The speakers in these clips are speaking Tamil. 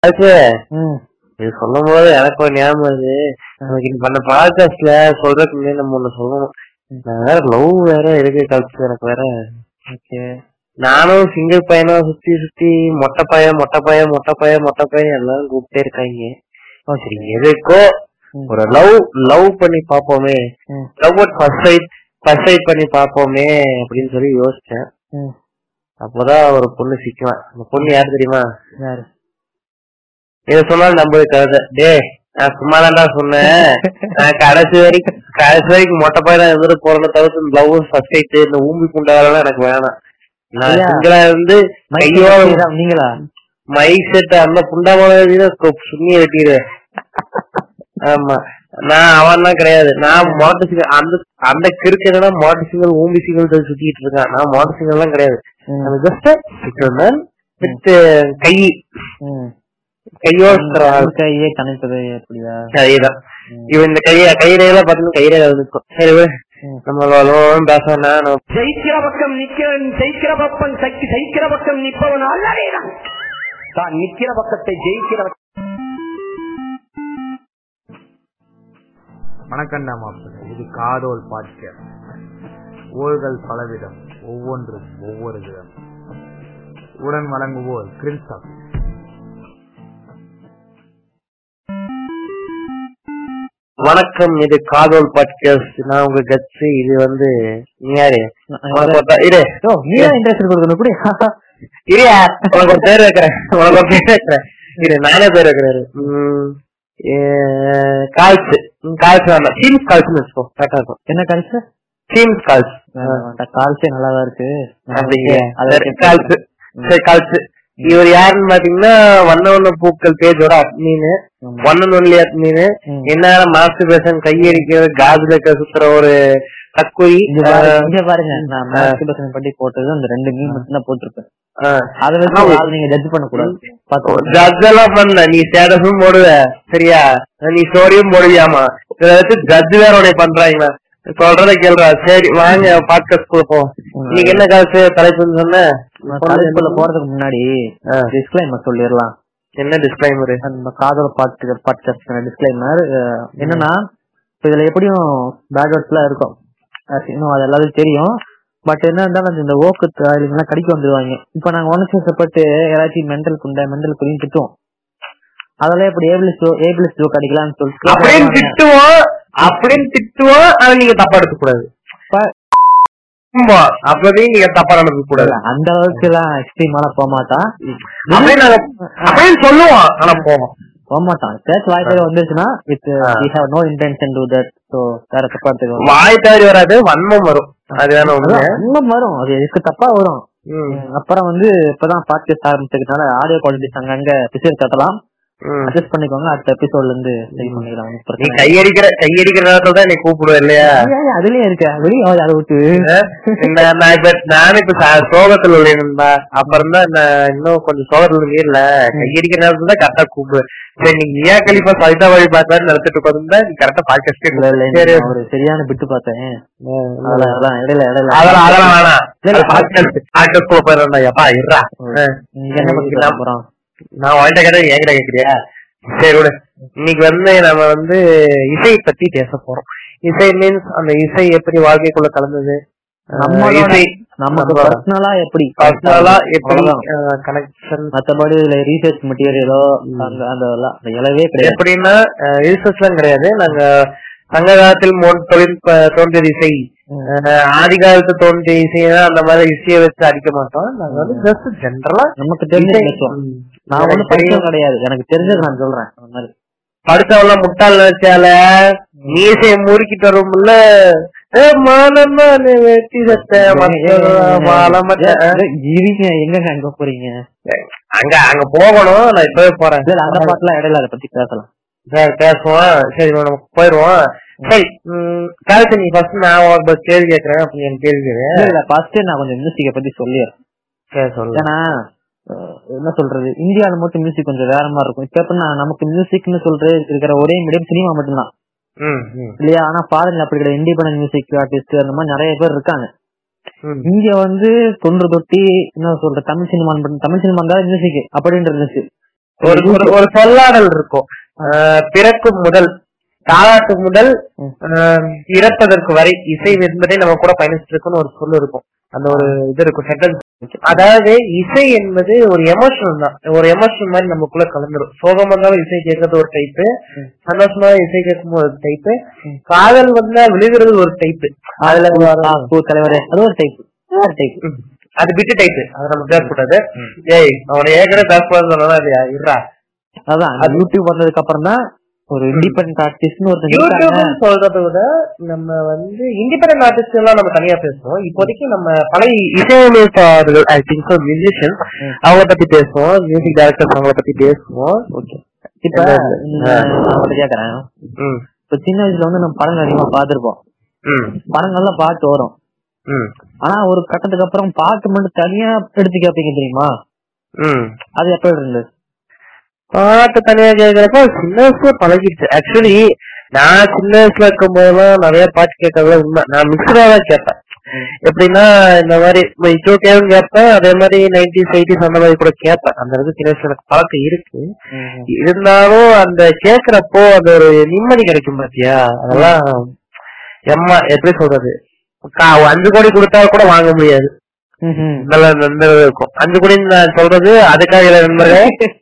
அதுக்கு இது சொல்லும் போது எனக்கு ஒரு ஞாபகம் வருது. நமக்கு பண்ண பாட்காஸ்ட்ல சொல்றதுக்கு முன்னாடி நம்ம ஒண்ணு சொல்லணும். வேற லவ் வேற இருக்கு கழிச்சு எனக்கு வேற. ஓகே. நானும் சிங்கிள் பையனா சுத்தி சுத்தி மொட்டை பையன் மொட்டை பையன் மொட்டை பையன் மொட்டை பையன் எல்லாரும் கூப்பிட்டே இருக்காங்க. சரி எதுக்கோ. ஒரு லவ் லவ் பண்ணி பாப்போமே love at first sight first sight பண்ணி பாப்போமே அப்படின்னு சொல்லி யோசிச்சேன். அப்போதான் ஒரு பொண்ணு சிக்கலாம் அந்த பொண்ணு யாரு தெரியுமா? யாரு? இத சொன்னாலும் நம்பவே கருத டே நான் சும்மா தான்டா சொன்னேன். நான் கடைசி வரைக்கும் கடைசி வரைக்கும் மொட்டை பையனா இருந்துட்டு போறத தவிர்த்து லவ் சைட் இந்த ஊம்பி புண்டாவெல்லாம் எனக்கு வேணாம். நான் ஐயா. சிங்கிளா இருந்து கையோ நீங்களா- மைக் செட் அந்த புண்டாமான சுண்ணி வெட்டிடு. ஆமா. நான் அவன் தான் கிடையாது. நான் மோட்டர் சைக்கிள் அந்த அந்த கிறுக்கு என்னன்னா மோட்டர் சைக்கிள் ஊம்பி சைக்கிள் சுத்திட்டு இருக்கான். நான் மோட்டர் சைக்கிள் எல்லாம் கிடையாது. ஜஸ்ட் வித் கை. கையோட கையே எப்படியா அதேதான். இவன் இந்த கைய கைரேல பாத்தீங்கன்னா இருக்கும். சரி. நம்ம லோலோன்னு பேச வேணாம் நம்ம ஜெயிக்கிற பக்கம் நிக்கிறவன் ஜெயிக்கிற பக்கம் சக்தி ஜெயிக்கிற பக்கம் நிற்பவன் அல்லவேதான். தான் நிக்கிற பக்கத்தை ஜெயிக்கிற வணக்கம்டா மாப்பிள்ளை. இது காதோல் பாட்காஸ்ட் ஊர்கள் பலவிதம். ஒவ்வொன்றும் ஒவ்வொரு விதம். உடன் வழங்குவோர் கிரில்சாப் வணக்கம் இது காதோல் பாட்காஸ்ட் நான் உங்க கட்சி இது வந்து யாரு? இரு. நீதான் இன்ட்ரெஸ்ட் கொடுக்கணும் கூட இரியா உனக்கு ஒரு பேர் வைக்கிறேன். உனக்கு ஒரு பேர் வைக்கிறேன். இரு நானே பேர் ஏ, கால்ஸ். கால்ஸ் வேண்டாம். டீம்ஸ் கால்ஸ்னு வச்சுக்கோ. கரெக்டா இருக்கும். என்ன கழிச்சு டீம்ஸ் கால்ஸ். கால்ஸே நல்லாதான் இருக்கு. கால்ஸ். சரி கால்ஸ். இவர் யாருன்னு பாத்தீங்கன்னா வண்ண வண்ண பூக்கள் பேஜோட admin one and only admin. என்ன மாஸ்டர் பேசன் கையடிக்கிறது காதுல சுத்துற ஒரு தக்குயி இங்க பாருங்க, பத்தி போட்டது அந்த ரெண்டு மீன் மட்டும் தான் போட்டிருப்பேன். அதை வச்சு நீங்க ஜட்ஜ் பண்ண கூடாது பாத்து ஜட்ஜ் எல்லாம் பண்ண. நீ ஸ்டேட்டஸும் போடுவ. சரியா? நீ ஸ்டோரியும் போடுவியாமா? இதை வச்சு ஜட்ஜ் வேற உன்னை பண்றாங்களா? சொல்றத கேள்றா சரி வாங்க பாட்காஸ்ட் போவோம் இன்னைக்கு என்ன காசு தலைப்புன்னு சொன்ன? காலேஜ்குள்ள போறதுக்கு முன்னாடி டிஸ்கிளைமர் சொல்லிடலாம். என்ன டிஸ்கிளைமர் அந்த காதல் பாட்டு பாட்காஸ்ட் டிஸ்கிளைமர் என்னன்னா இதுல எப்படியும் பேக்ரவுண்ட்ஸ் எல்லாம் இருக்கும். இன்னும் அது எல்லாரும் தெரியும். பட் என்ன இருந்தாலும் இந்த ஓக்கு எல்லாம் கடிக்க வந்துருவாங்க. இப்ப நாங்க உணர்ச்சிப்பட்டு யாராச்சும் மெண்டல் குண்டை மெண்டல் குடின்னு திட்டுவோம். அதெல்லாம் இப்படி ஏபிளிஸ் ஏபிளிஸ் ஜோக் அடிக்கலாம்னு அப்படின்னு சொல்லிட்டு திட்டுவோம். அப்படின்னு திட்டுவோம். அதை நீங்க தப்பா எடுக்க நீங்க தப்பா நடக்க கூடாது அந்த அளவுக்கு எல்லாம் எக்ஸ்ட்ரீமாலாம் போக மாட்டான் அப்படியே சொல்லுவோம் ஆனா போவோம். போக மாட்டான் பேச்சு வாய்ப்பு வந்துருச்சுன்னா with. We have no intention to that so வேற தப்பா எடுத்துக்கோ வாய் தவறி வராது வன்மம் வரும். அதுதானே உண்மை வரும். அது எதுக்கு தப்பா வரும். அப்புறம் வந்து இப்பதான் பாட்காஸ்ட் ஆரம்பிச்சதுனால ஆடியோ குவாலிட்டிஸ் அங்கங்க பிசர் தட்டலாம். ம். அட்ஜஸ்ட் பண்ணிக்கோங்க அடுத்த எபிசோட்ல இருந்து சரி பண்ணிக்கலாம் நீ. கையடிக்கிற கையடிக்கிற நேரத்துல தான் நீ கூப்பிடுவ இல்லையா? ஏன், ஏன், அதுலயும் இருக்கு. வெளியே அதை விட்டு. நான் இப்ப நானும் இப்ப சோகத்துல உள்ளேன்பா அப்புறம் தான் இன்னும் கொஞ்சம் சோகத்துல இல்ல. கையடிக்கிற நேரத்துல தான் கரெக்டா கூப்பிடு சரி நீ ஏ கழிப்பா சவிதா வழி பார்த்தாரு நடத்திட்டு உட்காந்து நீ கரெக்டா பாட்காஸ்ட் இல்ல இல்ல ஒரு சரியான பிட்டு பார்த்தேன். அதெல்லாம் இடையில இடையில. அதெல்லாம் அதெல்லாம் வேணாம். பாட்காஸ்ட் பாட்காஸ்ட் நீங்க என்ன பத்தி பேச போறோம்? நான் உன்கிட்ட கேட்டா என்கிட்ட கேக்குறியா சரி விடு இன்னைக்கு வந்து நம்ம வந்து இசை பத்தி பேச போறோம் இசை மீன்ஸ் அந்த இசை எப்படி வாழ்க்கைக்குள்ள கலந்தது நம்மளோட இசை நமக்கு நம்ம பர்சனலா எப்படி பர்சனலா எப்படி. கனெக்ஷன் மத்தபடி இதுல ரீசர்ச் மெட்டீரியலோ அந்த அந்த இலவே கிடையாது எப்படின்னா ரிசர்ச் எல்லாம் கிடையாது நாங்க சங்க காலத்தில் தொழில் ப- தோன்றிய இசை ஆதி காலத்து தோன்றிய இசைனா அந்த மாதிரி இசையை வச்சு அடிக்க மாட்டோம் நாங்க வந்து ஜஸ்ட் ஜென்ரலா நமக்கு தெரிஞ்ச நான் படிச்சது கிடையாது எனக்கு தெரிஞ்சது நான் சொல்றேன் அந்த மாதிரி படிச்சவெல்லாம் முட்டாள் நினைச்சால மீசைய முறுக்கிட்டு வரும்ல எங்க அங்க போறீங்க அங்க அங்க போகணும் நான் இப்பவே போறேன் அந்த பாட்டுலாம் இடையில அதை பத்தி பேசலாம் சரி பேசுவோம் சரி நம்ம போயிருவோம் சரி கருத்து நீ ஃபர்ஸ்ட் நான் ஒரு கேள்வி கேட்கறேன் அப்ப நீ எனக்கு கேள்வி கேளு. இல்ல ஃபர்ஸ்ட் நான் கொஞ்சம் மியூசிக்க பத்தி சொல்லிடுறேன் சரி சொல்லு. ஏன்னா என்ன சொல்றது? இந்தியால மட்டும் மியூசிக் கொஞ்சம் வேற மாதிரி இருக்கும். இப்ப எப்படின்னா நமக்கு மியூசிக்னு சொல்றது இருக்கிற ஒரே மீடியம் சினிமா மட்டும்தான். இல்லையா? ஆனா ஃபாரின்ல அப்படி கிடையாது. இண்டிபெண்டன்ட் மியூசிக் ஆர்டிஸ்ட் அந்த மாதிரி நிறைய பேர் இருக்காங்க. இங்க வந்து தொன்று தொட்டி என்ன சொல்ற தமிழ் சினிமா தமிழ் சினிமா தான் மியூசிக் அப்படின்னு இருந்துச்சு ஒரு ஒரு- சொல்லாடல் இருக்கும். பிறக்கும் முதல் தாலாட்டு முதல் இறப்பதற்கு வரை இசை என்பதை நம்ம கூட பயணிச்சுட்டு இருக்குன்னு ஒரு சொல் இருக்கும். அந்த ஒரு இது இருக்கும் சென்டென்ஸ் அதாவது இசை என்பது ஒரு எமோஷனல் தான். ஒரு எமோஷனல் மாதிரி நமக்குள்ள கலந்துரும். சோகமா இருந்தாலும் இசை கேட்கறது ஒரு டைப்பு. சந்தோஷமா இசை கேட்கும் ஒரு டைப்பு. காதல் வந்தா விழுகிறது ஒரு டைப்பு அதுல தலைவரே அது ஒரு டைப் ஒரு டைப். அது பிட்டு டைப்பு அதை நம்ம பேசக்கூடாது. ஏய் அவனை ஏற்கனவே பேசக்கூடாது இல்லையா? இருடா அதான் யூடியூப் வந்ததுக்கு அப்புறம் தான் ஒரு இண்டிபெண்டன்ட் ஆர்டிஸ்ட்னு யூடியூப்னு சொல்றதை விட நம்ம வந்து இண்டிபெண்டன்ட் ஆர்டிஸ்ட் எல்லாம் நம்ம தனியா பேசுவோம் இப்போதைக்கு நம்ம பழைய இசையமைப்பாளர்கள் ஐ திங்க் மியூசிஷியன் ம். அவங்க பத்தி பேசுவோம். மியூசிக் டைரக்டர்ஸ் அவங்கள பத்தி பேசுவோம். ஓகே இப்ப கேக்குறேன். இப்ப சின்ன வயசுல வந்து நம்ம படங்கள் அதிகமா பார்த்திருப்போம். ம். படங்கள்ல பாட்டு வரும். ஆனா ஒரு கட்டத்துக்கு அப்புறம் பாட்டு மட்டும் தனியா எடுத்து கேட்பீங்க தெரியுமா? அது எப்ப இருந்தது பாட்டு தனியா கேக்குறப்ப சின்ன வயசுல பழகிடுச்சு. ஆக்சுவலி நான் சின்ன வயசுல இருக்கும் போதெல்லாம் நிறைய பாட்டு கேட்கறதுல உண்மை. நான் மிக்சரா தான் கேட்பேன். எப்படின்னா இந்த மாதிரி இட்டோகேவும் கேட்பேன் அதே மாதிரி நைன்டிஸ் எயிட்டிஸ் அந்த மாதிரி கூட கேட்பேன். அந்த அளவுக்கு சின்ன வயசுல எனக்கு பழக்கம் இருக்கு. இருந்தாலும் அந்த கேக்குறப்போ அந்த ஒரு நிம்மதி கிடைக்கும் பாத்தியா? அதெல்லாம் எம்மா எப்படி சொல்றது? அஞ்சு கோடி கொடுத்தா கூட வாங்க முடியாது. நல்ல நண்பர்கள் இருக்கும். அஞ்சு கோடி நான் சொல்றது அதுக்காக நண்பர்களே.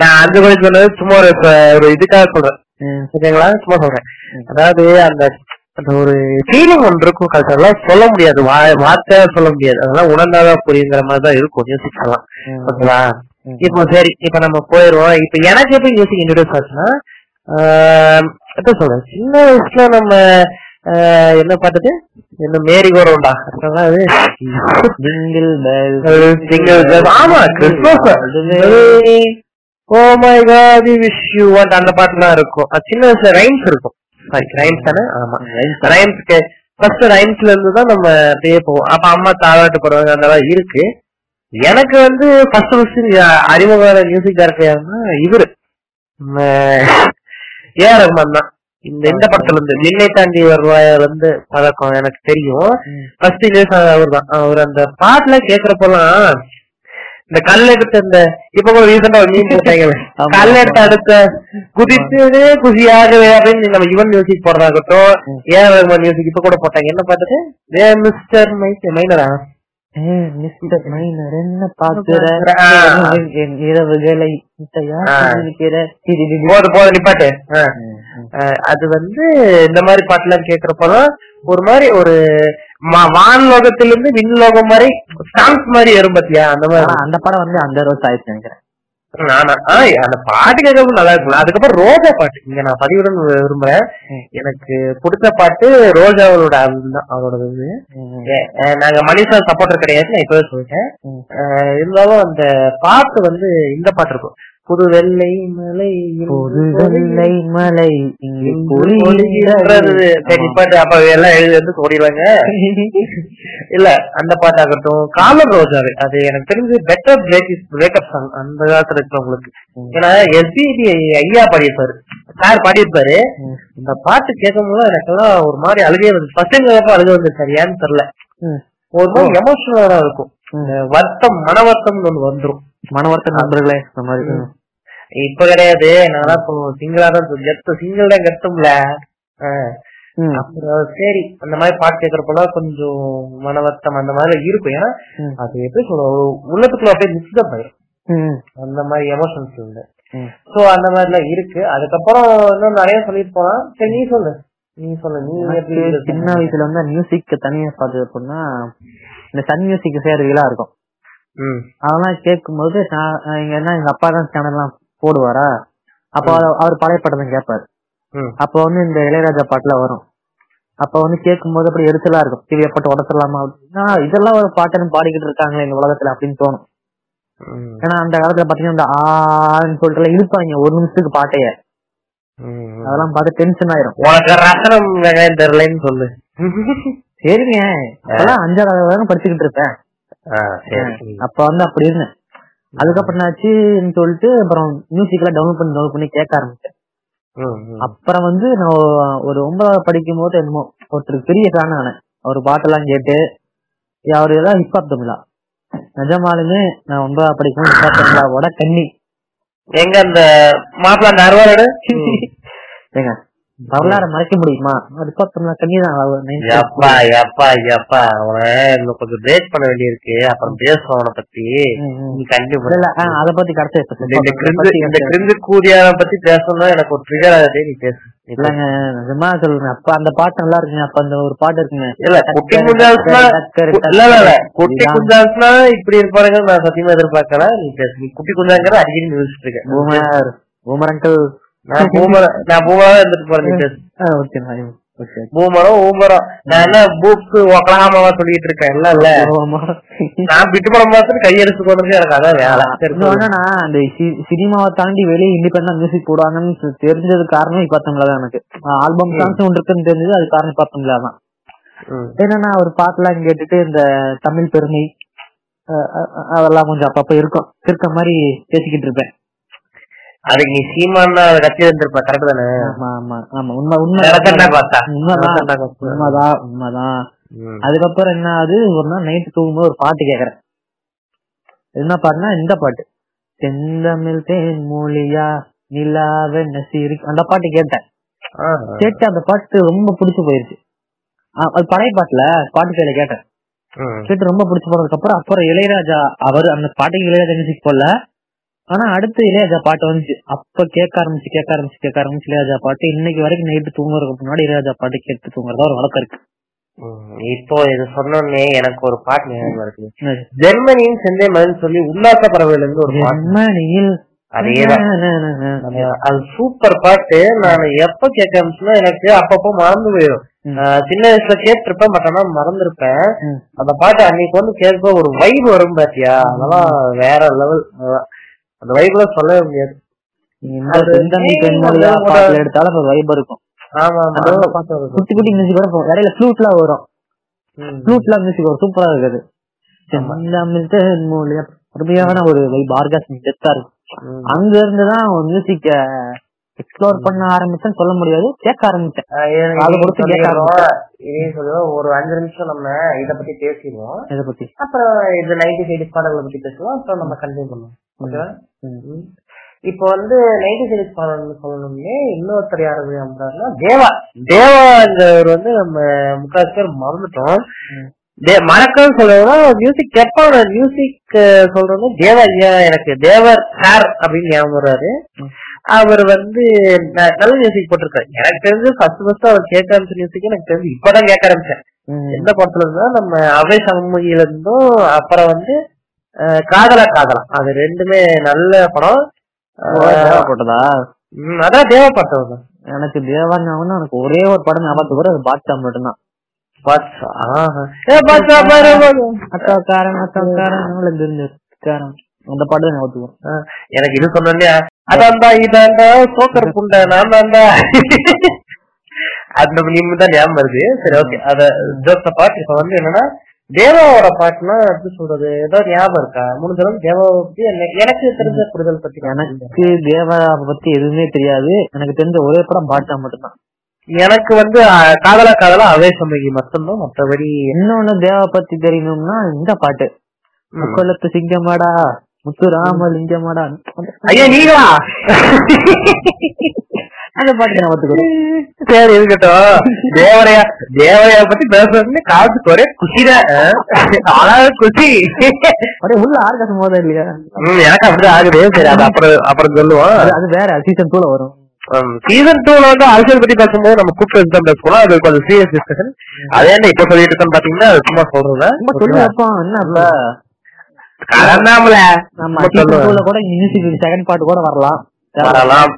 நான் அஞ்சு கோடி சொன்னது சும்மா ஒரு ஒரு இதுக்காக சொல்றேன். ஓகேங்களா சும்மா சொல்றேன். அதாவது அந்த அந்த ஒரு ஃபீலிங் ஒன்று இருக்கும் கல்ச்சர்லாம் சொல்ல முடியாது. வார்த்தையா சொல்ல முடியாது. அதெல்லாம் உணர்ந்தாதான் புரியுங்கிற மாதிரி தான் இருக்கும். மியூசிக் எல்லாம் ஓகேவா? இப்போ சரி இப்ப நம்ம போயிருவோம் இப்ப எனக்கு எப்படி மியூசிக் இன்ட்ரோடியூஸ் ஆச்சுன்னா எப்படி சொல்றேன். சின்ன வயசுல நம்ம என்ன பாட்டுது? என்ன மேரி கோரவுண்டா அது? Bells. ஆமா Christmas oh my god wish you want அந்த பாட்டுலாம் இருக்கும். அது சின்ன வயசுல ரைம்ஸ் இருக்கும். சாரி ரைம்ஸ் தானே? ஆமா. ரைம்ஸ்க்கு ஃபர்ஸ்ட் ரைம்ஸ்ல இருந்து தான் நம்ம அப்படியே போவோம். அப்ப அம்மா தாளாட்டு போடுவாங்க அதெல்லாம் இருக்கு. எனக்கு வந்து ஃபர்ஸ்ட் ஃபர்ஸ்ட் அறிமுக மியூசிக் டைரக்டர் யாருன்னா இவரு. ஏ ஆர் ரஹ்மான் தான். இந்த இந்த படத்துல இருந்து நின்னை தாண்டி வருவாயில இருந்து பழக்கம் எனக்கு தெரியும். ஃபர்ஸ்ட் இன்ட்ரெஸ்ட் அவர் தான் அவர் அந்த பாட்டுல கேக்குறப்பெல்லாம் இந்த கல் எடுத்து இந்த இப்ப கூட ரீசெண்டா மீன் போட்டாங்க. கல் எடுத்து அடுத்த குதித்து குசியாகவே அப்படின்னு நம்ம யுவன் மியூசிக் போடுறதாகட்டும் ஏன் மியூசிக் இப்ப கூட போட்டாங்க? என்ன பாட்டுக்கு மிஸ்டர் மைனரா மிஸ்டர் மைனர் என்ன பாக்குற ஆ. என் இரவுகளை. போது போது நிப்பாட்டு அது வந்து இந்த மாதிரி பாட்டுலாம் கேக்குறப்பதான் ஒரு மாதிரி ஒரு வான்லோகத்திலிருந்து விண்லோகம் வரை சாங்ஸ் மாதிரி வரும் பாத்தியா? அந்த மாதிரி. அந்த படம் வந்து அந்த ரோஸ் ஆயிடுச்சு நினைக்கிறேன். அந்த பாட்டு கேட்கறது நல்லா இருக்கும் அதுக்கப்புறம் ரோஜா பாட்டு. இங்க நான் பதிவுடன் விரும்புறேன். எனக்கு பிடிச்ச பாட்டு ரோஜா அவளோட அவளோட இது நாங்க மனிஷா சப்போர்ட்டர் கிடையாது நான் இப்பவே சொல்லிட்டேன். இருந்தாலும் அந்த பாட்டு வந்து இந்த பாட்டு இருக்கும். புது வெள்ளை மலை புது வெள்ளை மலை இங்கு பொழிகிறது. சரி பாட்டு அப்ப எல்லாம் எழுதி வந்து ஓடிடுவாங்க இல்ல அந்த பாட்டாகட்டும் காலர் ரோஜாவே அது எனக்கு தெரிஞ்சு பெட்டர் பிரேக் பிரேக்கப் சாங் அந்த காலத்துல இருக்கிறவங்களுக்கு ஏன்னா எஸ்பிபி ஐயா பாடியிருப்பாரு. சார் பாடியிருப்பாரு. இந்த பாட்டு கேட்கும் போது எனக்கெல்லாம் ஒரு மாதிரி அழுகே வந்து ஃபர்ஸ்ட் டைம் அழுக வந்து சார் ஏன்னு தெரியல. ஒரு மாதிரி எமோஷனலா இருக்கும். வருத்தம் மன வருத்தம் ஒண்ணு வந்துரும். மனவர்த்த நண்பர்களே இந்த மாதிரி. இப்ப கிடையாது. நான் இப்போ சிங்கிளா தான் கெத்து சிங்கிள் தான் கெத்தும்ல. அப்புறம் சரி அந்த மாதிரி பாட்டு கேக்குறப்பெல்லாம் கொஞ்சம் மனவர்த்தம் அந்த மாதிரி இருக்கும். ஏன்னா. அது எப்படி சொல்ல உள்ளத்துக்குள்ள அப்படியே மிக்ஸ்அப் ஆயிரும். ம். அந்த மாதிரி எமோஷன்ஸ் ம். சோ அந்த மாதிரி எல்லாம் இருக்கு. அதுக்கப்புறம் இன்னும் நிறைய சொல்லிட்டு போலாம் சரி நீ சொல்லு. நீ சொல்லு. நீ சின்ன? வயசுல வந்து மியூசிக் தனியா பார்த்தது அப்படின்னா இந்த சன் மியூசிக் சேர்றதுலாம் இருக்கும் ம். அதெல்லாம் கேட்கும்போது நான் எங்க என்ன எங்க அப்பா தான் சேனல்லாம் போடுவாரா? அப்போ அவர் பழைய பாட்டு தான் கேட்பாரு அப்போ வந்து இந்த இளையராஜா பாட்டுல வரும். அப்ப வந்து கேட்கும்போது அப்படி எரிச்சலா இருக்கும். டிவியை போட்டு உடச்சிடலாமா அப்படின்னா. இதெல்லாம் ஒரு பாட்டுன்னு பாடிக்கிட்டு இருக்காங்களே இந்த உலகத்துல அப்படின்னு தோணும். ஏன்னா அந்த காலத்துல பாத்தீங்கன்னா இந்த ஆன்னு சொல்லிட்டு எல்லாம் இழுப்பாங்க. ஒரு நிமிஷத்துக்கு பாட்டைய. அதெல்லாம் பார்த்து டென்ஷன் ஆயிரும். உனக்கு ரசனம் தெரியலன்னு சொல்லு. சரிங்க அதெல்லாம் அஞ்சாவது படிச்சுக்கிட்டு இருப்பேன். அப்ப வந்து அப்படி இருந்தேன். அதுக்கப்புறம் என்னாச்சுன்னு சொல்லிட்டு அப்புறம் மியூசிக்லாம் டவுன்லோட் பண்ணி டவுன்லோட் பண்ணி கேட்க ஆரம்பிச்சேன். அப்புறம் வந்து நான் ஒரு ஒன்பதாவது படிக்கும் போது என்னமோ ஒருத்தருக்கு பெரிய ஃபேன் ஆனேன் அவர் பாட்டெல்லாம் கேட்டு அவர் ஏதாவது ஹிப்ஹாப் தமிழா? நிஜமாலுமே நான் ஒன்பதாவது படிக்கும் ஹிப்ஹாப் தமிழாவோட கன்னி எங்க அந்த மாப்பிள்ள அந்த அறுவாடு ஏங்க வரலாறு மறைக்க முடியுமா? அது பார்த்தோம்னா இன்னும் கொஞ்சம் பிரேக் பண்ண வேண்டியிருக்கு. அப்புறம் பேசுவோம் அவனை பத்தி. நீ கண்டிப்பா அத பத்தி கடைசி இந்த- கிரிந்து இந்த கிரிந்து கூதியான பத்தி பேசணும்னா எனக்கு ஒரு ட்ரிகர் ஆகுது. நீ பேசு. இல்லங்க நிஜமா சொல்றேன். அப்ப அந்த பாட்டு நல்லா இருக்குங்க. அப்ப அந்த ஒரு பாட்டு இருக்குங்க. இல்ல குட்டி இல்ல இல்ல டக்கரு. குட்டி குஞ்சாஸ்னா இப்படி இருப்பாருங்க. நான் சத்தியமா எதிர்பார்க்கல. நீ பேசு. குட்டி குஞ்சாங்கிற அடிக்கடி நியூஸ் இருக்கேன் பூமர் பூமர் அங்கிள் நான் பூமர நான் பூமரா இருந்துட்டு போறேன் ஓகே ஓகே பூமரம் ஊமரம். நான் என்ன ஒக்கலாமாவா சொல்லிட்டு இருக்கேன் இல்ல இல்ல. நான் விட்டு படம் பார்த்துட்டு கையெடுத்து கொண்டு எனக்கு அதான் வேலை. என்னன்னா அந்த சினிமாவை தாண்டி வெளியே இண்டிபெண்டா மியூசிக் போடுவாங்கன்னு தெரிஞ்சது காரணம் இப்பத்தவங்கள தான் எனக்கு. ஆல்பம் சாங்ஸ் ஒன்று இருக்குன்னு தெரிஞ்சது அது காரணம் இப்பத்தவங்கள தான். என்னன்னா ஒரு பாட்டுலாம் கேட்டுட்டு இந்த தமிழ் பெருமை அதெல்லாம் கொஞ்சம் அப்பப்ப இருக்கும். இருக்க மாதிரி பேசிக்கிட்டு இருப்பேன். அதுக்கு நீ சீமான்னா அதை கத்தி இருந்திருப்ப கரெக்ட் தானே? ஆமா ஆமா. ஆமா உண்மை உண்மை உண்மைதான். உண்மைதான் உண்மைதான். அதுக்கப்புறம் என்ன ஆகுது? ஒரு நாள் நைட்டு தூங்கும்போது ஒரு பாட்டு கேக்குறேன். என்ன பாட்டுனா இந்த பாட்டு. செந்தமிழ் தேன் மொழியா நிலாவென்ன சிரி அந்த பாட்டு கேட்டேன். கேட்டு அந்த பாட்டு ரொம்ப பிடிச்சு போயிருச்சு. அது பழைய பாட்டுல பாட்டு கையில கேட்டேன். கேட்டு ரொம்ப பிடிச்சு போனதுக்கு அப்புறம் அப்புறம் இளையராஜா அவர் அந்த பாட்டுக்கு இளையராஜா மியூசிக் போடல. ஆனா அடுத்து இளையராஜா பாட்டு வந்துச்சு. அப்ப கேட்க ஆரம்பிச்சு கேட்க ஆரம்பிச்சு கேட்க ஆரம்பிச்சு இளையராஜா பாட்டு. இன்னைக்கு வரைக்கும் நைட்டு தூங்குறதுக்கு முன்னாடி இளையராஜா பாட்டு கேட்டு தூங்குறதா ஒரு வழக்கம் இருக்கு. இப்போ இது சொன்னோடனே எனக்கு ஒரு பாட்டு ஞாபகம் இருக்கு ஜெர்மனியின் செந்தேமன் சொல்லி உல்லாச பறவையில இருந்து ஒரு ஜெர்மனியில் அது சூப்பர் பாட்டு. நான் எப்ப கேட்க ஆரம்பிச்சுன்னா எனக்கு அப்பப்போ மறந்து போயிடும். சின்ன வயசுல கேட்டிருப்பேன் பட் ஆனா மறந்துருப்பேன். அந்த பாட்டு அன்னைக்கு வந்து கேட்க ஒரு வைப் வரும் பாத்தியா? அதெல்லாம் வேற லெவல் அந்த வைப்ல சொல்லவே முடியாது. எடுத்தாலும் ஒரு வைப் இருக்கும். குட்டி குட்டி மியூசிக் போகும் இடையில ஃப்ளூட்லாம் வரும். ஃப்ளூட்லாம் மியூசிக் வரும். சூப்பரா இருக்குது. அருமையான ஒரு வைப் ஆர்காஸ்மிக் டெப்தா இருக்கும். அங்க இருந்துதான் மியூசிக்க எக்ஸ்ப்ளோர் பண்ண ஆரம்பிச்சேன்னு சொல்ல முடியாது. கேட்க ஆரம்பிச்சேன். ஒரு அஞ்சு நிமிஷம் நம்ம இத பத்தி பேசிடுவோம். இதை பத்தி. அப்புறம் இது நைன்டி சைடிஸ் பாடல்களை பத்தி பேசுவோம் அப்புறம் நம்ம கண்டினியூ பண்ணுவோம். ஓகேவா. இப்போ வந்து நைன்டி சைடிஸ் பாடல்னு சொல்லணும்னே இன்னொருத்தர் யாரு அப்படின்னா தேவா. தேவாங்கிறவர் வந்து நம்ம முக்காசு பேர் மறந்துட்டோம் மறக்கன்னு சொல்றதுனா மியூசிக் கேட்பான மியூசிக் சொல்றது தேவா எனக்கு தேவர் சார் அப்படின்னு ஞாபகம் வர்றாரு. அவர் வந்து நல்ல மியூசிக் போட்டிருக்காரு. எனக்கு தெரிஞ்சு ஃபர்ஸ்ட் ஃபர்ஸ்ட் அவர் கேட்க ஆரம்பிச்ச மியூசிக் எனக்கு தெரிஞ்சு இப்பதான் கேட்க ஆரம்பிச்சேன். எந்த படத்துல இருந்தா நம்ம அவை சமூகில இருந்தும் அப்புறம் வந்து காதலா காதலா. அது ரெண்டுமே நல்ல படம். ஓ, தேவா போட்டதா ம், அதான் தேவா படம் எனக்கு தேவா ஞாபகம் எனக்கு ஒரே ஒரு படம் ஞாபகத்துக்கு வரும் அது பாட்சா மட்டும்தான். பாட்ஷா? பாட்ஷா அக்காக்காரன் அவளை தெரிஞ்சுக்காரன் அந்த பாட்டு தான் ஞாபகத்துக்கு எனக்கு இது சொன்னே இதாண்டா சோக்கர் புண்டை நான் தான்டா அந்த மீம் தான் ஞாபகம் வருது சரி ஓகே அத ஜோக்ஸ பாட்டு இப்ப வந்து என்னன்னா தேவாவோட பாட்டுனா எப்படி சொல்றது ஏதோ ஞாபகம் இருக்கா முடிஞ்சாலும் தேவாவை பத்தி எனக்கு- தெரிஞ்ச புரிதல் பத்தி. எனக்கு தேவா பத்தி எதுவுமே தெரியாது எனக்கு தெரிஞ்ச ஒரே படம் பாட்சா மட்டும்தான் எனக்கு வந்து காதலா காதலா அவே சமகி மட்டும்தான் மற்றபடி இன்னொன்னு தேவா பத்தி தெரியணும்னா இந்த பாட்டு முக்கொல்லத்து சிங்கமாடா முத்துராமலிங்கமாடா ஐயா நீங்களா? அந்த பாட்டு வரும் சரி இருக்கட்டும். தேவரையா தேவரையா பத்தி பேசுறது காலத்துக்கு ஒரே குஷிதான் அழகாக குஷி அப்படியே உள்ள ஆர்காசம் போதா இல்லையா? எனக்கு அப்படிதான் ஆகுது. சரி அது அப்புறம் அப்புறம் சொல்லுவோம். அது வேற சீசன் டூல வரும். சீசன் டூல வந்து அரசியல் பத்தி பேசும்போது நம்ம கூப்பிட்டு தான் பேசுவோம். அது கொஞ்சம் சீரியஸ் டிஸ்கஷன் அதே என்ன இப்ப சொல்லிட்டு இருக்கேன்னு பாத்தீங்கன்னா சும்மா சொல்றேன். கலந்தாமல கூட மியூசிக் செகண்ட் பாட்டு கூட வரலாம். வரலாம்.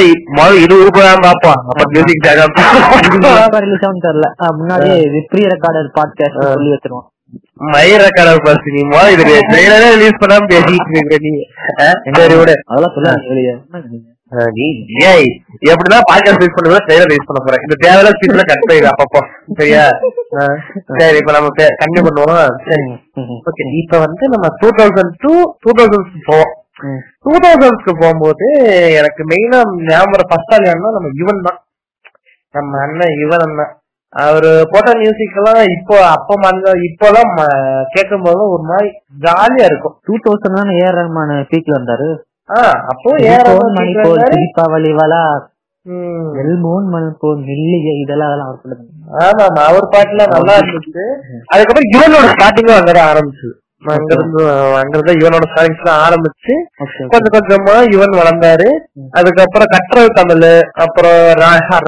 இ- முதல்ல இது உருப்படாம பாப்போம் அப்ப மியூசிக் ரிலீஸ் தெரியல ஆ, முன்னாடியே இது ப்ரீ ரெக்கார்டட் பாட்காஸ்ட் சொல்லி வச்சிருவோம். மயிர கடல் பஸ் நீ முதல்ல இது ட்ரெயிலரே ரிலீஸ் பண்ணாம பேசிட்டு இருக்கிற நீ. ஆ, சரி விடு. அதெல்லாம் நீ ஏய் எப்படிதான் பாட்காஸ்ட் யூஸ் பண்ணுவோம் ட்ரெயிலர் யூஸ் பண்ண போறேன். இந்த தேவையில்ல ஸ்பீச்ல கட் பண்ணிடு அப்பப்போ. சரியா? சரி இப்ப நம்ம கண்டினியூ பண்ணுவோம்? ஓகே இப்ப வந்து நம்ம two thousand two two thousand போவோம். டூ தௌசண்ட்ஸ்க்கு போகும்போது எனக்கு மெயினா ஞாபகம் ஃபர்ஸ்ட் ஆள் யாருன்னா நம்ம யுவன் தான். நம்ம அண்ணன் யுவன் அண்ணன். அவரு போட்ட மியூசிக் எல்லாம் இப்போ அப்ப அந்த இப்போலாம் கேட்கும் போது ஒரு மாதிரி ஜாலியா இருக்கும். டூ தௌசண்ட் ஏஆர் ரஹ்மான் பீக்ல இருந்தாரு அப்போ சிரிப்போன் மணி போல் சிரிப்பாவளி வலா ம். வெல்மோன் மணி போல் மெல்லிய இதெல்லாம் அதெல்லாம் அவர் ஆமா ஆமா அவர் பாட்டுல நல்லா இருந்துச்சு. அதுக்கப்புறம் இவனோட ஸ்டார்டிங்கும் அங்கதான் ஆரம்பிச்சு அங்க இருந்து அங்க இருந்து இவனோட ஸ்டார்டிங்ஸ் ஆரம்பிச்சு கொஞ்சம் கொஞ்சமா இவன் வளர்ந்தாரு. அதுக்கப்புறம் கற்றல் தமிழ் அப்புறம்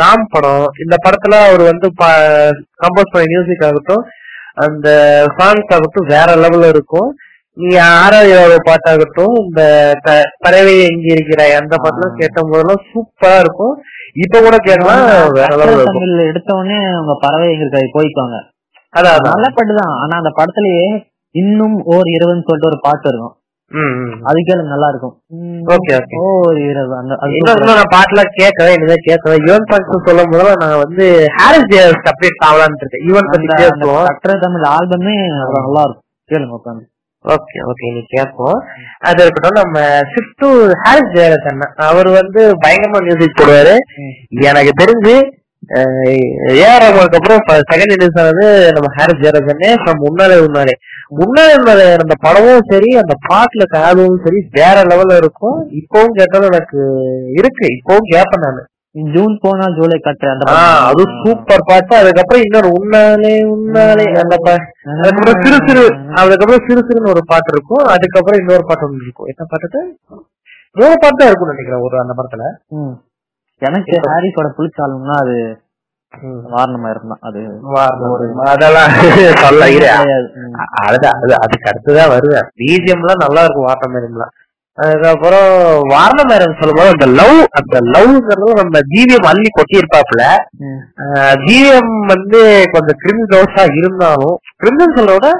ராம் படம். இந்த படத்துல அவர் வந்து கம்போஸ் பண்ண மியூசிக் ஆகட்டும் அந்த சாங்ஸ் ஆகட்டும் வேற லெவல்ல இருக்கும். நீ ஆறாவது பாட்டாகட்டும் இந்த பறவை எங்க இருக்கிறாய் அந்த பாட்டுலாம் கேட்ட போதெல்லாம் சூப்பரா இருக்கும். இப்ப கூட கேட்கலாம் எடுத்த உடனே அவங்க பறவை எங்க இருக்காது போய்க்குவாங்க. அதான் நல்ல பாட்டு தான். ஆனா அந்த படத்துலயே இன்னும் ஓர் இரவுன்னு சொல்லிட்டு ஒரு பாட்டு இருக்கும். அது கேளு நல்லா இருக்கும். Okay, okay. ஓர் இரவு அந்த நான் பாட்டுலாம் கேட்கவே இனிமே கேட்கவே யுவன் சாங்ஸ் சொல்லும் போது நான் வந்து ஹாரிஸ் ஜேஸ் அப்டேட் ஆகலான்னு இருக்கேன் யுவன் பத்தி பேசுவோம். தமிழ் ஆல்பமே நல்லா இருக்கும். கேளுங்க உட்காந்து ஓகே ஓகே நீ கேட்போம் அது இருக்கட்டும் நம்ம ஷிஃப்ட் ஹாரிஸ் அண்ணன் அவர் வந்து பயங்கரமா மியூசிக் போடுவாரு. எனக்கு தெரிஞ்சு ஏஆர் ரஹ்மானுக்கு அப்புறம் செகண்ட் இன்னிங்ஸ் ஆனது நம்ம ஹாரிஸ் அண்ணே from முன்னாலே முன்னாலே. முன்னாலே முன்னாலே அந்த படமும் சரி அந்த பாட்டுல காதும் சரி வேற லெவல்ல இருக்கும். இப்பவும் கேட்டாலும் எனக்கு இருக்கு. இப்பவும் கேட்பேன் நானு. ஜூன் போனா ஜூலை கட்டுற அந்த அது சூப்பர் பாட்டு. அதுக்கப்புறம் இன்னொரு உன்னாலே உன்னாலே அந்த அதுக்கப்புறம் சிறு சிறு அதுக்கப்புறம் சிறு சிறுன்னு ஒரு பாட்டு இருக்கும். அதுக்கப்புறம் இன்னொரு பாட்டு இருக்கும். என்ன பாட்டு மூணு பாட்டு தான் இருக்கும்னு நினைக்கிறேன் ஒரு அந்த படத்துல. ம். எனக்கு ஹாரிஸோட பிடிச்ச ஆல்பம்னா அது வாரணமாயிரம் தான். அது வாரணம். அதெல்லாம் சொல்ல அதுக்கு அடுத்துதான் வருவேன். பிஜிஎம் எல்லாம் நல்லா இருக்கும் வாரணமேரம்லாம் அதுக்கப்புறம் வாரணமேரம் சொல்லும் போது அந்த லவ் அந்த லவ்ங்கிறது நம்ம ஜிவிஎம் அள்ளி கொட்டியிருப்பாப்புல. ம். ஜிஎம் வந்து கொஞ்சம் கிரிமி தோசா இருந்தாலும் கிரிமினல் சொல்ற விட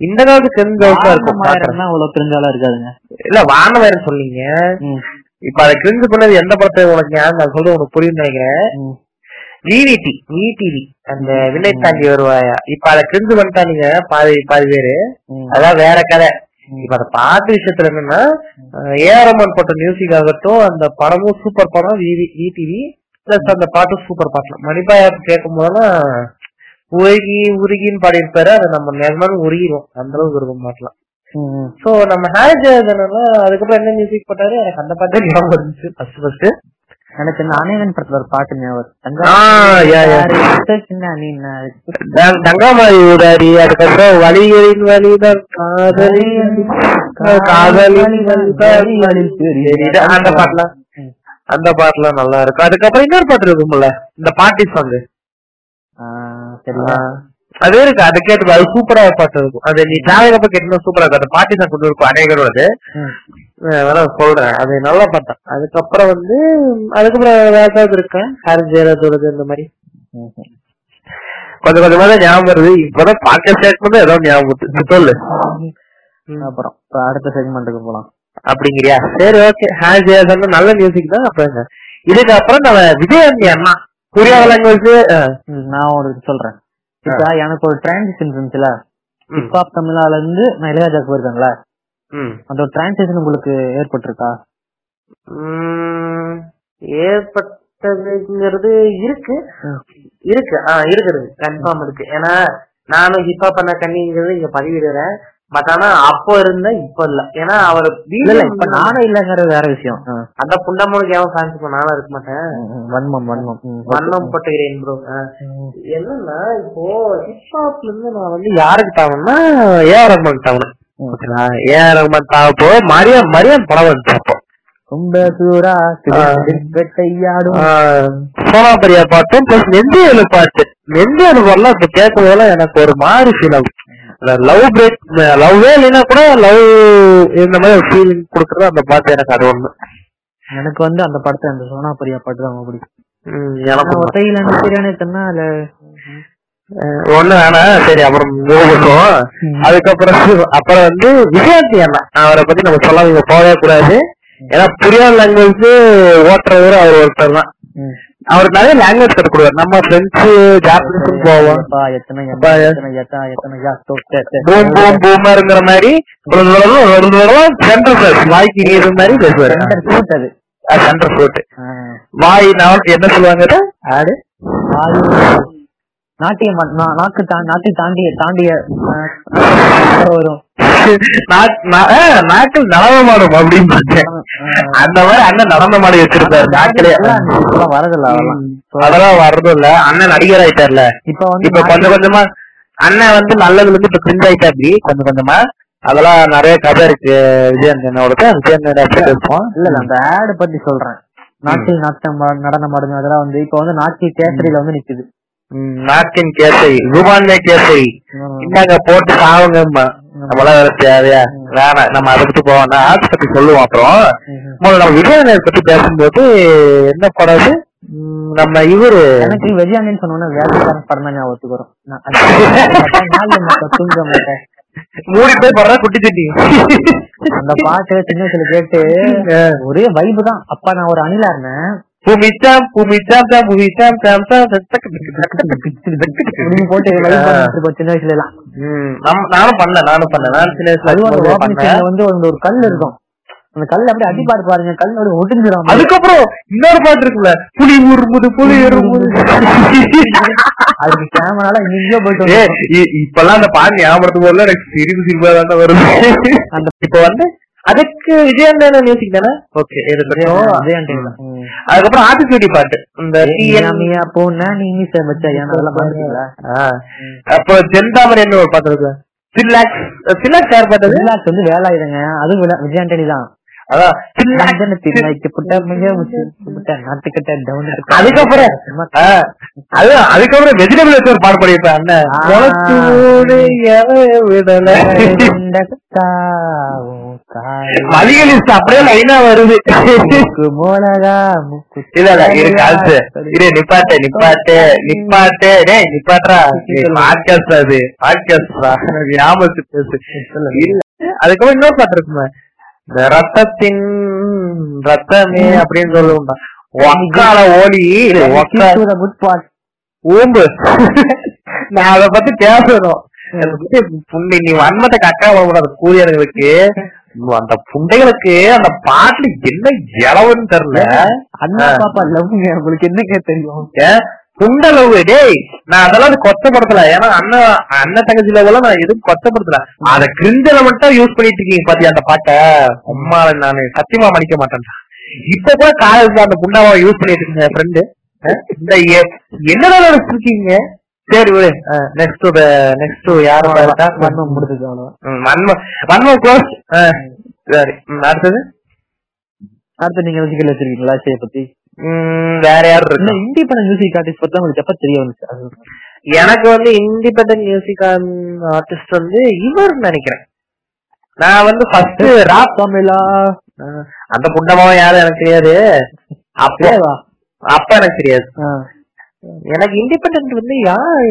இந்த காலத்து கிரிமி தோசா இருக்கும் அவ்வளவு பிரிஞ்சாலும் இருக்காதுங்க. இல்ல வாரணமேரம் சொன்னீங்க. ம். இப்ப அதை கிரிஞ்சு பண்ணது எந்த படத்தை உனக்கு ஞாபகம் நான் சொல்றது உனக்கு புரியும் நினைக்கிறேன். விவிடி விடிவி அந்த வில்லை தாண்டி வருவாயா? இப்ப அதை கிரிஞ்சு பண்ணிட்டானுங்க பாதி பாதி பேரு. அதான் வேற கதை. இப்ப அந்த பாட்டு விஷயத்துல என்னன்னா ஏஆர் ரமன் போட்ட மியூசிக் ஆகட்டும் அந்த படமும் சூப்பர் படம் விடிவி பிளஸ் அந்த பாட்டும் சூப்பர் பாட்டு. மணிப்பாயா கேட்கும் போதெல்லாம் உருகி உருகின்னு பாடியிருப்பாரு. அதை நம்ம நிஜமாலும் உருகிரும். அந்த அளவுக்கு இருக்கும் பாட்டுலாம். சோ நம்ம ஹேர் ஜெயதனா அதுக்கப்புறம் என்ன மியூசிக் போட்டாரு? எனக்கு அந்த பாட்டு ஞாபகம் இருந்துச்சு ஃபர்ஸ்ட் ஃபர்ஸ்ட் எனக்கு ஒரு பாட்டு நான் தங்கமாரி உடாரி அதுக்கப்புறம் வலிகளின் வலிதான் காதலி தெரியுது. அந்த பாட்டுலாம் அந்த பாட்டுலாம் நல்லா இருக்கும். அதுக்கப்புறம் இன்னொரு பாட்டு இருக்கும்ல இந்த பாட்டி சாங் அது இருக்கு அது கேட்டு அது சூப்பரா பாட்டு இருக்கும். அது நீ டிராவல் அப்ப கேட்டு சூப்பரா இருக்கும். அந்த பாட்டி சாங் கொண்டு இருக்கும் அநேகரோட. வேணா சொல்றேன். அது நல்லா பார்த்தேன். அதுக்கப்புறம் வந்து அதுக்கப்புறம் வேற ஏதாவது இருக்கேன் ஹாரி ஜெயராஜோடது இந்த மாதிரி. கொஞ்சம் கொஞ்சமா தான் ஞாபகம் வருது. இப்பதான் பாட்காஸ்ட் கேட்கும் ஏதோ ஞாபகம். சொல்லு. அப்புறம் அடுத்த செக்மெண்ட்டுக்கு போலாம். அப்படிங்கிறியா? சரி ஓகே ஜெயராஜன் நல்ல மியூசிக் தான். அப்புறம்? இதுக்கப்புறம் நம்ம விஜயந்தி அண்ணா புரியாத லாங்குவேஜ் நான் ஒரு சொல்றேன். இப்ப எனக்கு ஒரு டிரான்சிஷன் இருந்துச்சுல. ஹிப்ஹாப் தமிழால இருந்து நான் இளையராஜாக்கு போயிருக்கேன்ல. அந்த டிரான்சிஷன் உங்களுக்கு ஏற்பட்டிருக்கா? ஏற்பட்டதுங்கிறது இருக்கு. இருக்கு. ஆஹ் இருக்குது கன்ஃபார்ம் இருக்கு. ஏன்னா நானும் ஹிப்ஹாப் பண்ண கண்ணிங்கிறது இங்க பதிவிடுறேன். பட் ஆனா அப்போ இருந்த இப்ப இல்ல. ஏன்னா அவர் இல்ல இப்ப நானும் இல்லங்கிறது வேற விஷயம். அந்த புண்டமனுக்கு எவன் ஃபேன்ஸ் நானும் இருக்க மாட்டேன். வன்மம் வன்மம். ம். வண்ணம் போட்டுக்கிறேன் ப்ரோ. என்னன்னா இப்போ ஹிப்ஹாப்ல இருந்து நான் வந்து யாருக்கு தாவணும்னா ஏஆர் ரஹ்மான் தாவணும். ம். ஓகேங்களா ஏஆர் ரஹ்மான் தாவப்போ மரியான் மரியான் படம் வந்துச்சு அப்போ கும்ப சூரா வெட்டையாடும் சோனாபரியா பாட்டும் பிளஸ் நெந்தியலு பாட்டு. நெந்தியலு பாடலாம் இப்ப கேட்கும் போதெல்லாம் எனக்கு ஒரு மாதிரி ஃபீல் ஆகும் லவ் பிரேக் லவ்வே இல்லைன்னா கூட லவ் இந்த மாதிரி ஒரு ஃபீலிங் கொடுக்கறது அந்த பாட்டு எனக்கு அது ஒண்ணு. எனக்கு வந்து அந்த படத்தை அந்த சோனா பரியா பாட்டு தான் ரொம்ப பிடிக்கும். எனக்கு ஒத்தையில நினைக்கிறேன்னு அதுல அஹ் ஒண்ணு வேணாம் சரி அப்புறம் மூவ் அதுக்கப்புறம் அப்புறம் வந்து விஜயாந்தி அண்ணா. அவரை பத்தி நம்ம சொல்லாம போகவே கூடாது. ஏன்னா புரியாத லாங்குவேஜ் ஓட்டுறவர் அவர் ஒருத்தர் தான். அவருக்கு நிறைய லாங்குவேஜ் கற்றுக் நம்ம பிரெஞ்சு ஜாப்பனீஸும் போவோம். பூம் பூம் பூமருங்கிற மாதிரி சென்டர் ஃபிரஸ் வாய்க்கு நீர் மாதிரி பேசுவாரு. சென்டர் ஃப்ரூட் ஆ. வாய் என்ன சொல்லுவாங்க? ஆடு. வாயு நாட்டியம் பண்- நா- நாக்கு நாட்டை தாண்டிய தாண்டிய வரும். நாக்- நா- ஆ, நாக்கில் நடன மாடும் அப்படின்னு பார்த்தேன். அந்த மாதிரி அண்ணன் நடன மாடி நாக்கிலே. இப்பெல்லாம் வரதில்ல அதெல்லாம். வர்றதும் இல்ல அண்ணன் நடிகர் ஆயிட்டார்ல. இப்ப வந்து இப்ப கொஞ்சம் கொஞ்சமா அண்ணன் வந்து நல்லதுல இருந்து இப்ப கிரிஞ்ச் ஆயிட்டாப்படி கொஞ்சம் கொஞ்சமா. அதெல்லாம் நிறைய கதை இருக்கு. விஜயந்தனோட விஜயந்தன் அப்படி பேசுவோம். இல்ல அந்த ஆடு பத்தி சொல்றேன். நாட்டில் நாட்டம் நடனம் ஆடுங்க. அதெல்லாம் வந்து இப்ப வந்து நாட்டிய கேசரியில வந்து நிக்குது. ம், நாட்டின் கேசரி ரூபான்மே கேசரி இந்தாங்க போட்டு சாவுங்கம்மா நம்மளாம் வேற தேவையா வேணாம் நம்ம அதை பத்தி போவோம். நான் ஆர்ட்ஸ் பத்தி சொல்லுவோம் அப்புறம். முதல்ல நம்ம விஜயநகர் பத்தி பேசும்போது என்ன? ம், நம்ம இவரு. எனக்கு வெஜியாண்டின்னு சொன்னோன்னா வேலைக்காரன் படம் நான் நான் தூங்க மாட்டேன். மூடி போய் படுறா குட்டி சட்டி. அந்த பாட்டு சின்ன வயசுல கேட்டு ஒரே வைபு தான். அப்பா நான் ஒரு அணிலா இருந்தேன். பூமிச்சாம் பூமிச்சாம் சாம் பூமிச்சாம். இப்படின்னு போட்டு சின்ன வயசுல எல்லாம் நானும் பண்ணேன் நானும் பண்ணேன். நான் சின்ன வயசுல வந்து ஒரு கல் இருக்கும். அந்த கல் அப்படியே அடிப்பாரு பாருங்க கல் அப்படியே ஒட்டிஞ்சிரும். அதுக்கப்புறம் இன்னொரு பாட்டு இருக்குல்ல புலி உருமுது புலி உருமுது அதுக்கு கேமரால எங்கேயோ போயிட்டு இப்பெல்லாம் அந்த பாட்டு ஞாபகத்து போதுல எனக்கு சிரிப்பு சிரிப்பா தான் வருது. அந்த இப்ப வந்து அதுக்கு விஜயந்தான மியூசிக் தானே? ஓகே இருக்கட்டும் விஜயாண்டில. ம். அதுக்கப்புறம் ஆட்டிடியூடி பாட்டு இந்த மியா பூனா நீ மீச வச்ச ஏன் அதெல்லாம் பாத்துருக்கீங்களா ஆ. அப்போ என்ன ஒரு பாட்டு இருக்கு? சில்லாக்ஸ். சில்லாக்ஸ் யார் பாட்டது வில்லாக்ஸ் வந்து வேலாயுதங்க. அதுவும் விழா- விஜயாண்டனி தான். அதுக்கப்புறம் வெஜிடபிள் வச்சு ஒரு பாட்டு பாடியிருப்பேன் அண்ணன் மளிகை லிஸ்ட் அப்படியே லைனா வருது. இல்ல இல்ல இரு கால்ஸ் இரு நிப்பாட்டு நிப்பாட்டு நிப்பாட்டு. டேய் நிப்பாட்றா பாட்காஸ்ட் அது பேசு. இல்ல அதுக்கப்புறம் இன்னொரு பாட்டு இருக்குமே. இந்த ரத்தத்தின் ரத்தமே அப்படின்னு சொல்லுவோம்டா ஒக்கால ஓலி ஊம்பு நான் அத பத்தி பேசணும். புண்டை நீ வன்மத்தை கக்கா வரக்கூடாது கூலியர்களுக்கு. அந்த புண்டைகளுக்கு அந்த பாட்டுல என்ன இளவுன்னு தெரியல. அண்ணா பாப்பா லவ்ங்க உங்களுக்கு என்னங்க தெரியும்? லவ் டேய் நான் அதெல்லாம் கொச்சப்படுத்தல ஏன்னா அண்ணன் அண்ணன் தங்கச்சி லவ் நான் எதுவும் கொச்சப்படுத்தல அத கிரிஞ்சல மட்டும் யூஸ் பண்ணிட்டு இருக்கீங்க பாத்தியா அந்த பாட்டை? அம்மா நானு சத்தியமா மன்னிக்க மாட்டேன் இப்ப கூட காலேஜ்ல அந்த புண்டாவை யூஸ் பண்ணிட்டு இருக்கீங்க ஃப்ரெண்டு இந்த என்னடா நினைச்சிருக்கீங்க சரி விடு. நெக்ஸ்ட் நெக்ஸ்ட் யாரு பாருடா? மர்மம் முடிஞ்சது அவ்வளவுதான் ம், வன்ம வன்ம க்ளோஸ் சரி. அடுத்தது? அடுத்து நீங்க மியூசிக்கல் வச்சிருக்கீங்களா இசையை பத்தி? வேற யாரு இல்ல இருக்கு இண்டிபெண்டன்ட் மியூசிக் ஆர்டிஸ்ட் பத்தி உங்களுக்கு எப்ப தெரிய வந்துச்சு? எனக்கு வந்து இண்டிபெண்டன்ட் மியூசிக் ஆர்டிஸ்ட் வந்து இவர் நினைக்கிறேன். நான் வந்து ஃபர்ஸ்ட் ராப் தமிழா? அந்த புண்டமாவும் யாரும் எனக்கு தெரியாது. அப்போ அப்ப எனக்கு தெரியாது. எனக்கு இண்டிபெண்டன்ட் வந்து யார்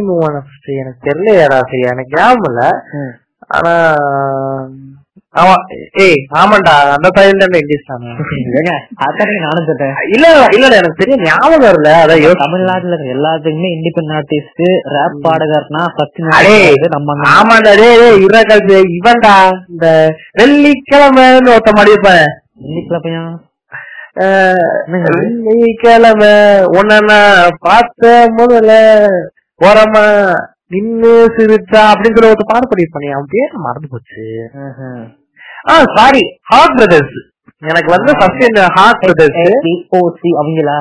எனக்கு தெரியலையாடா சரி எனக்கு ஞாபகம் இல்ல. ஆனா ஆமாண்டா அந்த இண்டிஸ் தானே. நானும் சொல்றேன். இல்ல இல்ல எனக்கு தெரியும் ஞாபகம் இல்ல அதான் யோசி- தமிழ்நாட்டுல இருக்க எல்லாத்துக்குமே இண்டிபெண்டன்ட் ஆர்டிஸ்ட் ரேப் பாடகர்னா ஃபர்ஸ்ட் நம்ம. ஆமாண்டா இருடா கழுத்து இவன்டா இந்த வெள்ளிக்கிழமைன்னு ஒருத்த மாதிரி இருப்பேன். அது? வெள்ளிக்கிழமை உன்ன பார்த்த முதல்ல. ஓரமா நின்னு சிரிச்சா அப்படின்னு சொல்லி ஒருத்த பாட பண்ணிருப்பானே அவன் பேர் மறந்து போச்சு. ஆ சாரி ஹாக் பிரதர்ஸ் எனக்கு வந்து ஃபர்ஸ்ட் இந்த ஹாக் பிரதர்ஸ் ஓசி அவங்களா?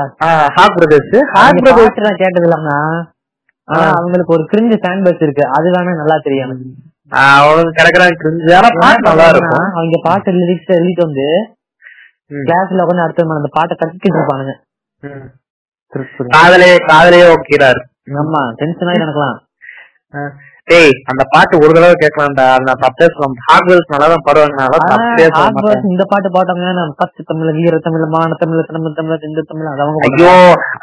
ஹாக் பிரதர்ஸ் ஹாக் பிரதர்ஸ் நான் கேட்டது இல்லைங்க ஆனா அவங்களுக்கு ஒரு கிரிஞ்சு ஃபேன் பேஸ் இருக்கு. அது வேணா நல்லா தெரியும். அவனுக்கு கிடைக்கிறான் கிரிஞ்சு ஆனா பாட்டு நல்லா இருக்கும். அவங்க பாட்டு லிரிக்ஸ் எழுதிட்டு வந்து. கிளாஸ்ல உட்காந்து அடுத்த அந்த பாட்டை கட்டிட்டு இருப்பானுங்க. காதலே காதலே ஓகேறாரு ஆமா டென்ஷன் ஆகி எனக்குலாம் டேய் அந்த பாட்டு ஒரு தடவை கேட்கலாம்டா. அது நான் தப்பே சொல்ல ஹார்ட்வேர்ஸ் நல்லா தான் நான் மாட்டேன். இந்த பாட்டு பாட்டவங்க நம்ம ஃபர்ஸ்ட் தமிழ் வீர தமிழ் மான தமிழ் தமிழ் தமிழ் இந்த தமிழ் அவங்க. ஐயோ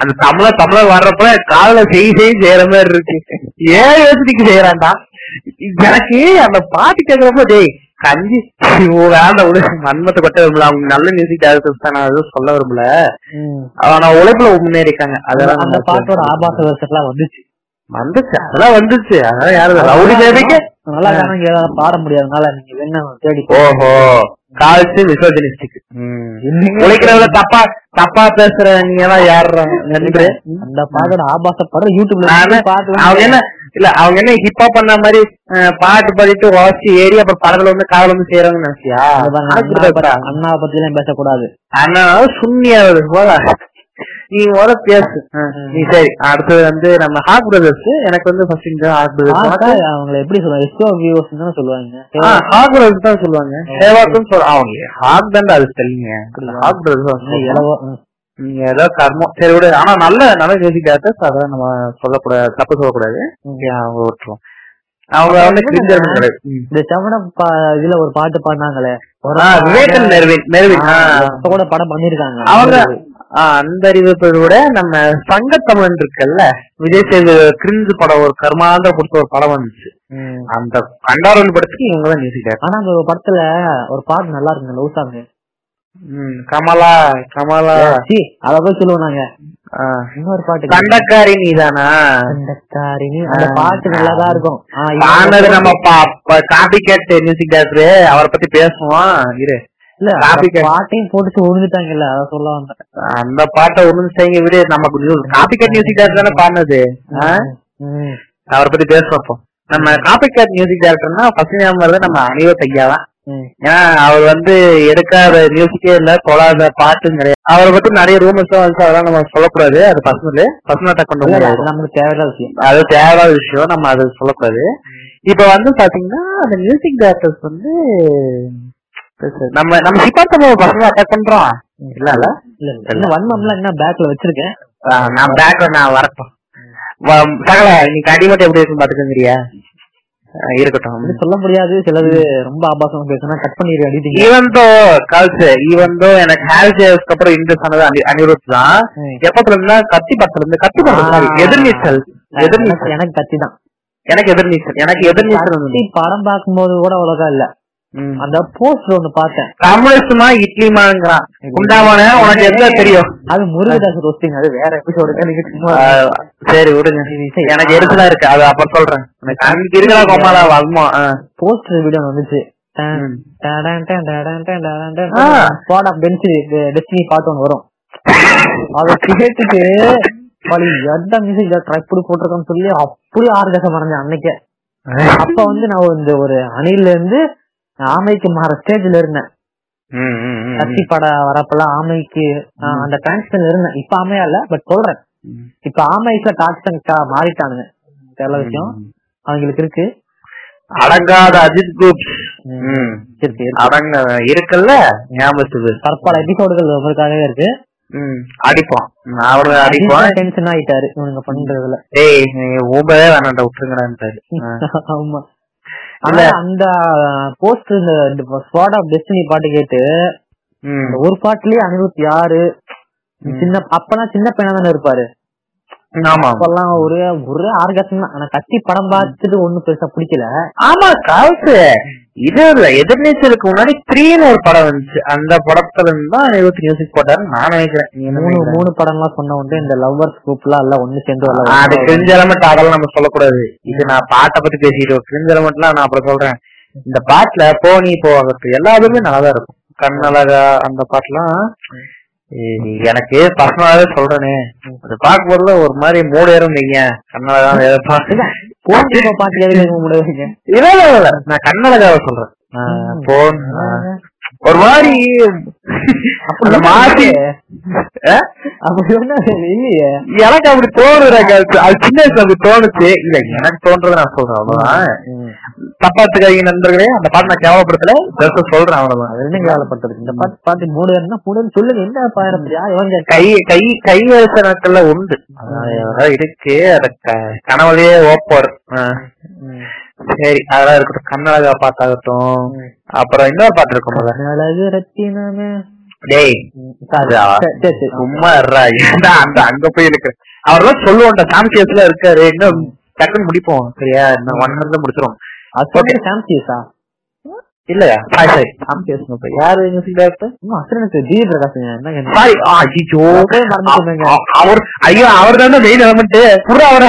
அந்த தமிழ தமிழ வர்றப்ப காதுல செய் செய் செய்யற மாதிரி இருக்கு. ஏன் யோசிச்சுக்கு செய்யறான்டா? எனக்கு அந்த பாட்டு கேக்குறப்ப டேய் கஞ்சி வேண்டாம் விடு. மன்மத்தை கொட்ட விரும்பல. அவங்க நல்ல மியூசிக் டேரக்டர்ஸ் தான். நான் எதுவும் சொல்ல விரும்பல. ஆனா உழைப்புல முன்னேறிக்காங்க அதெல்லாம் அந்த பாட்டோட ஆபாச வருஷம் வந்துச்சு. வந்துச்சு. அதெல்லாம் வந்துச்சு. அதெல்லாம் யாரு ரவுடி தேவிக்கு நல்லா இருக்காங்க ஏதாவது பாட முடியாதனால நீங்க வேணா தேடி ஓஹோ. கால்ஸ் மிசோஜனிஸ்டிக் உழைக்கிறவங்க தப்பா தப்பா பேசுற நீங்க எல்லாம் யாரு நன்றி அந்த பாட்டோட ஆபாச படம் யூடியூப்ல அவங்க என்ன இல்ல அவங்க என்ன ஹிப் ஹாப் பண்ண மாதிரி பாட்டு பாடிட்டு வாசி ஏறி அப்புறம் படத்துல வந்து காதல் வந்து செய்யறாங்கன்னு நினைச்சியா? அது பாருங்க, அண்ணா பத்தி- அண்ணா எல்லாம் பேசக்கூடாது. ஆனா சுண்ணியாவது போல நீ முத பேசு. நீ சரி அடுத்தது வந்து நம்ம ஹாக் பிரதர்ஸ் எனக்கு வந்து ஃபர்ஸ்ட் இந்த ஹாக் பிரதர்ஸ் அவங்கள எப்படி சொல்லுவாங்க? எஸ்ஓ வியூஸ் தான் சொல்லுவாங்க. ஹாக் பிரதர்ஸ் தான் சொல்லுவாங்க. சேவாக்கும் சொல்ல அவங்க ஹாக் தான் அது ஸ்பெல்லிங்க ஹாக் பிரதர்ஸ் இலவோ. நீங்க ஏதோ கர்மம் சரி விடு. ஆனா நல்ல நல்ல மியூசிக் டேரக்டர்ஸ் அதான் நம்ம சொல்லக்கூடாது தப்பு சொல்லக்கூடாது. அவங்க விட்டுருவோம். அவங்க வந்து கிடையாது. இந்த செவன இதுல ஒரு பாட்டு பாடினாங்களே விவேகன் மெர்வின் மெர்வின் கூட படம் பண்ணிருக்காங்க. அவங்க அந்த அறிவிப்பை விட நம்ம சங்கத்தமிழன் இருக்குல்ல விஜய் சேது கிரிஞ்சு படம் ஒரு கர்மாந்த கொடுத்த ஒரு படம் வந்துச்சு. அந்த கண்டாரன் படத்துக்கு இவங்க தான் மியூசிக் ஆனா அந்த படத்துல ஒரு பாட்டு நல்லா இருக்குங்க லவ் சாங் கமலா கமலா. அத போய் சொல்லுவோம் நாங்க. இன்னொரு பாட்டு கண்டக்காரி நீதானா? கண்டக்காரினி அந்த பாட்டு நல்லாதான் இருக்கும். ஆ, இது பாடினது நம்ம காப்பி கேட் மியூசிக் டேரக்டர் அவரை பத்தி பேசுவோம். இரு. பாட்டையும் போட்டு விழுந்துட்டாங்கல்ல அத சொல்ல வந்தேன். அந்த பாட்டை செய்யுங்க விடு நமக்கு காப்பி கேட் மியூசிக் டேரக்டர் தானே பாடினது. அவரை பத்தி பேசுவோம் அப்போ நம்ம காப்பி கேட் மியூசிக் டேரக்டர்னா ஃபர்ஸ்ட் ஞாபகம் நம்ம அனிவத் ஐயா தான். ஏன்னா அவர் வந்து எடுக்காத மியூசிக்கே இல்ல தொழாத பாட்டும் கிடையாது. அவரை பத்தி நிறைய ரூமர்ஸ் வந்து அதெல்லாம் நம்ம சொல்லக்கூடாது. அது பர்சனல் பர்சனல் அது நமக்கு தேவையில்லாத விஷயம். அது தேவையான விஷயம் நம்ம அது சொல்லக்கூடாது. இப்ப வந்து பாத்தீங்கன்னா அந்த மியூசிக் டைரக்டர்ஸ் வந்து நம்ம நம்ம சிப்பாத்த பசங்க அட்டாக் பண்றோம் இல்ல இல்ல. இல்ல இல்ல. இன்னும் வன்மம்லாம் என்ன பேக்ல வச்சிருக்கேன். நான் பேக்ல நான் வரட்டும் வ- சகல நீ அடிமட்டம் எப்படி இருக்குன்னு பாத்துக்கங்கிறியா இருக்கட்டும். சொல்ல முடியாது. சிலது ரொம்ப ஆபாசமா பேசினா கட் பண்ணிடு அடிட்டீங்க even though girls even though எனக்கு ஹேர் ஜேஸ்க்கு அப்புறம் இன்ட்ரெஸ்ட் ஆனது அனி- அனிருத் தான். எப்பத்துல இருந்தா கத்தி படத்துல இருந்து கத்தி சாரி எதிர்நீச்சல் எதிர்நீச்சல் எனக்கு கத்தி தான். எனக்கு எதிர்நீச்சல் எனக்கு எதிர்நீச்சல் படம் பார்க்கும்போது கூட அவ்வளவுதான் இல்ல. அந்த போஸ்டர் ஒண்ணு பார்த்தேன் கம்யூனிஸ்டுமா இட்லிமாங்கிறான் குண்டாமான உனக்கு எந்த தெரியும் அது முருகதாஸ் ரோஸ்டிங் அது வேற எபிசோடு நீங்க சரி விடுங்க எனக்கு எரிச்சலா இருக்கு அது அப்புறம் சொல்றேன் அன்னைக்கு இருக்கிற கோமாலா வல்மா போஸ்டர் வீடியோ வந்துச்சு டெஸ்டினி பாட்டு ஒன்று வரும் அதை கேட்டுட்டு எந்த மியூசிக் போட்டிருக்கோன்னு சொல்லி அப்படியே ஆர்கசம் மறைஞ்சேன் அன்னைக்கே அப்ப வந்து நான் இந்த ஒரு அணில இருந்து ஆமைக்கு மாற ஸ்டேஜ்ல இருந்தேன். கத்தி பட வரப்பெல்லாம் ஆமைக்கு அந்த டிரான்ஸ்ல இருந்தேன். இப்ப ஆமையா இல்ல பட் சொல்றேன். இப்ப ஆமைஸ்ல டாக்ஸன்கா மாறிட்டானுங்க. தெரியல விஷயம். அவங்களுக்கு இருக்கு. அடங்காத அஜித் இருக்கு. அடங்க இருக்குல்ல? ஞாபகத்துக்கு. பற்பல எபிசோடுகள் உங்களுக்காகவே இருக்கு. அடிப்போம் அவரு அடிப்போம் டென்ஷன் ஆயிட்டாரு. இவனுங்க பண்றதுல. டேய் நீ ஊம்பவே வேணாம்டா விட்டுருங்கடான்ட்டாரு. ஆமா. ஆனா அந்த போஸ்ட் இந்த ஸ்பாட் ஆஃப் டெஸ்டினி பாட்டு கேட்டு ஒரு பாட்டுலயே அனிருத் யாரு? சின்ன அப்பெல்லாம் சின்ன பையனா தானே இருப்பாரு. அப்பெல்லாம் ஒரே ஒரே ஆர்கசம் தான். ஆனா கத்தி படம் பார்த்துட்டு ஒண்ணும் பெருசா பிடிக்கல. ஆமா காசு இது இல்ல. எதிர்நீச்சலுக்கு முன்னாடி த்ரீன்னு ஒரு படம் வந்துச்சு அந்த படத்துல இருந்து தான் இருபத்தி மியூசிக் போட்டாருன்னு நான் நினைக்கிறேன் மூணு? மூணு படம் எல்லாம் சொன்ன உடனே இந்த லவ்வர்ஸ் குரூப் எல்லாம் எல்லாம் ஒண்ணு சேர்ந்து அது கிரிஞ்ச எலமெண்ட் அதெல்லாம் நம்ம சொல்லக்கூடாது. இது நான் பாட்டை பத்தி பேசிட்டு கிரிஞ்ச எலமெண்ட்லாம் நான் அப்புறம் சொல்றேன். இந்த பாட்டுல போனி போகட்டும் எல்லாத்துமே நல்லாதான் இருக்கும். கண்ணழகா அந்த பாட்டுலாம் எனக்கு பர்சனலாவே சொல்றேனே. அது பார்க்கும்போதுல ஒரு மாதிரி மூடு ஏறும் நீங்க கண்ணழகா ஏதோ பாட்டு பாட்டு இல்ல இல்ல இல்ல நான் கண்ணழகாவை சொல்றேன். போன் ஒரு மாதிரி மாத்தி எனக்கு அப்படி தோணுறாங்க அது சின்ன வயசுல அப்படி தோணுச்சு. இல்ல எனக்கு தோன்றதை நான் சொல்றேன் அவ்வளவுதான். தப்பாத்துக்காக நண்பர்களே அந்த பாட்டு நான் கேவலப்படுத்தல. just சொல்றேன் அவ்வளவுதான். என்ன கேவலப்பட்டது இந்த பாட்டு பாட்டு மூணு வேணும்னா மூணுன்னு சொல்லுங்க. என்ன பாயிரப்படியா இவன் கேட்க கை கை கை வயசு நாட்கள்ல உண்டு. இருக்கு. அத க- கனவுலயே ஓப்பர். சரி அதெல்லாம் இருக்கட்டும். கண்ணழகா பாட்டாகட்டும். அப்புறம் இன்னொரு பாட்டு இருக்கும்ல அழகு ரத்தினமே. டேய். சும்மா அந்த அங்க போய் இருக்கு அவர்லாம் சொல்லுவோம்டா சாம்சியஸ்ல இருக்காரு. இன்னும் டக்குன்னு முடிப்போம். சரியா? இன்னும் ஒன் ஹவர்ல முடிச்சிரும் அது இல்லையா? சாரி யாரு மியூசிக் டைரக்டர் அசுரனுக்கு ஜி பிரகாஷ் என்ன சாரி ஐயோ. அவர் ஐயோ அவர் தானே மெயின் எலமெண்ட் புற அவர.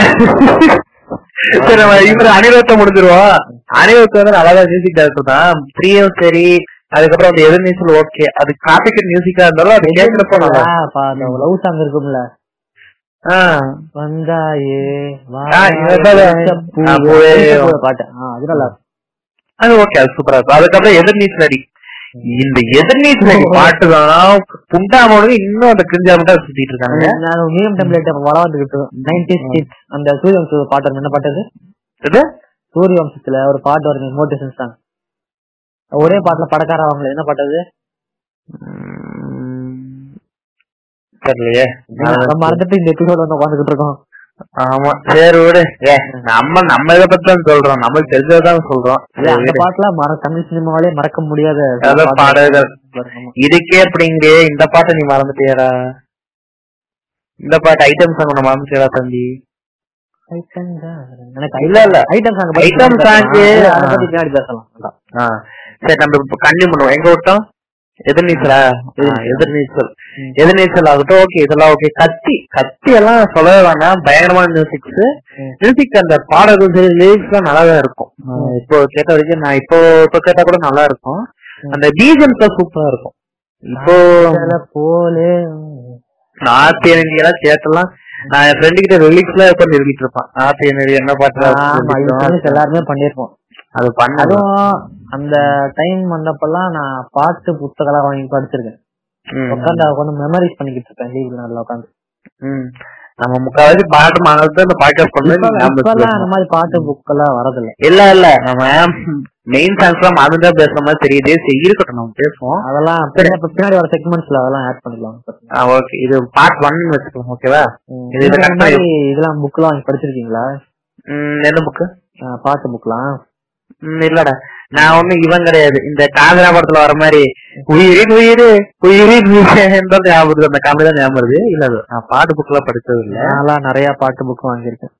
சரி நம்ம இவரு அனிருத்த முடிஞ்சிருவோம் அனிருத் வந்து நல்லா மியூசிக் டைரக்டர் தான் பிரியம் சரி அதுக்கப்புறம் அந்த எதிர்நீச்சல் ஓகே அது காப்பிக்கட் மியூசிக்கா இருந்தாலும் அது கேட்கிறப்போ நல்லா லவ் சாங் இருக்கும்ல. வந்தாயே பாட்டு. அது நல்லா. அது ஓகே அது சூப்பரா இருக்கும். அதுக்கப்புறம் எதிர்நீச்சல் அடி. இந்த எதிர்நீச்சல் அடி பாட்டு தான். புண்டாமோடு இன்னும் அந்த கிரிஞ்சா மட்டும் சுத்திட்டு இருக்காங்க நான் மீம் டெம்ப்ளேட் வளர்ந்துகிட்டு நைன்டி கிட்ஸ் அந்த சூரியவம்ச பாட்டு வரும். என்ன பாட்டு அது? சூரியவம்சத்துல ஒரு பாட்டு வருது மோட்டிவேஷன் சாங் ஒரே பாட்டுல படக்கார அவங்கள என்ன பாட்டு அது? உம், தெரியலையே. நம்ம மறந்துட்டு இந்த எபிசோட் வந்து உட்காந்துக்கிட்டு இருக்கோம். ஆமா. சரி விடு. நம்ம நம்ம இதை பத்தி தான் சொல்றோம். நம்மளுக்கு தெரிஞ்சதான் சொல்றோம். அந்த. பாட்டுல மற தமிழ் சினிமாவிலே மறக்க முடியாத பாடல்கள். இதுக்கே அப்படிங்க இந்த பாட்டை நீ மறந்துட்டியாடா. இந்த பாட்டு ஐட்டம் சாங் ஒண்ணு மறந்துட்டியாடா தம்பி. எனக்கு இல்ல, இல்ல. ஐட்டம் சாங் அதை ஆ. பத்தி பின்னாடி பேசலாம். சரி நம்ம இப்ப கண்டினியூ பண்ணுவோம். எங்க விட்டோம்? எதிர்நீச்சலா? எதிர்நீச்சல். எதிர்நீச்சல் ஆகட்டும் ஓகே இதெல்லாம் ஓகே கத்தி கத்தி எல்லாம் சொல்லவே வேணாம் பயங்கரமான மியூசிக்ஸ். மியூசிக் அந்த பாடல்கள் சரி லிரிக்ஸ் எல்லாம் நல்லா தான் இருக்கும் இப்போ கேட்ட வரைக்கும் நான் இப்போ இப்போ கேட்டா கூட நல்லா இருக்கும். அந்த பீஜம்ஸ் சூப்பரா இருக்கும். இப்போ போலே. நார்த் எல்லாம் கேட்டெல்லாம் நான் என் ஃப்ரெண்டு கிட்ட ரிலீக்ஸ் எல்லாம் எழுதிட்டு இருப்பான். நார்த் எனர்ஜி என்ன பாட்டு எல்லாருமே பண்ணிருப்போம். அது பண்ணதும் அதுவும் அந்த டைம் வந்தப்பெல்லாம் நான் பாட்டு புத்தகம் வாங்கி படிச்சிருக்கேன். உட்காந்து உட்காந்து மெமரிஸ் பண்ணிக்கிட்டு இருக்கேன் லீவ்ல நல்லா உட்காந்து ம். நம்ம முக்காவாசி பாட்டு மாணவர்கள் இந்த பாட்காஸ்ட் இப்பெல்லாம் அந்த பண்ணது மாதிரி பாட்டு புக் எல்லாம் வரதில்ல. இல்ல இல்ல. நம்ம மெயின் சாங்ஸ் எல்லாம் மறந்துதான் பேசுற மாதிரி தெரியுது. சரி இருக்கட்டும் நம்ம பேசுவோம். அதெல்லாம் பின்னாடி வர செக்மெண்ட்ஸ்ல அதெல்லாம் ஆட் பண்ணிக்கலாம். ஓகே இது பார்ட் ஒன் வச்சுக்கலாம் ஓகேவா இதெல்லாம் புக்லாம் வாங்கி படிச்சிருக்கீங்களா? எந்த புக்கு பாட்டு புக்லாம் இல்லடா. நான் ஒண்ணு இவன் கிடையாது. இந்த காதரா படத்துல வர மாதிரி உயிரின் உயிரு உயிரின் உயிர் ஞாபகம் அந்த காமெடி தான் ஞாபகம் வருது இல்ல அது நான் பாட்டு புக் எல்லாம் படிச்சது இல்ல. நான்லாம் நிறைய பாட்டு புக் வாங்கியிருக்கேன்.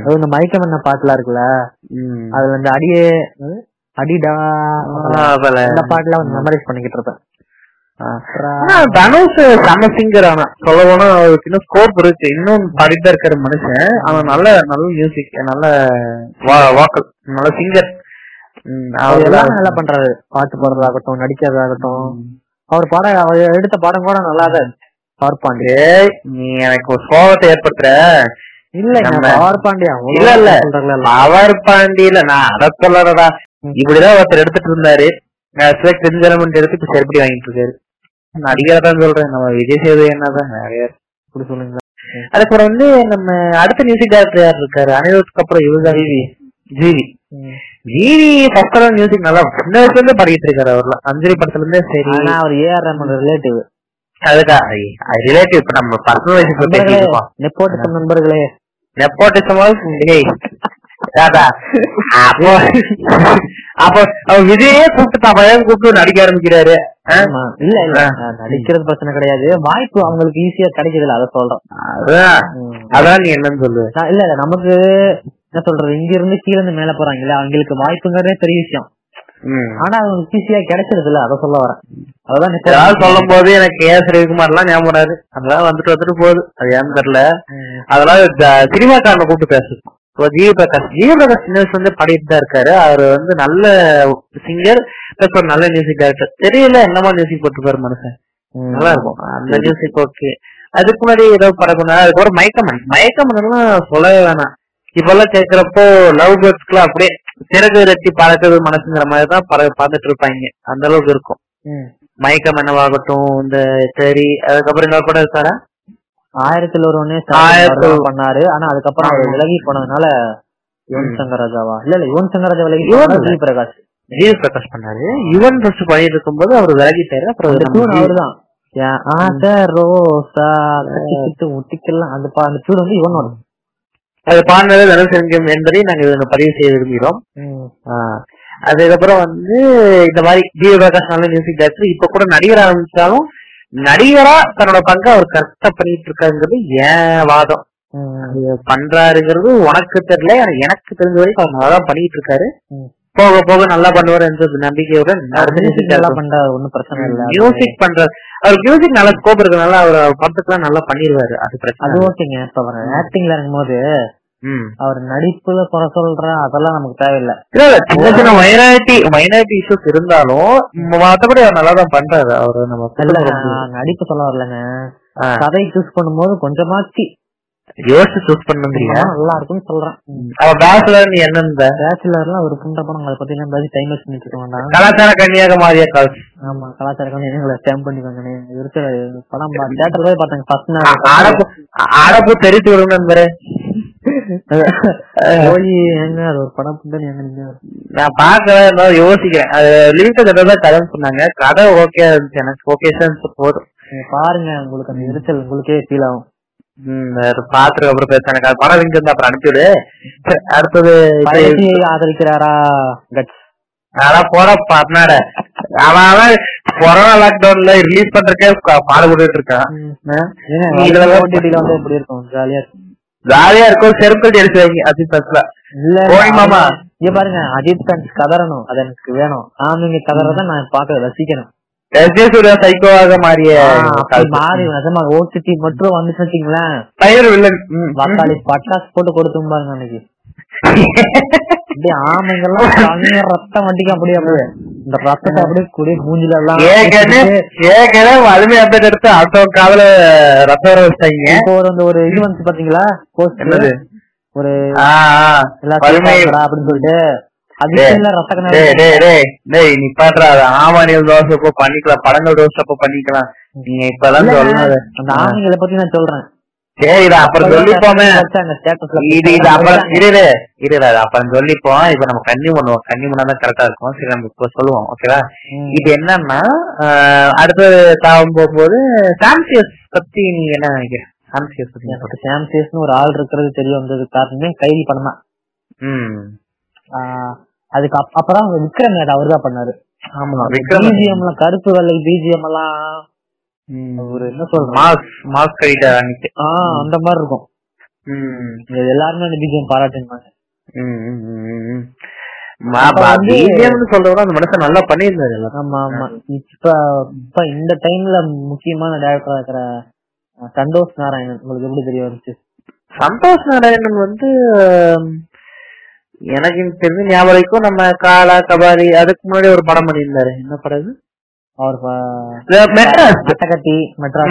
அதுவும் இந்த மயக்கம் என்ன பாட்டுலாம் இருக்குல்ல? ம். அதுல இந்த அடியே அது? அடிடா ஆ, பல. இந்த பாட்டுல வந்து மெமரைஸ் பண்ணிக்கிட்டு இருப்பேன். தனுஷ் செம்ம சிங்கர் ஆனா. சொல்ல போனா அவருக்கு இன்னும் ஸ்கோப் இருக்கு. இன்னும் பாடிட்டு இருக்கிற மனுஷன். ஆனா நல்ல நல்ல மியூசிக் நல்ல வாக்கல் நல்ல சிங்கர் அவர் எல்லாமே நல்லா பண்றாரு. பாட்டு பாடுறதாகட்டும் நடிக்கிறதாகட்டும். அவர் பாட அவர் எடுத்த படம் கூட நல்லா தான் பவர் பாண்டியா. நீ எனக்கு ஒரு சோகத்தை ஏற்படுத்துற. நம்ம- பவர் பாண்டியா. இல்ல, இல்ல. பவர் பாண்டியில நான் அத சொல்லறதா. இப்படிதான் ஒருத்தர் எடுத்துட்டு இருந்தாரு. கிரிஞ்சலமெண்ட் எடுத்து இப்ப செருப்படி வாங்கிட்டு இருக்காரு. நடிகரை தான் சொல்றேன். நம்ம விஜய் சேது என்னதான் நிறைய இப்படி சொல்லுங்களா அதுக்கப்புறம் வந்து நம்ம அடுத்த மியூசிக் டைரக்டர் யார் இருக்காரு? அனிருத்துக்கு அப்புறம் இவர்தான். GV. GV. GV first music நல்லா சின்ன வயசுல இருந்தே பாடிட்டு இருக்காரு அவர்லாம். அஞ்சலி படத்துல இருந்தே சரி. ஆனா அவர் ஏஆர் ரஹ்மான் ரிலேட்டிவ் அதுக்கா? ரிலேட்டிவ் இப்ப நம்ம பர்சனல் வயசு பேசிட்டு இருக்கோம். நெப்போட்டிசம் நண்பர்களே. நெப்போட்டிசம் அப்போ அப்போ விஜயே கூப்பிட்டு தான் கூப்பிட்டு நடிக்க ஆரம்பிக்கிறாரு. இல்ல இல்ல. நடிக்கிறது பிரச்சனை கிடையாது. வாய்ப்பு அவங்களுக்கு ஈஸியா கிடைக்குதுல்ல அதை சொல்றேன் அதான். நீ என்னன்னு சொல்லு. இல்ல நமக்கு என்ன சொல்றது இங்க இருந்து கீழ இருந்து மேல போறாங்கல்ல அவங்களுக்கு வாய்ப்புங்கிறதே பெரிய விஷயம். ஆனா அவங்களுக்கு ஈஸியா கிடைச்சிருது இல்ல அதை சொல்ல வரேன். அதான் சொல்லும் போது எனக்கு கே எஸ் ரவிக்குமார் எல்லாம் ஞாபகம் வராது. அதெல்லாம் வந்துட்டு வந்துட்டு போகுது. அது ஏன்னு தெரியல. அதெல்லாம் ஜ- சினிமாக்காரனை கூப்பிட்டு பேசு இப்போ ஜிவி பிரகாஷ் ஜிவி பிரகாஷ் சின்ன வயசுல இருந்து பாடிட்டு தான் இருக்காரு. அவர் வந்து நல்ல சிங்கர் பிளஸ் ஒரு நல்ல மியூசிக் டைரக்டர் தெரியல என்னமா மியூசிக் போட்டுருப்பாரு மனுஷன். நல்லா இருக்கும். அந்த மியூசிக் ஓகே அதுக்கு முன்னாடி ஏதோ படம் அதுக்கப்புறம் மயக்கமன். மயக்கமன் எல்லாம் சொல்லவே வேணாம். இப்பெல்லாம் கேக்குறப்போ லவ் பேர்ட்ஸ்க்குலாம் அப்படியே சிறகு ரெட்டி பறக்குது மனசுங்கிற மாதிரி தான் பற பார்த்துட்டு இருப்பாங்க அந்த அளவுக்கு இருக்கும். மயக்கம் என்னவாகட்டும் இந்த சரி அதுக்கப்புறம் இன்னொரு படம் இருக்காரா ஆயிரத்தில் ஆயிரத்தில் சாதனை பண்ணாரு. ஆனா அதுக்கப்புறம் அவர். விலகி போனதுனால யுவன். சங்கர் ராஜாவா இல்ல இல்ல யுவன் சங்கர் ராஜா விலகி யுவன் பிரகாஷ் ஜிவி பிரகாஷ் பண்ணாரு. யுவன் ஃபர்ஸ்ட் பண்ணிட்டு இருக்கும்போது அவர் விலகிட்டாரு அப்புறம் அவர்தான். என் ஆசை ரோசா ஒட்டிக்கலாம் அந்த அந்த டியூன் வந்து வரும் அது பாடினது தனுசங்கம் என்பதை நாங்க இதுல பதிவு செய்ய விரும்புகிறோம். அதுக்கப்புறம் வந்து இந்த மாதிரி ஜிவி பிரகாஷ் நல்ல மியூசிக் டைரக்டர் இப்ப கூட நடிகர் ஆரம்பிச்சாலும் நடிகரா தன்னோட பங்கை அவர் கரெக்டா பண்ணிட்டு இருக்காருங்கிறது ஏன் வாதம். பண்றாருங்கிறது உனக்கு தெரியல எனக்கு தெரிஞ்ச வரைக்கும் அவர் நல்லா தான் பண்ணிட்டு இருக்காரு. போக போக நல்லா பண்ணுவார் என்ற நம்பிக்கையுடன் ஒண்ணும் பிரச்சனை இல்ல. மியூசிக் பண்றாரு அவர் மியூசிக் நல்ல ஸ்கோப் இருக்கனால அவர் படத்துக்குலாம் நல்லா பண்ணிடுவாரு அது பிரச்சனை அது. ஓகேங்க இப்ப அவர் ஆக்டிங்ல இருக்கும்போது. அவர் நடிப்புல குறை சொல்ற அதெல்லாம் நமக்கு தேவையில்லை. சின்ன சின்ன மைனாரிட்டி மைனாரிட்டி இஷ்யூஸ் இருந்தாலும் மத்தபடி அவர் நல்லா தான் பண்றாரு. அவரு நம்ம நடிப்பு சொல்ல வரலங்க. கதை சூஸ் பண்ணும்போது கொஞ்சமாச்சு. யோசிச்சு சூஸ் பண்ணுங்கிறியா நல்லா இருக்கும்னு சொல்றேன். அவ பேச்சுலர் நீ என்ன இந்த? பேச்சுலர்லாம் ஒரு புண்ட அதை பத்தி எல்லாம் பேசி டைம் வேஸ்ட் பண்ணிட்டு வேண்டாம். கலாச்சார கன்னியாகுமரியா கால். ஆமா கலாச்சாரம் எங்களை ஸ்டாம்ப் பண்ணிக்கோங்க இருக்கிற படம் தேட்டர்ல போய் பார்த்தேங்க ஃபர்ஸ்ட் நாள் அடப்பு தெரித்து விடும் நண்பரே ஒரு படம் நான் பாக்கல யோசிக்கிறேன். அது லிமிட்டட் தான் கதைன்னு சொன்னாங்க. கதை ஓகே இருந்துச்சு. எனக்கு ஓகே போதும். நீங்க பாருங்க. உங்களுக்கு அந்த எரிச்சல் உங்களுக்கே ஃபீல் ஆகும். பாத்துட்டு அப்புறம் பேச எனக்கு படம் லிங்க் இருந்தா அப்புறம் அனுப்பிவிடு. சரி, அடுத்தது ஆதரிக்கிறாரா கட்ஸ் அதான் போற பண்ணாட அவன் கொரோனா லாக்டவுன்ல ரிலீஸ் பண்றதுக்கே பாடுபட்டு இருக்கான். இதுல தான் வந்து எப்படி இருக்கும்? ஜாலியா இருக்கும் ஜாலியா இருக்கும். செருப்பு அடிச்சு வைங்க. அது பஸ்ல இல்ல மாமா. இங்க பாருங்க அஜித் கான் கதறணும். அது எனக்கு வேணும். ஆமாங்க கதறத நான் பாக்க ரசிக்கணும். சூர்யா சைக்கோவாக மாறிய. மாறி நிஜமா ஓடிடி மட்டும் வந்துச்சு வச்சுங்களேன் பயிர் வில்லன். வாக்காளி பட்டாசு போட்டு கொடுத்தும் பாருங்க அன்னைக்கு. அப்படியே ஆமைங்கெல்லாம் ரத்தம் வண்டிக்கு அப்படியே அப்படியே. இந்த ரத்தத்தை அப்படியே கூடிய மூஞ்சில எல்லாம் ஏற்கனவே வலிமை அப்டேட் எடுத்து அடுத்த காதல ரத்தம் வர வச்சிட்டாங்க. இப்போ ஒரு அந்த ஒரு இது வந்து பாத்தீங்களா? போஸ்ட் ஒரு அப்படின்னு சொல்லிட்டு பண்ணிக்கலாம் படங்கள் தோசை அப்போ பண்ணிக்கலாம். நீங்க இப்பெல்லாம் சொல்லாத அந்த ஆமைங்களை பத்தி நான் சொல்றேன். அப்புறம் சொல்லிப்போமே. இது இது அப்புறம் இரு இரு, அப்புறம் சொல்லிப்போம். இப்ப நம்ம கன்னி பண்ணுவோம். கன்னி பண்ணாதான் கரெக்டா இருக்கும். சரி நம்ம இப்ப சொல்லுவோம். ஓகேவா. இது என்னன்னா அடுத்து தாவும் போகும்போது சாம்சியஸ் பத்தி நீங்க என்ன நினைக்கிறேன் சாம்சியஸ் பத்தி என்ன எனக்கு சாம் சேஸ்னு ஒரு ஆள் இருக்கிறது தெரிய வந்தது. காரணமே கைதி படம் தான். அதுக்கு அப்- அப்புறம் விக்ரம் அவர் தான் பண்ணாரு. ஆமா பிஜிஎம்ல கருப்பு வெள்ளை பிஜிஎம் எல்லாம் ஒரு என்ன சொல்றோம் மாஸ் மாஸ் கழிட்ட அன்னைக்கு. ஆஹ் அந்த மாதிரி இருக்கும். எல்லாருமே அந்த பிஜிஎம் மனுஷன் நல்லா பண்ணியிருந்தாரு எல்லாம். ஆமா ஆமா. இப்ப இப்ப இந்த டைம்ல முக்கியமான டேரக்டரா இருக்கிற சந்தோஷ் நாராயணன். உங்களுக்கு எப்படி தெரிய வந்துச்சு? சந்தோஷ் நாராயணன் வந்து எனக்கு தெரிஞ்ச ஞாபகம் நம்ம காலா கபாலி அதுக்கு முன்னாடி ஒரு படம் பண்ணியிருந்தாரு. என்ன படம்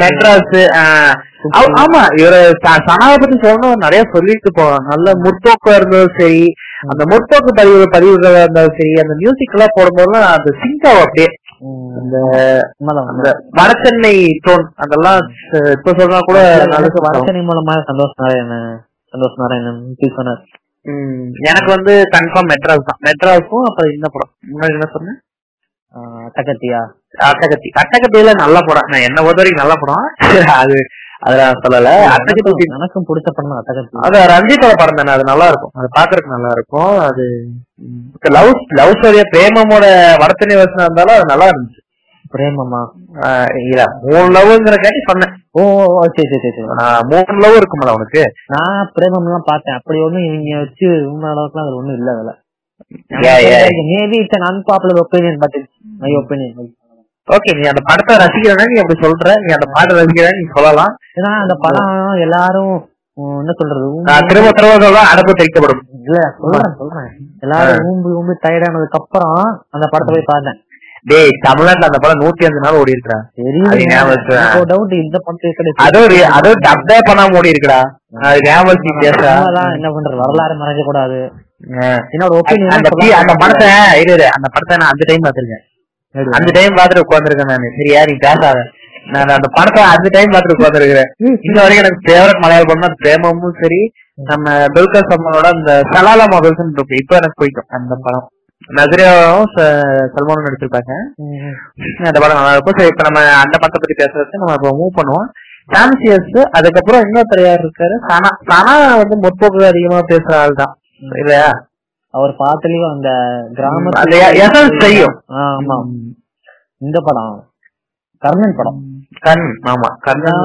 மெட்ராஸ் ஆ, ஆ- ஆமா இவரு சனாவை பத்தி சொல்லணும் நிறைய சொல்லிட்டு போவாங்க நல்ல முற்போக்கா இருந்ததும் சரி அந்த முற்போக்கு பதிவு பதிவுகளா இருந்தாலும் சரி அந்த மியூசிக் எல்லாம் போடும்போதெல்லாம் அந்த சிங்க் ஆகும் அப்படியே. வடசென்னை டோன் அதெல்லாம் இப்ப சொன்னா கூட வடசென்னை மூலமா சந்தோஷ் நாராயணன் சந்தோஷ் நாராயணன் சொன்னார். எனக்கு வந்து கன்ஃபார்ம் மெட்ராஸ் தான். மெட்ராஸும் அப்புறம் இந்த படம். முன்னாடி என்ன சொன்னேன்? அட்டகத்தியா அட்டகத்தி. அட்டகத்தியில நல்ல படம். நான் என்ன பொறுத்த வரைக்கும் நல்ல படம். அது அதுல சொல்லல. அட்டகத்தி எனக்கும் பிடிச்ச படம் அட்டகத்தி. அது ரஞ்சித்தோட படம் தானே. அது நல்லா இருக்கும். அது பாக்குறதுக்கு நல்லா இருக்கும். அது லவ் லவ் ஸ்டோரியா பிரேமமோட வடத்தனை வசனம் இருந்தாலும் அது நல்லா இருந்துச்சு. பிரேமமா? இல்ல மூணு லவ்ங்கிற காட்டி சொன்னேன். ஓ சரி சரி சரி மூணு லவ் இருக்கும்ல அவனுக்கு நான் பிரேமம் எல்லாம் பார்த்தேன். அப்படி ஒண்ணும் இவங்க வச்சு உண்மை அளவுக்கு அது ஒண்ணும் இல்ல அதுல. Maybe it's an unpopular opinion but my opinion okay நீ அந்த படத்தை ரசிக்கிறனா நீ அப்படி சொல்ற. நீ அந்த பாட்டை ரசிக்கிறா நீ சொல்லலாம். ஏன்னா அந்த படம் எல்லாரும் என்ன சொல்றது திரும்ப திரும்ப சொல்றேன் அடப்பு தெரிக்கப்படும் இல்ல சொல்றேன் சொல்றேன். எல்லாரும் ஊம்பி ஊம்பி டயர்டானதுக்கு அப்புறம் அந்த படத்தை போய் பார்த்தேன். டேய் தமிழ்நாட்டுல அந்த படம் நூத்தி அஞ்சு நாள் ஓடி இருக்கா அது ஞாபகம் வச்சுக்கோ. தெரியும் டவுட் இந்த கிடையாது அதுவும் அதுவும் டப்டே பண்ணாம ஓடி இருக்குடா அது ஞாபகம் என்ன பண்றது? வரலாறு மறைக்க கூடாது. என்னோட ஒப்பீனியன் அந்த படத்தை இரு, அந்த படத்தை நான் அந்த டைம் பாத்திருக்கேன் அந்த டைம் பாத்துட்டு உட்காந்துருக்கேன் நானு. சரியா நீ பேசாத. நான் அந்த படத்தை அந்த டைம் பாத்துட்டு உட்காந்துருக்கிறேன் இன்ன வரைக்கும் எனக்கு ஃபேவரட் மலையாள படம் பிரேமமும் சரி நம்ம துல்கர் சல்மானோட அந்த சலாலா மொபைல்ஸ் இருக்கு. இப்ப எனக்கு பிடிக்கும் அந்த படம். நசரியாவும் சல்மானும் நடிச்சிருப்பாங்க அந்த படம் நல்லா இருக்கும். சரி இப்ப நம்ம அந்த படத்தை பத்தி பேசுறதுக்கு நம்ம இப்ப மூவ் பண்ணுவோம். சாம்சியஸ் அதுக்கப்புறம் இன்னொருத்தர் யார் இருக்காரு? சனா சனா வந்து முற்போக்கு அதிகமா பேசுற ஆள் தான் இல்லையா? அவர் பாத்துலயும் அந்த கிராம அந்த எசன்ஸ் தெரியும் ஆமா. இந்த படம். கர்ணன் படம். கண் ஆமா. கர்ணன்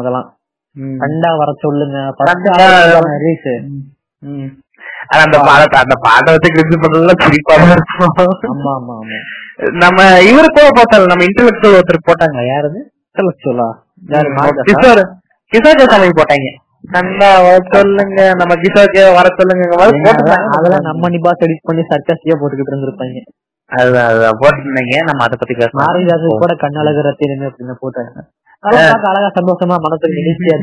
அதெல்லாம். கண்டா வர சொல்லுங்க. அந்த பாடத்தை அந்த வச்சு கிரிஞ்சு பண்றதுல குறிப்பா தான் இருக்கும். ஆமா ஆமா ஆமா. நம்ம இவரு கூட போட்டாங்க நம்ம இன்டெலக்சுவல் ஒருத்தர் போட்டாங்க. யாரு யாரு கிஷோர் கிஷோர் போட்டாங்க. கண்ணா வர சொல்லுங்க. நம்ம கிஷோக்கே வர சொல்லுங்க. அதெல்லாம் நம்ம நிபாஸ் எடிட் பண்ணி சர்க்கஸ்டியா போட்டுக்கிட்டு இருந்திருப்பாங்க. அதுதான் அதுதான் போட்டுருந்தீங்க. நம்ம அதை பத்தி பேசலாம். மாரிதாஸ் கூட கண்ணழகு ரத்தினமே அப்படின்னு போட்டாங்க. அழகா சந்தோஷமா மனசுக்கு நிகழ்ச்சியா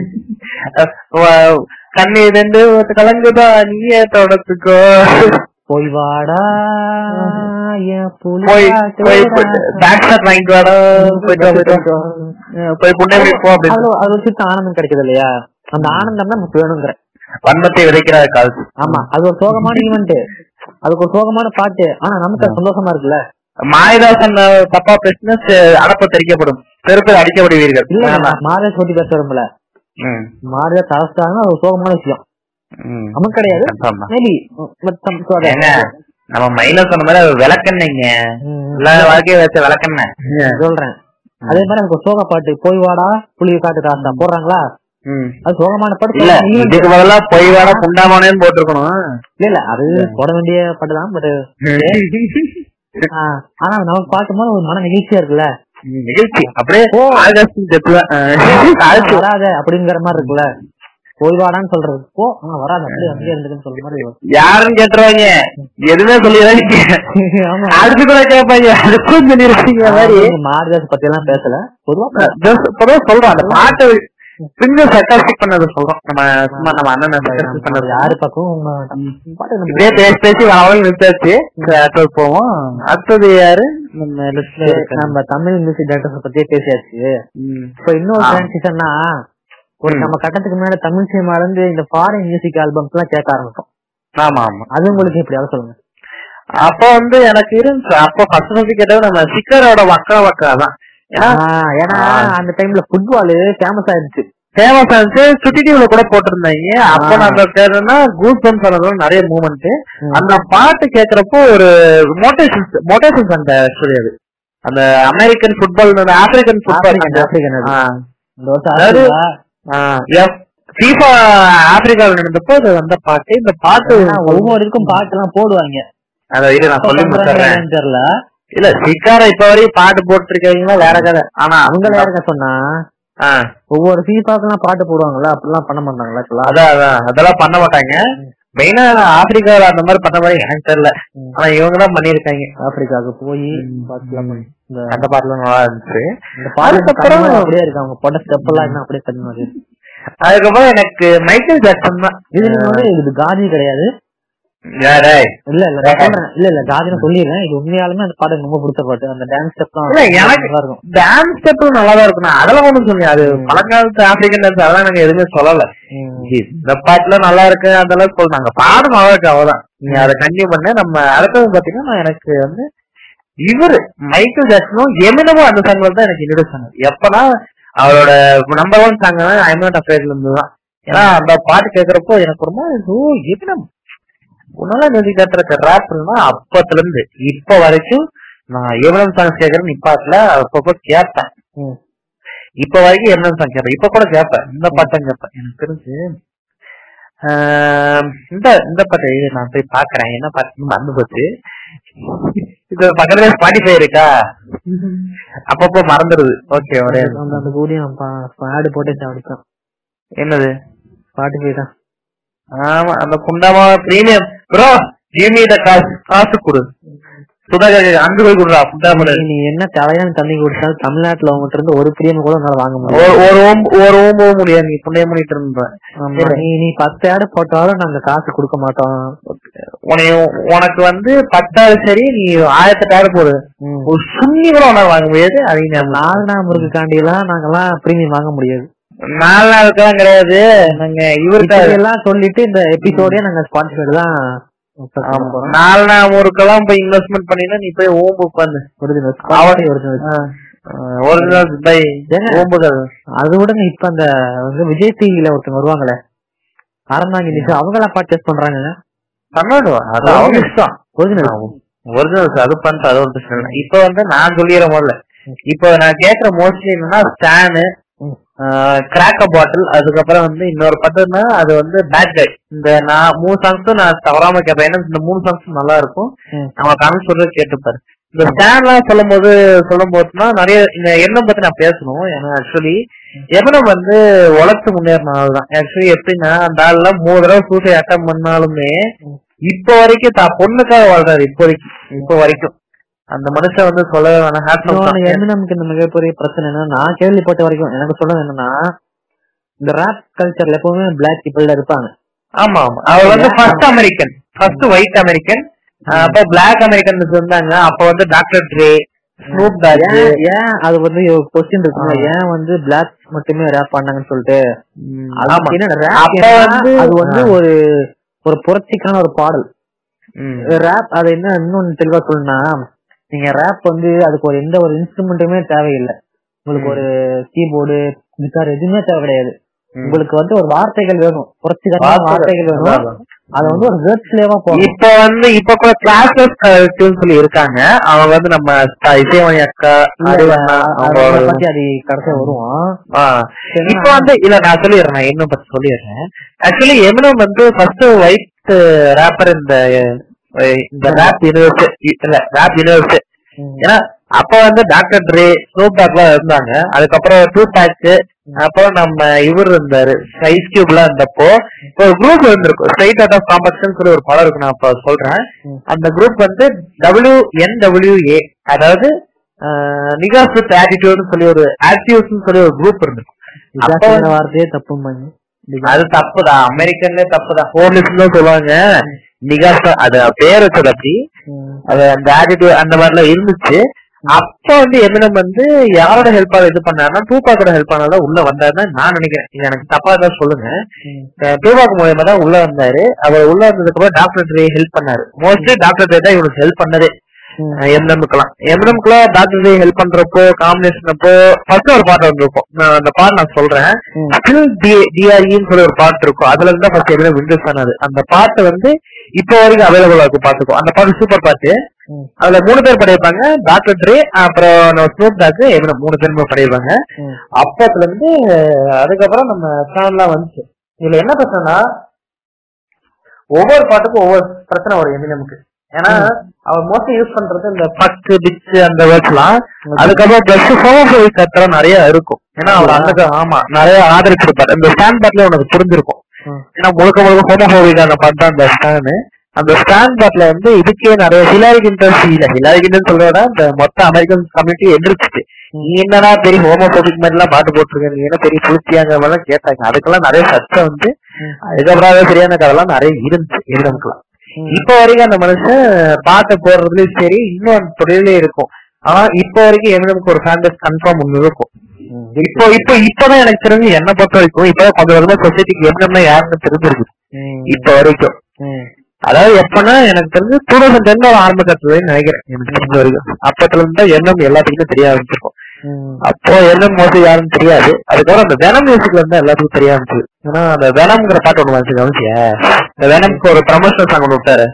கண்ணு ரெண்டு கலங்குதா? நீயே தொடச்சுக்கோ போய் வாடா போய் போய் காட்டுடா. பேக் ஷாட் வாங்கிட்டு வாடா. போய் புண்ணை போ அப்படின்னு. அது வச்சு ஆனந்தம் கிடைக்குது இல்லையா? அந்த ஆனந்தம் தான் நமக்கு வேணுங்கிற. வன்மத்தை விதைக்கிறார் கால். ஆமா அது ஒரு சோகமான ஈவெண்ட் அதுக்கு ஒரு சோகமான பாட்டு. ஆனா நமக்கு சந்தோஷமா இருக்குல்ல? மாயதாசன் தப்பா பேசினா அடப்ப தெரிக்கப்படும். செருப்பில் அடிக்கப்படுவீர்கள். மாரேஜ் பத்தி பேச விரும்பல. ம், மாரேஜ் அரசாங்க அது ஒரு சோகமான விஷயம். நமக்கு கிடையாது. மேபி நம்ம மைனர் சொன்ன மாதிரி அது விளக்கெண்ணெய்ங்க. எல்லா வாழ்க்கையை வச்ச விளக்கெண்ணெய். சொல்றேன். அதே மாதிரி எனக்கு சோக பாட்டு போய் வாடா புளிய காட்டு ராசா போடுறாங்களா. அது சோகமான பாட்டு இல்ல. இதுக்கு பதிலா பொய் வேணா புண்டாமானேன்னு போட்டிருக்கணும். இல்ல இல்ல அது போட வேண்டிய பாட்டு தான் பட் ஆனா நமக்கு பார்க்கும்போது ஒரு மன நிகழ்ச்சியா இருக்குல்ல? நிகழ்ச்சி அப்படியே ஆகஸ்ட் வராத அப்படிங்கிற மாதிரி இருக்குல்ல? போய் வாடான்னு சொல்றது. போ ஆனா வராது அப்படியே அங்கேயே இருந்துன்னு சொல்ற மாதிரி. யாருன்னு கேட்டுருவாங்க. எதுவுமே சொல்லிடுறாங்க அடுத்து கூட கேட்பாங்க. அதுக்கும் சொல்லிருக்கீங்க மாதிரி. மாரிதாஸ் பத்தி எல்லாம் பேசல. பொதுவா இப்பதான் சொல்றோம் அந்த பாட்டை கொஞ்சம் சர்க்காஸ்டிக் பண்ணது சொல்றோம். நம்ம சும்மா நம்ம அண்ணன் sarcastic பண்ணது யாரு பக்கம் பேசி பேசி அவளும் நிறுத்தாச்சு அடுத்தது போவோம். அடுத்தது யாரு? நம்ம லிஸ்ட்ல இருக்க நம்ம தமிழ் மியூசிக் டேரக்டர்ஸ் பத்தியே பேசியாச்சு. இப்ப இன்னொரு. டிரான்சிஷன்னா ஒரு. நம்ம கட்டத்துக்கு மேல தமிழ் சினிமா இருந்து இந்த ஃபாரின் மியூசிக் ஆல்பம்ஸ் எல்லாம் கேட்க ஆரம்பிச்சோம் ஆமா ஆமா. அது உங்களுக்கு எப்படியாவது சொல்லுங்க. அப்ப வந்து எனக்கு இருந்துச்சு. அப்ப ஃபர்ஸ்ட் ஃபர்ஸ்ட் கேட்டது நம்ம சிக்கரோட வக்கா வக்கா தான். ஏன்னா. அந்த டைம்ல ஃபுட்பால் ஃபேமஸ் ஆயிருச்சு ஃபேமஸ் ஆச்சு சுட்டி டிவில கூட போட்டிருந்தாங்க. அப்ப. நம்ம தேடுனா கூஸ் பம்ப் சொன்னதும் நிறைய மூமெண்ட். அந்த பாட்டு கேக்குறப்போ ஒரு மோட்டேஷன் மோட்டேஷன் அந்த ஆக்சுவலி அது. அந்த American football African football African அதாவது- ஃபீஃபா ஆப்பிரிக்காவில் நடந்தப்போ அது வந்த பாட்டு. இந்த பாட்டு ஏன்னா ஒவ்வொரு இதுக்கும் பாட்டு எல்லாம் போடுவாங்க அதை நான் சொல்லி தெரியல. இல்ல சிக்கார இப்ப வரையும் பாட்டு போட்டிருக்கீங்களா? வேற கதை. ஆனா அவங்கள யாருங்க சொன்னா? ஒவ்வொரு ஃபீஃபாக்கெல்லாம் பாட்டு போடுவாங்கல்ல அப்படிலாம் பண்ண மாட்டாங்களா இப்பெல்லாம்? அதான் அதான் அதெல்லாம் பண்ண மாட்டாங்க. மெயினா ஆப்பிரிக்கால அந்த மாதிரி பண்ண மாதிரி எனக்கு தெரியல. ஆனா இவங்க தான் பண்ணிருக்காங்க ஆப்பிரிக்காவுக்கு போய் அந்த பாட்டுலாம் நல்லா இருந்துச்சு. இந்த பாட்டு அதுக்கப்புறம் கண்டிப்பா அப்படியே இருக்கு. அவங்க போட்ட ஸ்டெப் எல்லாம் இன்னும் அப்படியே இருக்கு. அதுக்கப்புறம் எனக்கு மைக்கேல் ஜாக்சன் தான். இது வந்து இது காஜி கிடையாது. இல்ல இல்ல இல்ல இல்ல காஜின்னு சொல்லிடுறேன். இது உண்மையாலுமே அந்த எனக்கு ரொம்ப பிடிச்ச பாட்டு அந்த டான்ஸ் நல்லா இருக்கும். டான்ஸ் ஸ்டெப் நல்லா தான் இருக்கும். அதெல்லாம் ஒண்ணும் சொல்லி அது பழங்காலத்து ஆப்பிரிக்கன் டான்ஸ் அதெல்லாம் நாங்க எதுவுமே சொல்லல. இந்த பாட்டுல நல்லா இருக்கு அந்த அளவுக்கு சொல்றாங்க பாடம் நல்லா இருக்கு அவ்வளவுதான். நீங்க அதை கண்டினியூ பண்ண. நம்ம அடுத்தது பாத்தீங்கன்னா எனக்கு வந்து இவரு மைக்கேல் ஜாக்சனும் எமினமும் அந்த சாங்ல தான் எனக்கு ஆனது எப்பனா அவரோட number one song I'm not அஃபேர்ல இருந்து தான் ஏன்னா அந்த பாட்டு கேக்குறப்போ எனக்கு ரொம்ப ஓ எமினம். உன்னால மியூசிக் கேட்டுற ரேப்னா அப்பத்துல இருந்து இப்ப வரைக்கும் நான் எமினம் சாங்ஸ் கேக்குறேன்னு நிப்பாட்டுல அப்பப்போ கேட்பேன். ம். இப்ப வரைக்கும் எமினம் சாங் கேட்பேன்? இப்ப கூட கேட்பேன். இந்த பாட்டம் கேட்பேன். எனக்கு தெரிஞ்சு இந்த இந்த பாட்டு நான் போய் பாக்குறேன். என்ன பாட்டு? மறந்து போச்சு. இது பக்கத்துல ஸ்பாட்டிஃபை இருக்கா? அப்பப்போ மறந்துடுது ஓகே ஒரே அந்த கூடியும் ஆடு போட்டு அடிச்சான் என்னது? ஸ்பாட்டிஃபை தான். ஆமா அந்த குண்டாமா premium bro give me the காசு காசு கொடு. சுதாகர் அங்கு போய் கொடுறா நீ என்ன தலையான தண்ணி குடிச்சாலும் தமிழ்நாட்டுல உங்ககிட்ட இருந்து ஒரு பிரியம் கூட உன்னால வாங்க முடியும் ஒரு ஒரு ஓம் ஒரு ஓம் போக முடியாது நீ பண்ணிட்டு இருந்த நீ நீ பத்து ஆடு போட்டாலும் நாங்க காசு கொடுக்க மாட்டோம். உனைய உனக்கு வந்து பத்தாவது சரி நீ ஆயிரத்தெட்டாயிரம் போடு. ஒரு சுண்ணி கூட உனக்கு வாங்க முடியாது வச்சுக்கோ. நாலு நாமருக்கு காண்டியெல்லாம் நாங்கெல்லாம் பிரீமியம் வாங்க முடியாது. நாலு நாளுக்கெல்லாம் கிடையாது. நாங்க இவருக்கு எல்லாம் சொல்லிட்டு இந்த எபிசோடே நாங்க ஸ்பாட்டிஃபை தான். நாலு நாள் ஊருக்கெல்லாம் போய் இன்வெஸ்ட்மெண்ட் பண்ணினா நீ போய் ஓம்பு உட்காந்து. Original original by? ஓம்புகள் அது விட இப்ப அந்த விஜய் டிவில ஒருத்தங்க வருவாங்களே. அறந்தாங்க நிஷா அவங்க எல்லாம் பர்ச்சேஸ் பண்றாங்க பண்ணாடுவா அது அவங்க இஷ்டம். ஒரிஜினல் ஒரிஜினல் அது பண்ணிட்டு அது ஒரு பிரச்சனை இப்ப வந்து நான் சொல்லிடுற முதல்ல. இப்ப நான் கேக்குற மோஸ்ட்லி என்னன்னா ஸ்டானு. கிராக்க பாட்டில் அதுக்கப்புறம் வந்து இன்னொரு பாட்டுன்னா அது வந்து பேட் கை இந்த நான் மூணு சாங்ஸும் நான் தவறாம கேட்பேன் இந்த மூணு சாங்ஸும் நல்லா இருக்கும். நம்ம கமெண்ட் சொல்றது கேட்டுப்பாரு. இந்த ஸ்டாண்ட் எல்லாம் சொல்லும் போது சொல்லும் போதுனா நிறைய இந்த எண்ணம் பத்தி நான் பேசணும். ஏன்னா ஆக்சுவலி எவனம் வந்து உழைச்சு முன்னேறின ஆள் தான். ஆக்சுவலி எப்படின்னா அந்த ஆள்ல மூணு தடவை சூசைட் அட்டம் பண்ணாலுமே இப்ப வரைக்கும் தான் பொண்ணுக்காக வாழ்றாரு இப்போ வரைக்கும். இப்போ வரைக்கும். அந்த மனுஷன் வந்து சொல்லவே வேணாம். இன்னொன்னு எமினம்க்கு இந்த மிகப்பெரிய பிரச்சனை என்னன்னா நான் கேள்விப்பட்ட வரைக்கும் எனக்கு சொல்றது என்னன்னா இந்த ரேப் கல்ச்சர்ல எப்பவுமே பிளாக் பீப்புள் இருப்பாங்க. ஆமா ஆமா. அவர் வந்து first American first white American அப்ப பிளாக் அமெரிக்கன் இருந்தாங்க அப்ப வந்து டாக்டர் ட்ரே ஸ்னூப் டாக் ஏன் அது வந்து கொஸ்டின் இருக்குங்க? ஏன் வந்து பிளாக் மட்டுமே ரேப் பண்ணாங்கன்னு சொல்லிட்டு? அது வந்து- அது வந்து ஒரு ஒரு புரட்சிக்கான ஒரு பாடல். ரேப் அது என்ன இன்னொன்னு தெளிவா சொல்லணும்னா நீங்க ரேப் வந்து அதுக்கு ஒரு எந்த ஒரு இன்ஸ்ட்ருமெண்ட்டுமே தேவையில்லை. உங்களுக்கு ஒரு கீபோர்டு கிட்டார் எதுவுமே தேவை கிடையாது. உங்களுக்கு வந்து ஒரு வார்த்தைகள் வேணும். புரட்சிகரமான வார்த்தைகள். வேணும். அது வந்து ஒரு வேர்ட்ஸ்லேவா போகும் இப்ப வந்து இப்ப கூட கிளாஸஸ் சொல்லி இருக்காங்க. அவங்க வந்து நம்ம இசைவாணி அக்கா பத்தி அது கடைசியா வருவோம். இப்ப வந்து இல்ல நான் சொல்லிடுறேன் நான் இன்னும் பத்தி சொல்லிடுறேன். ஆக்சுவலி எமினம் வந்து ஃபர்ஸ்ட் ஒயிட் ரேப்பர் இந்த இந்த ரேப் யூனிவர்ஸ் இல்ல ரேப் யூனிவர்ஸ் ஏன்னா அப்ப வந்து டாக்டர் ட்ரே ஸ்னூப் டாக் எல்லாம் இருந்தாங்க. அதுக்கப்புறம் டூ பேக் அப்புறம் நம்ம இவர் இருந்தாரு ஐஸ் கியூப் எல்லாம் இருந்தப்போ ஒரு குரூப் இருந்திருக்கும். ஸ்ட்ரைட் அவுட் ஆஃப் காம்படிஷன் சொல்லி ஒரு படம் இருக்கு நான் இப்ப சொல்றேன். அந்த குரூப் வந்து டபிள்யூ என் டபிள்யூஏ அதாவது நிகாஸ் வித் ஆட்டிடியூட்னு சொல்லி ஒரு ஆக்டிவ்ஸ் சொல்லி ஒரு குரூப் இருந்திருக்கும் வார்த்தையே தப்பு பண்ணி அது தப்புதான். அமெரிக்கன்ல தப்புதான். ஹோம்லெஸ் தான் சொல்லுவாங்க. நிகாஸ் அது பேர் வச்சது அப்படி. அது அந்த ஆட்டிடியூட் அந்த மாதிரி எல்லாம் இருந்துச்சு அப்ப வந்து எமினம் வந்து யாரோட ஹெல்ப்பால இது பண்ணாருன்னா டூபாக்கோட ஹெல்ப் பண்ணாதான் உள்ள வந்தாருன்னு நான் நினைக்கிறேன். இது எனக்கு தப்பா தான் சொல்லுங்க. டூபாக் மூலியமா தான் உள்ள வந்தாரு. அவர் உள்ள வந்ததுக்கு அப்புறம் டாக்டர் ட்ரே ஹெல்ப் பண்ணாரு. மோஸ்ட்லி டாக்டர் ட்ரே தான் இவனுக்கு ஹெல்ப் பண்ணதே. எம்எம்க்குலாம் எம்எம்க்குலாம் டாக்டர் ட்ரே ஹெல்ப் பண்றப்போ காம்பினேஷன் அப்போ ஃபர்ஸ்ட் ஒரு பாட்டு வந்திருக்கும். நான் அந்த பாட்டு நான் சொல்றேன். ஸ்டில் டிஆர்இன்னு சொல்லி ஒரு பாட்டு இருக்கும். அதுல இருந்து ஃபர்ஸ்ட் எமினம் விண்டோஸ் ஆனது அந்த பாட்டு வந்து இப்போ வரைக்கும் அவைலபிளா இருக்கும் பாத்துக்கோ. அந்த பாட்டு சூப்பர் பாட்டு. அதுல மூணு பேர் படைப்பாங்க. டாக்டர் ட்ரே அப்புறம் நம்ம ஸ்னூப் டாக் எமினம் மூணு பேருமே படைப்பாங்க. அப்பத்துல இருந்து அதுக்கப்புறம் நம்ம சேனல்லாம் வந்துச்சு. இதுல என்ன பிரச்சனைனா ஒவ்வொரு பாட்டுக்கும் ஒவ்வொரு பிரச்சனை வரும் எமினமுக்கு ஏன்னா அவர் மோஸ்ட்லி யூஸ் பண்றது இந்த பக்கு பிச்சு அந்த வேர்ட்ஸ் எல்லாம் அதுக்கப்புறம் பிளஸ் ஹோமோபோபிக் கத்திரம் நிறைய இருக்கும். ஏன்னா அவர் அந்த ஆமா நிறைய ஆதரிச்சிருப்பாரு. இந்த ஸ்டாண்ட் பாட்ல உனக்கு புரிஞ்சிருக்கும். ஏன்னா முழுக்க முழுக்க ஹோமோபோபிக் அந்த பாட்டு தான் அந்த ஸ்டாண்ட் அந்த ஸ்டாண்ட் பாட்ல வந்து இதுக்கே நிறைய ஹிலாரிக் இன்ட்ரெஸ்ட் இல்ல ஹிலாரிக் இன்ட்ரெஸ்ட் சொல்றத இந்த மொத்த அமெரிக்கன் கம்யூனிட்டி எந்திரிச்சிட்டு நீ என்னடா பெரிய ஹோமோபோபிக் மாதிரி எல்லாம் பாட்டு போட்டிருக்க? நீ என்ன பெரிய புளிச்சியாங்க எல்லாம் கேட்டாங்க. அதுக்கெல்லாம் நிறைய சத்தம் வந்து அதுக்கப்புறம் அது சரியான கதெல்லாம் நிறைய இருந்துச்சு எதிரமுக்கலாம் இப்ப வரைக்கும் அந்த மனுஷன் பாட்டை போடுறதுலயும் சரி இன்னும் தொழிலே இருக்கும். ஆனா இப்ப வரைக்கும் எமினமுக்கு ஒரு ஃபேன் பேஸ் கன்ஃபார்ம் ஒண்ணு இருக்கும். இப்போ இப்போ இப்பதான் எனக்கு தெரிஞ்சு என்ன பொறுத்த வரைக்கும் இப்பதான் கொஞ்சம் கொஞ்சமா சொசைட்டிக்கு எமினம்னா யாருன்னு தெரிஞ்சிருக்கு இப்ப வரைக்கும். அதாவது எப்பன்னா எனக்கு தெரிஞ்சு டூ தௌசண்ட் டென்ல ஆரம்ப கட்டுறதுன்னு நினைக்கிறேன் எனக்கு தெரிஞ்ச வரைக்கும். அப்பத்துல இருந்து எண்ணம் எல்லாத்துக்குமே தெரிய ஆரம்பிச்சிருக்கும். அப்போ எண்ணம் மோஸ்ட்லி யாருன்னு தெரியாது. அதுக்கப்புறம் அந்த வெனம் மியூசிக்ல இருந்தா எல்லாத்துக்கும் தெரிய ஆரம்பிச்சு ஏன்னா அந்த வெனம்ங்கிற பாட்டு ஒண்ணு வந்துச்சு கவனிச்சிய? இந்த வெனம்க்கு ஒரு ப்ரமோஷனல் சாங் ஒண்ணு விட்டாரு.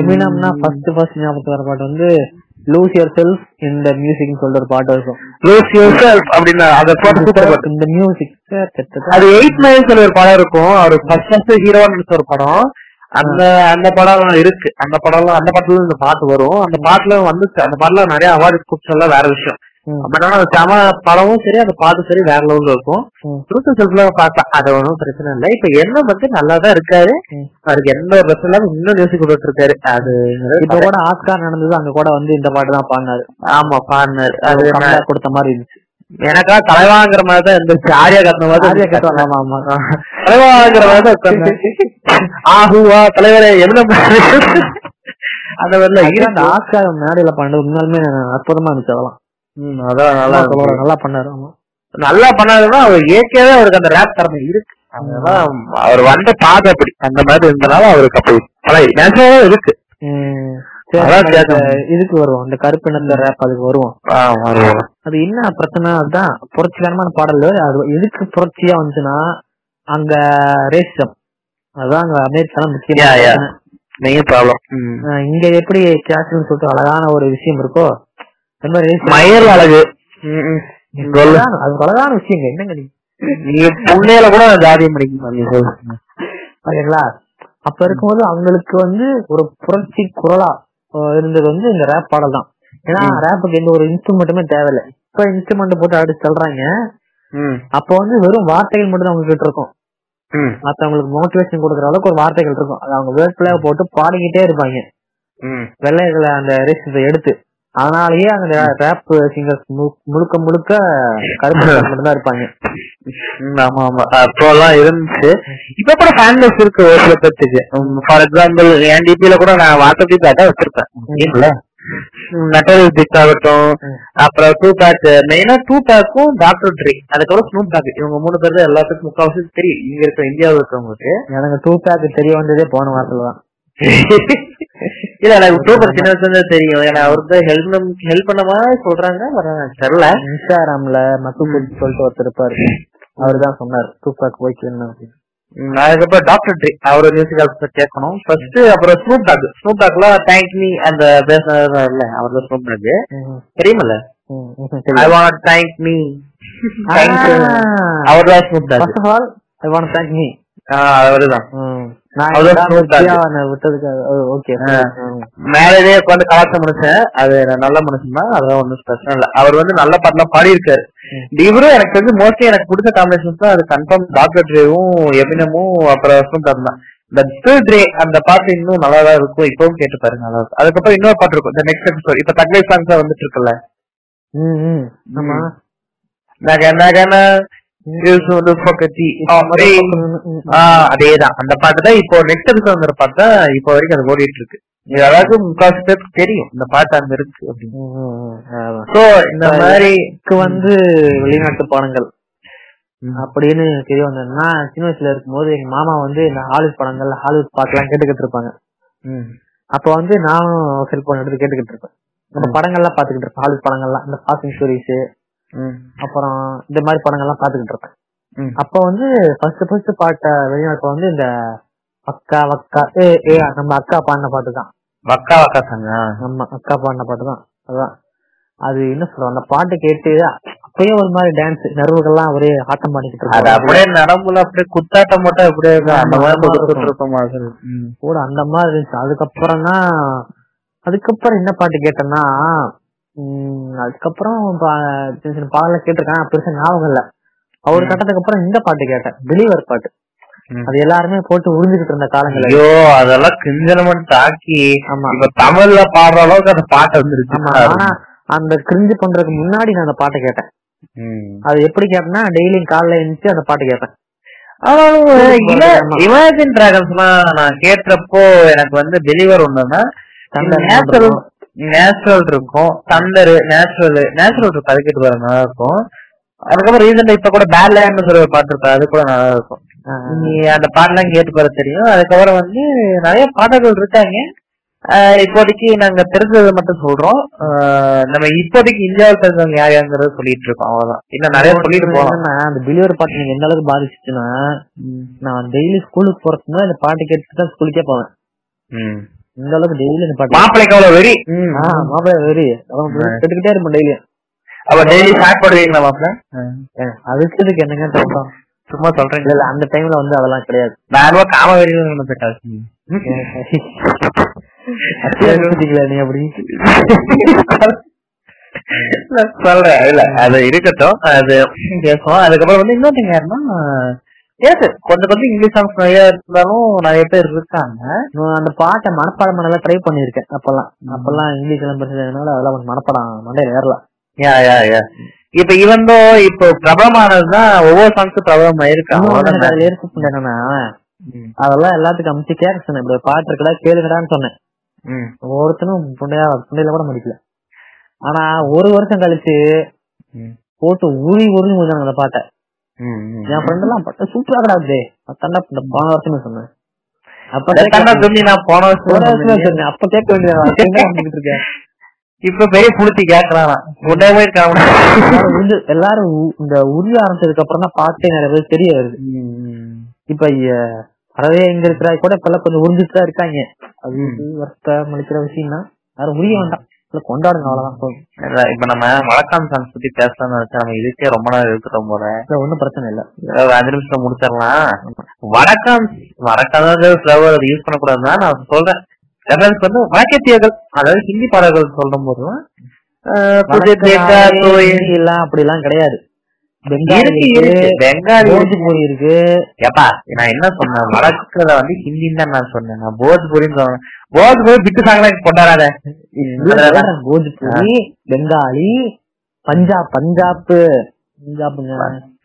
எமினம்னா ஃபர்ஸ்ட் ஃபர்ஸ்ட் ஞாபகத்துக்கு வர பாட்டு வந்து லூஸ் யுவர் செல்ஃப் இந்த மியூசிக்னு சொல்ற ஒரு பாட்டு இருக்கும். லூஸ் யூர் செல்ஃப் அப்படின்னு அந்த பாட்டு சூப்பர் பாட்டு இந்த மியூசிக் அது எயிட் மைல்ஸ் ஒரு படம் இருக்கும். அவர் ஃபர்ஸ்ட் ஃபர்ஸ்ட் ஹீரோன்னு ஒரு படம். அந்த அந்த படம் இருக்கு. அந்த படம்லாம் அந்த படத்துல இந்த பாட்டு வரும். அந்த பாட்டுல வந்துச்சு அந்த பாட்டுல நிறைய அவார்டு கூப்பிட்டு வேற விஷயம். பட் ஆனா செம படமும் சரி அந்த பாட்டு சரி வேற லெவல்ல இருக்கும். ட்ரூத் செல்ஃப்ல பார்த்தா அது ஒன்றும் பிரச்சனை இல்லை. இப்ப என்ன வந்து நல்லா தான் இருக்காரு. அவருக்கு எந்த பிரச்சனை இல்லாம இன்னும் மியூசிக் கொடுத்துட்டு இருக்காரு அது இப்ப கூட ஆஸ்கார் நடந்தது அங்க கூட வந்து இந்த பாட்டு தான் பாடினாரு. ஆமா பாடினார். அது கொடுத்த மாதிரி இருந்துச்சு. எனக்கா தலைவாங்கிற மாதிரி தான் இருந்துச்சு. ஆரியா கட்டின மாதிரி. தலைவாங்கிற மாதிரி தான். ஆஹுவா தலைவரே என்ன அந்த மாதிரில அந்த இருக்கு ஆஸ்கார் மேடையில பண்ணது உண்மையாலுமே அற்புதமா இருந்துச்சு அதெல்லாம். அதான் நல்லா நல்லா இருக்கு. நல்லா பண்ணாரு ஆமா. நல்லா பண்ணாதுன்னா அவர் இயற்கையாவே அவருக்கு அந்த ரேப் திறமை இருக்கு. அவர் வந்த பாதை அப்படி அந்த மாதிரி இருந்தனால அவருக்கு அப்படி பல நேச்சுரலா இருக்கு. இதுக்கு வருவோம் இந்த கருப்பு நிற ரேப் அதுக்கு வருவோம். அது என்ன பிரச்சனை அதுதான் புரட்சிகரமான பாடல் அது எதுக்கு புரட்சியா வந்துச்சுன்னா அங்க ரேசிசம் அதுதான் அங்க அமெரிக்கால முக்கியமான. மெயின் ப்ராப்ளம் இங்க எப்படி கேஷ்னு சொல்லிட்டு அழகான ஒரு விஷயம் இருக்கோ மயில் அழகு. அது அழகான விஷயங்க. என்னங்க நீ? நீங்க கூட ஜாதியம் சொல்லுங்க ஓகேங்களா அப்ப இருக்கும்போது அவங்களுக்கு வந்து ஒரு புரட்சி குரலா இருந்தது வந்து இந்த ரேப் பாடல் தான். ஏன்னா. ரேப்புக்கு எந்த ஒரு இன்ஸ்ட்ருமெண்ட்டுமே தேவையில்லை. இப்ப இன்ஸ்ட்ருமெண்ட் போட்டு அடிச்சு சொல்றாங்க அப்போ வந்து வெறும் வார்த்தைகள் மட்டும் தான் அவங்க கிட்ட இருக்கும். மத்தவங்களுக்கு மோட்டிவேஷன் கொடுக்குற அளவுக்கு ஒரு வார்த்தைகள் இருக்கும். அது அவங்க வேர்ட் பிளே போட்டு பாடிக்கிட்டே இருப்பாங்க. ம். வெள்ளைகளை அந்த ரேஷன்ஸை எடுத்து. அதனாலயே அந்த ரேப் சிங்கர்ஸ் முழுக்க முழுக்க கருப்பு மட்டும் தான் இருப்பாங்க ஆமா ஆமா. அப்போலாம் இருந்துச்சு. இப்ப கூட ஃபேன் பேஸ் இருக்கு ஒரு சில பேர்த்துக்கு ஃபார் எக்ஸாம்பிள் என் டிபில கூட நான் வாட்ஸ்அப் டிபி அதான் வச்சிருப்பேன். மெட்டல் பிக் ஆகட்டும். அப்புறம் டூ பேக் மெயினா டூ பேக்கும் டாக்டர் ட்ரீ அதுக்கப்புறம் ஸ்னூப் பேக் இவங்க மூணு பேர் தான் எல்லாத்துக்கும் முக்கால்வாசி தெரியும். இங்க இருக்க இந்தியாவில் இருக்கவங்களுக்கு எனக்கு டூ பேக் தெரிய வந்ததே போன வாரத்துல தான். இல்ல எனக்கு டூபர் சின்ன வயசுல தெரியும். ஏன்னா அவருக்கு ஹெல்ப் ஹெல்ப் பண்ண மாதிரி சொல்றாங்க தெரியல. இன்ஸ்டாகிராம்ல மக்கு குட்டி சொல்லிட்டு ஒருத்தர் இருப்பாரு. அவர் தான் சொன்னார் பேக் போய் கேளுங்க அப்படின்னு. ம், அதுக்கப்புறம் டாக்டர் ட்ரீ அவர் மியூசிக் ஆல்பம் கேட்கணும். ஃபர்ஸ்ட் அப்புறம் ஸ்னூப் டாக் ஸ்னூப் டாக்ல தேங்க் மீ அந்த பேசுனது இல்ல அவர் தான் ஸ்னூப் டாக் ம், தெரியுமல்ல? ம், ம், ஐ. Want thank me. அவர் தான் Snoop Dogg want to thank me. அவருதான். ம். நான் அவர் இந்த Snoop Dogg. பிரியாவை விட்டதுக்கு ஓகே ஆ. மேலேயே உட்காந்து கலாச்ச மனுஷன் அது நல்ல மனுஷன் தான் அதெல்லாம் ஒன்றும் பிரச்சனை இல்லை. அவர் வந்து நல்ல பாட்டுலாம் பாடியிருக்காரு. ம். இவரும் எனக்கு தெரிஞ்சு மோஸ்ட்லி எனக்கு பிடிச்ச காம்பினேஷன்ஸ் தான். அது கன்ஃபார்ம் டாக்டர் ட்ரேவும் எமினமும் அப்புறம் டாக் தான். இந்த ஸ்டில் ட்ரே அந்த பாட்டு இன்னும் நல்லா தான் இருக்கும். இப்பவும் கேட்டு பாருங்க நல்லா இருக்கும். அதுக்கப்புறம் இன்னொரு பாட்டு இருக்கும். இந்த நெக்ஸ்ட் எபிசோட் இப்ப தக்லை சாங்ஸ் வந்துட்டு இருக்குல்ல. நக நகன அதேதான். அந்த பாட்டு தான் இப்போ நெக்ஸ்ட் எபிசோட் வந்துற பாட்டு தான் இப்போ வரைக்கும் அது ஓடிட்டு இருக்கு அதாவது முக்காசு பேருக்கு தெரியும். இந்த பாட்டு அங்க இருக்கு அப்படின்னு. சோ இந்த மாதிரி எனக்கு வந்து வெளிநாட்டு படங்கள். அப்படின்னு தெரிய வந்தது நான் சின்ன வயசுல இருக்கும்போது எங்க மாமா வந்து இந்த ஹாலிவுட் படங்கள் ஹாலிவுட் பாட்டுலாம் கேட்டுக்கிட்டு இருப்பாங்க. அப்ப வந்து நானும் செல்போன் எடுத்து கேட்டுக்கிட்டு இருப்பேன். அந்த ம். படங்கள்லாம் பாத்துக்கிட்டு இருப்பேன். ஹாலிவுட் படங்கள்லாம். இந்த பாசிங் ஸ்டோரிஸ். அப்புறம் இந்த மாதிரி படங்கள்லாம் பாத்துக்கிட்டு இருப்பேன். ம். அப்ப வந்து ஃபர்ஸ்ட் ஃபர்ஸ்ட் பாட்ட வெளிநாட்டுல வந்து இந்த அக்கா வக்கா ஏ ஏ நம்ம அக்கா பாடின பாட்டு தான். வக்கா வக்கா சாங்க நம்ம அக்கா பாடின பாட்டு தான். அதான். அது என்ன சொல்றோம் அந்த பாட்டு கேட்டு அப்பயே ஒரு மாதிரி டான்ஸ் நர்வுகள்லாம் ஒரே ஆட்டம் பண்ணிக்கிட்டு அது அப்படியே நரம்புல அப்படியே குத்தாட்டம் மட்டும் அப்படியே. அந்த மாதிரி. கூட அந்த மாதிரி இருந்துச்சு. அதுக்கப்புறம் தான் அதுக்கப்புறம் என்ன பாட்டு கேட்டேன்னா அதுக்கப்புறம் சின்ன சின்ன பாடல கேட்டிருக்கேன் பெருசா ஞாபகம் இல்ல. ம். கட்டத்துக்கு அப்புறம் இந்த பாட்டு கேட்டேன். பிலீவர் பாட்டு. அது எல்லாருமே போட்டு உறிஞ்சுக்கிட்டு இருந்த காலங்கள். ஐயோ அதெல்லாம் கிஞ்சனமன் தாக்கி ஆமா. இப்ப தமிழ்ல பாடுற அளவுக்கு அந்த பாட்டு வந்துருச்சு. ஆனா அந்த கிரிஞ்சு பண்றதுக்கு முன்னாடி நான் அந்த பாட்டை கேட்டேன். அது எப்படி கேட்டேன்னா டெய்லியும் காலைல எழுந்துச்சு அந்த பாட்டு கேட்பேன் ஆமா. இமேஜின் டிராகன்ஸ்லாம் நான் கேட்டப்போ எனக்கு வந்து டெலிவர் ஒண்ணுன்னா நேச்சுரல் இருக்கும். தண்டர் நேச்சுரல் நேச்சுரல் இருக்கும் கேட்டு பாருங்க நல்லா இருக்கும். அதுக்கப்புறம் ரீசெண்டா இப்ப கூட பேட்லேண்ட்னு சொல்லி ஒரு பாட்டு இருக்கு அது கூட நல்லா இருக்கும். நீ அந்த பாட்டுலாம் கேட்டு பாரு தெரியும். அதுக்கப்புறம் வந்து நிறைய பாடல்கள் இருக்காங்க. இப்போதைக்கு நாங்க தெரிஞ்சதை மட்டும் சொல்றோம். நம்ம இப்போதைக்கு இந்தியாவில் தெரிஞ்சவங்க யார் யாருங்கிறத சொல்லிட்டு இருக்கோம் அவ்வளவுதான். இன்னும் நிறைய சொல்லிட்டு என்னன்னா அந்த பிலிவர் பாட்டு நீங்க எந்த அளவுக்கு பாதிச்சுச்சுன்னா நான் டெய்லி ஸ்கூலுக்கு போறதுக்கு முன்னாடி இந்த பாட்டு கேட்டு தான் ஸ்கூலுக்கே போவேன். இந்த அளவுக்கு டெய்லி மாப்பிள்ளைக்கு அவ்வளவு வெறி? மாப்பிள்ளை வெறி. கேட்டுக்கிட்டே இருப்பேன் டெய்லியும் அப்ப டெய்லி ஸ்டார்ட் பண்ணுவீங்களா மாப்பிள்ள அதுக்கு இதுக்கு என்னங்க தோட்டம் சும்மா சொல்றேன் இல்ல அந்த டைம்ல வந்து அதெல்லாம் கிடையாது. நான் காம போயிட்டாச்சு அத்தியாவசியங்களா நீ அப்படி? சொல்றேன் இல்ல அது இருக்கட்டும் அது பேசுவோம் அதுக்கப்புறம் வந்து இன்னொருத்தங்க யாருன்னா கேட்டு கொஞ்சம் கொஞ்சம் இங்கிலீஷ் சாங்ஸ் நிறைய இருந்தாலும் நிறைய பேர் இருக்காங்க அந்த பாட்டை மனப்பாடம் பண்ணலாம் ட்ரை பண்ணிருக்கேன் அப்பெல்லாம் அப்பெல்லாம் இங்கிலீஷ் எல்லாம் அதெல்லாம் கொஞ்சம் மனப்பாடம் மண்டையில ஏறல யா யா யா இப்ப இவந்தோ இப்போ பிரபலமானதுதான் ஒவ்வொரு சாங்ஸும் பிரபலம் ஆயிருக்கு இன்னொன்னு எனக்கு அவ்வளவுதான். அதுல இருக்கு என்னன்னா. அதெல்லாம் எல்லாத்துக்கும் அமுச்சு கேட்க சொன்னேன் இப்படி பாட்டு இருக்குடா கேளுங்கடான்னு சொன்னேன் ம். ஒருத்தனும் புண்டையா புண்டையில கூட முடிக்கல ஆனா ஒரு வருஷம் கழிச்சு. போட்டு உரி உரி முடிஞ்சாங்க அந்த பாட்டை. என் ஃப்ரெண்ட் எல்லாம் பாட்டு சூப்பரா கிடாது இந்த போன வருஷமே சொன்னேன். அப்ப தண்டா நான் போன வருஷம் சொன்னேன். அப்ப கேட்க வேண்டியது இப்ப பெரிய புளுத்தி கேக்குறான் உடனே இருக்கான் எல்லாரும் இந்த உரிய ஆரம்பிச்சதுக்கு அப்புறம் தான் பாட்டே நிறைய பேர் தெரிய வருது. இப்ப அறவே எங்க இருக்கிற கூட இப்ப எல்லாம் கொஞ்சம் உறிஞ்சிட்டு தான் இருக்காங்க. அது இது வருத்தம் அளிக்கிற விஷயம் தான் யாரும் உரிய வேண்டாம். கொண்டாடுங்க அவ்வளவுதான். இப்ப நம்ம வழக்கம் சாங்ஸ் பத்தி பேசலாம்னு நினைச்சா நம்ம இதுக்கே ரொம்ப நேரம் இருக்கிறோம் போல ஒண்ணும் பிரச்சனை இல்ல. ஒரு அஞ்சு நிமிஷம் முடிச்சிடலாம். ஃபிளவர் அதை யூஸ் பண்ணக்கூடாதுதான் நான் சொல்றேன். ரெஃபரன்ஸ் வந்து வழக்கத்தியர்கள் அதாவது ஹிந்தி பாடல்கள் சொல்லும் போதும் ஆஹ், துஜே தேக்கா தோ ஏ- ஹிந்தி எல்லாம் அப்படி எல்லாம் கிடையாது. போஜ்பூரி இருக்கு. ஏப்பா நான் என்ன சொன்னேன்? வடக்குறத வந்து ஹிந்தின்னு தான் நான் சொன்னேன். நான் போஜ்பூரின்னு சொன்னேன். போஜ்பூரி பிட்டு சாங்கலாம் கொண்டாடாத. போஜ்பூரி பெங்காலி பஞ்சாப் பஞ்சாப் பஞ்சாப்ங்க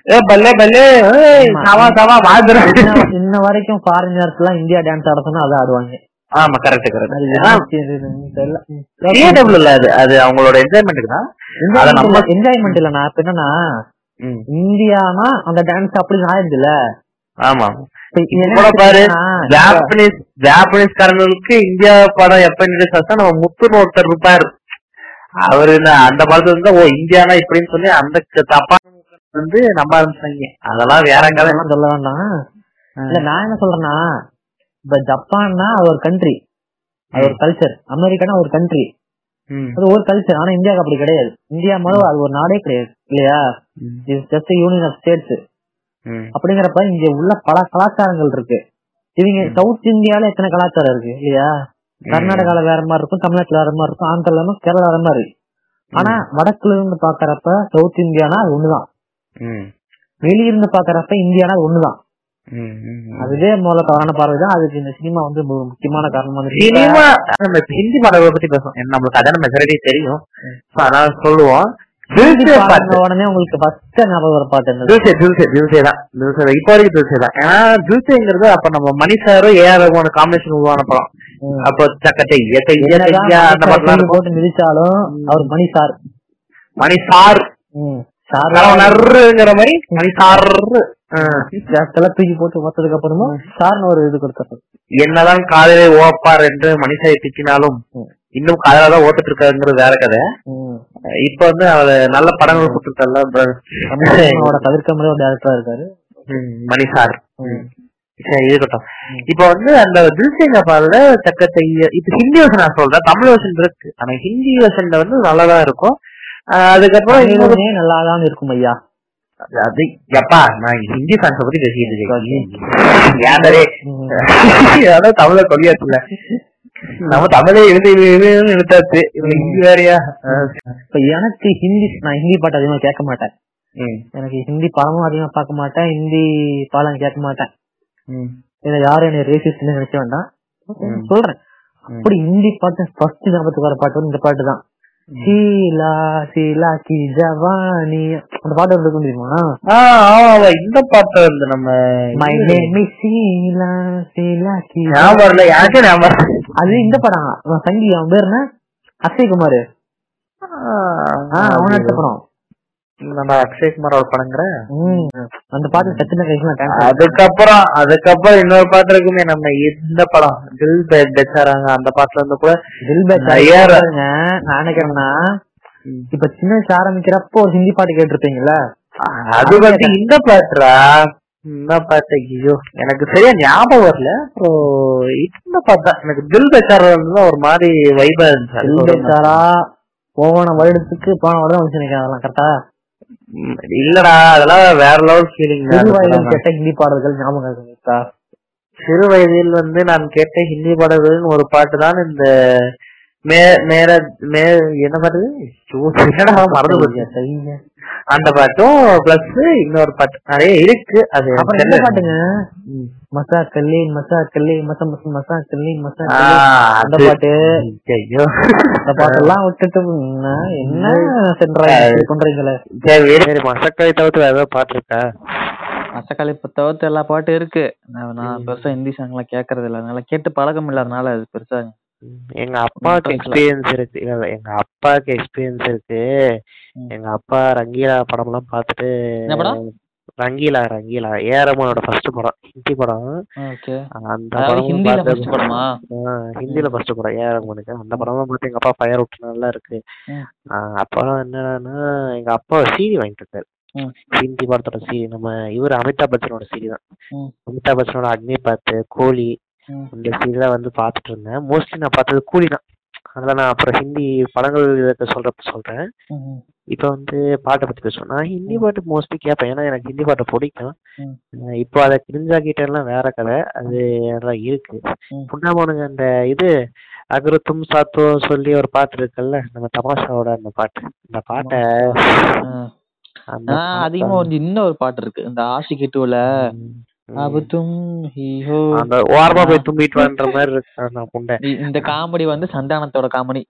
ஏ பல்லே பல்லே. சவா சவா இன்ன- வரைக்கும் ஃபாரினர்ஸ் எல்லாம் இந்தியா டான்ஸ் ஆட சொன்னா அதை ஆடுவாங்க. ஆமா கரெக்ட் கரெக்ட் இல்ல அது அவங்களோட என்ஜாய்மெண்ட்டுக்கு தான். என்ஜாய்மெண்ட் இல்லண்ணா இப்ப என்னன்னா இந்தியானா? அந்த டான்ஸ் அப்படி ஆயிடுதுல ஆமா. பாரு? ஜாப்பனீஸ் ஜாப்பனீஸ் காரங்களுக்கு இந்தியா படம் எப்ப இன்ட்ரெஸ்ட் ஆச்சா நம்ம முத்துன்னு ஒருத்தர் இருப்பாரு. அவரு அந்த படத்துல இருந்தா ஓ இந்தியானா இப்படின்னு சொல்லி அந்த தப்பா வந்து நம்ப ஆரம்பிச்சாங்க. அதெல்லாம் வேற கதை. அதெல்லாம் சொல்ல வேண்டாம். இல்ல நான் என்ன சொல்றேன்னா இப்ப ஜப்பான்னா அது ஒரு கண்ட்ரி அது ஒரு கல்ச்சர் அமெரிக்கானா ஒரு கண்ட்ரி அது ஒரு கல்ச்சர் ஆனா இந்தியாவுக்கு அப்படி கிடையாது. இந்தியா முதல்ல அது ஒரு நாடே கிடையாது. இல்லையா? ஜஸ்ட் யூனியன் ஆஃப் ஸ்டேட்ஸ் அப்படிங்கிறப்ப இங்க உள்ள பல கலாச்சாரங்கள் இருக்கு. இவங்க சவுத் இந்தியால எத்தனை கலாச்சாரம் இருக்கு இல்லையா? கர்நாடகால வேற மாதிரி இருக்கும் தமிழ்நாட்டுல வேற மாதிரி இருக்கும் ஆந்திரால கேரளா வேற மாதிரி. ஆனா வடக்குல இருந்து பாக்குறப்ப சவுத் இந்தியானா அது ஒண்ணுதான். வெளியிருந்து பாக்குறப்ப இந்தியானா அது ஒண்ணுதான். அதுவே முதல்ல தவறான பார்வை தான். அதுக்கு இந்த சினிமா வந்து முக்கியமான காரணம் சினிமா நம்ம ஹிந்தி பாடல்களை பத்தி பேசுவோம். நம்மளுக்கு அதான மெஜாரிட்டி தெரியும். அதனால சொல்லுவோம். உடனே உங்களுக்கு ஃபர்ஸ்ட் ஞாபகம் வர பாட்டு தில்சே தில்சே தில்சே தான். தில்சே தான். இப்போ வரைக்கும் தில்சே தான். ஏன்னா தில்சேங்கிறது அப்ப நம்ம மணி சாரும் ஏஆர் ரகுமான காம்பினேஷன் உருவான படம். அப்போ சக்கத்தை இயற்கை இயற்கை போட்டு மிதிச்சாலும் அவர் மணி சார். மணி சார். ம். சார் நர்ருங்கிற மாதிரி மணி சார். தூக்கி போட்டு மொத்ததுக்கு அப்புறமா சார்னு ஒரு இது கொடுத்தாரு என்னதான் காதலை ஓப்பார் என்று மணிசாயை திட்டினாலும். இன்னும் காதலா தான் ஓட்டுட்டு இருக்காருங்கிறது வேற கதை. இப்ப வந்து அவரு நல்ல படங்கள் கொடுத்துருக்காருல தவிர்க்க முடியாத ஒரு டேரக்டரா இருக்காரு. மணி சார். சரி இருக்கட்டும். இப்ப வந்து அந்த தில்சிங்க பாடல சக்கத்தை இப்ப ஹிந்தி வருஷன் நான் சொல்றேன். தமிழ் வருஷன் இருக்கு. ஆனா ஹிந்தி வருஷன்ல வந்து நல்லாதான் இருக்கும். அதுக்கப்புறம் நல்லாதான் இருக்கும் ஐயா. அது எப்பா நான் ஹிந்தி ஃபேன்ஸ பத்தி பேசிட்டு இருக்கேன். தமிழ கொடியாச்சுல நம்ம தமிழே எழுதி எழுதி எடுத்தாச்சு. இவங்க ஹிந்தி வேறையா? இப்ப எனக்கு ஹிந்தி நான் ஹிந்தி பாட்டு அதிகமா கேட்க மாட்டேன். எனக்கு ஹிந்தி படமும் அதிகமா பார்க்க மாட்டேன் ஹிந்தி பாடம் கேட்க மாட்டேன். இதை யாரும் என்ன ரேசிஸ்ட் நினைக்க வேண்டாம். சொல்றேன். அப்படி ஹிந்தி பாட்டு ஃபர்ஸ்ட் ஞாபகத்துக்கு வர பாட்டு வந்து இந்த பாட்டு தான். சீலா சீலா கி ஜவானி. அந்த பாட்டு வந்து இருக்கும் தெரியுமா? இந்த பாட்டு வந்து நம்ம மை நேம் சீலா சீலா கி ஞாபகம் இல்ல. அது இந்த படம். சங்கி அவன் பேர் என்ன? அக்ஷய் குமார் ஆ, அவன் நடிச்ச படம். நம்ம அக்ஷய் குமாரோட படங்கிற. அந்த பாட்டு கைஸ்லாம் டான்ஸ் அதுக்கப்புறம் அதுக்கப்புறம் இன்னொரு பாட்டு இருக்குமே நம்ம இந்த படம். தில் பே- பெச்சாராங்க அந்த பாட்டுல வந்து கூட தில் ர- நான் நினைக்கிறேன்னா இப்ப சின்ன வயசு ஆரம்பிக்கிறப்போ ஒரு ஹிந்தி பாட்டு கேட்டிருப்பீங்கல்ல? அது வந்து இந்த பாட்டுரா? இந்த பாட்டு ஐயோ எனக்கு சரியா ஞாபகம் வரல. அப்புறம் இந்த தான் எனக்கு தில் பெச்சாரா ஒரு மாதிரி வைபா இருந்துச்சு. தில் பேச்சாரா போன வருடத்துக்கு போன வருடம் வந்து நினைக்கிறேன் அதெல்லாம் கரெக்டா இல்லடா அதெல்லாம் வேற லெவல் ஃபீலிங் கேட்ட ஹிந்தி பாடல்கள் ஞாபகம் இருக்குங்களா சிறு வயதில் வந்து நான் கேட்ட ஹிந்தி பாடல்கள் ஒரு பாட்டு தான் இந்த மே மேர மே என்ன பாட்டு? என்னடா மறந்து போச்சு. அந்த பாட்டும் பிளஸ் இன்னொரு பாட்டு. நிறைய இருக்கு. அது என்ன. பாட்டுங்க. மசா கல்லி மசா கல்லி மச மச மசா கல்லி மசா. அந்த பாட்டு. ஐயோ அந்த பாட்டெல்லாம் விட்டுட்டு என்ன என்ன சென்ற பண்றீங்களே சரி வேறு மசக்கலை தவிர்த்து வேற ஏதாவது பாட்டு இருக்கா? மசக்காளி தவிர்த்து எல்லா பாட்டும் இருக்கு. நான் பெருசா ஹிந்தி சாங் எல்லாம் கேட்கறது இல்ல. அதனால கேட்டு பழக்கம் இல்லாதனால அது பெருசா எங்க அப்பாவுக்கு. எக்ஸ்பீரியன்ஸ் இருக்கு இல்ல, எங்க அப்பாவுக்கு எக்ஸ்பீரியன்ஸ் இருக்கு ம். எங்க அப்பா ரங்கீலா படம் எல்லாம் பார்த்துட்டு என்ன படம்? ரங்கீலா ரங்கீலா ஏரமோனோட ஃபர்ஸ்ட் படம் ஹிந்தி படம் ஓகே அந்த அதாவது படமும் ஹிந்தில பார்த்து- ஃபர்ஸ்ட் படமா ஆ, ஹிந்தில ஃபர்ஸ்ட் படம் ஏ ரகுமானுக்கு அந்த படமும் பார்த்து எங்க அப்பா ஃபயர் விட்டு நல்லா இருக்கு ம். ஆ, என்னன்னா எங்க அப்பா சீடி வாங்கிட்டு இருக்காரு ம். ஹிந்தி படத்தோட சீடி நம்ம இவர் அமிதாப் பச்சனோட சீடி தான் ம். அமிதாப் பச்சனோட அக்னி பாத்து கோலி ம். இந்த சீரியல வந்து பாத்துட்டு இருந்தேன் மோஸ்ட்லி நான் பார்த்தது கூலி தான். அதெல்லாம் நான் அப்புறம் ஹிந்தி படங்கள் சொல்றப்ப சொல்றேன். இப்போ வந்து பாட்டை பத்தி பேசுவோம். நான் ஹிந்தி பாட்டு மோஸ்ட்லி கேட்பேன். ஏன்னா எனக்கு ஹிந்தி பாட்டு பிடிக்கும். இப்போ அதை கிரிஞ்சாக்கிட்டெல்லாம் வேற கதை. அது அதெல்லாம் இருக்கு. புண்ணாமனுங்க அந்த இது அகரத்தும் சாத்தோ சொல்லி ஒரு பாட்டு இருக்குல்ல நம்ம தமாஷாவோட அந்த பாட்டு. அந்த பாட்டை- அதிகமா வந்து இன்னொரு பாட்டு இருக்கு. இந்த ஆஷிகி டூல ஓரமா போய் தும்பிட்டு வான்ற மாதிரி இருக்கு. இந்த காமெடி வந்து சந்தானத்தோட காமெடி.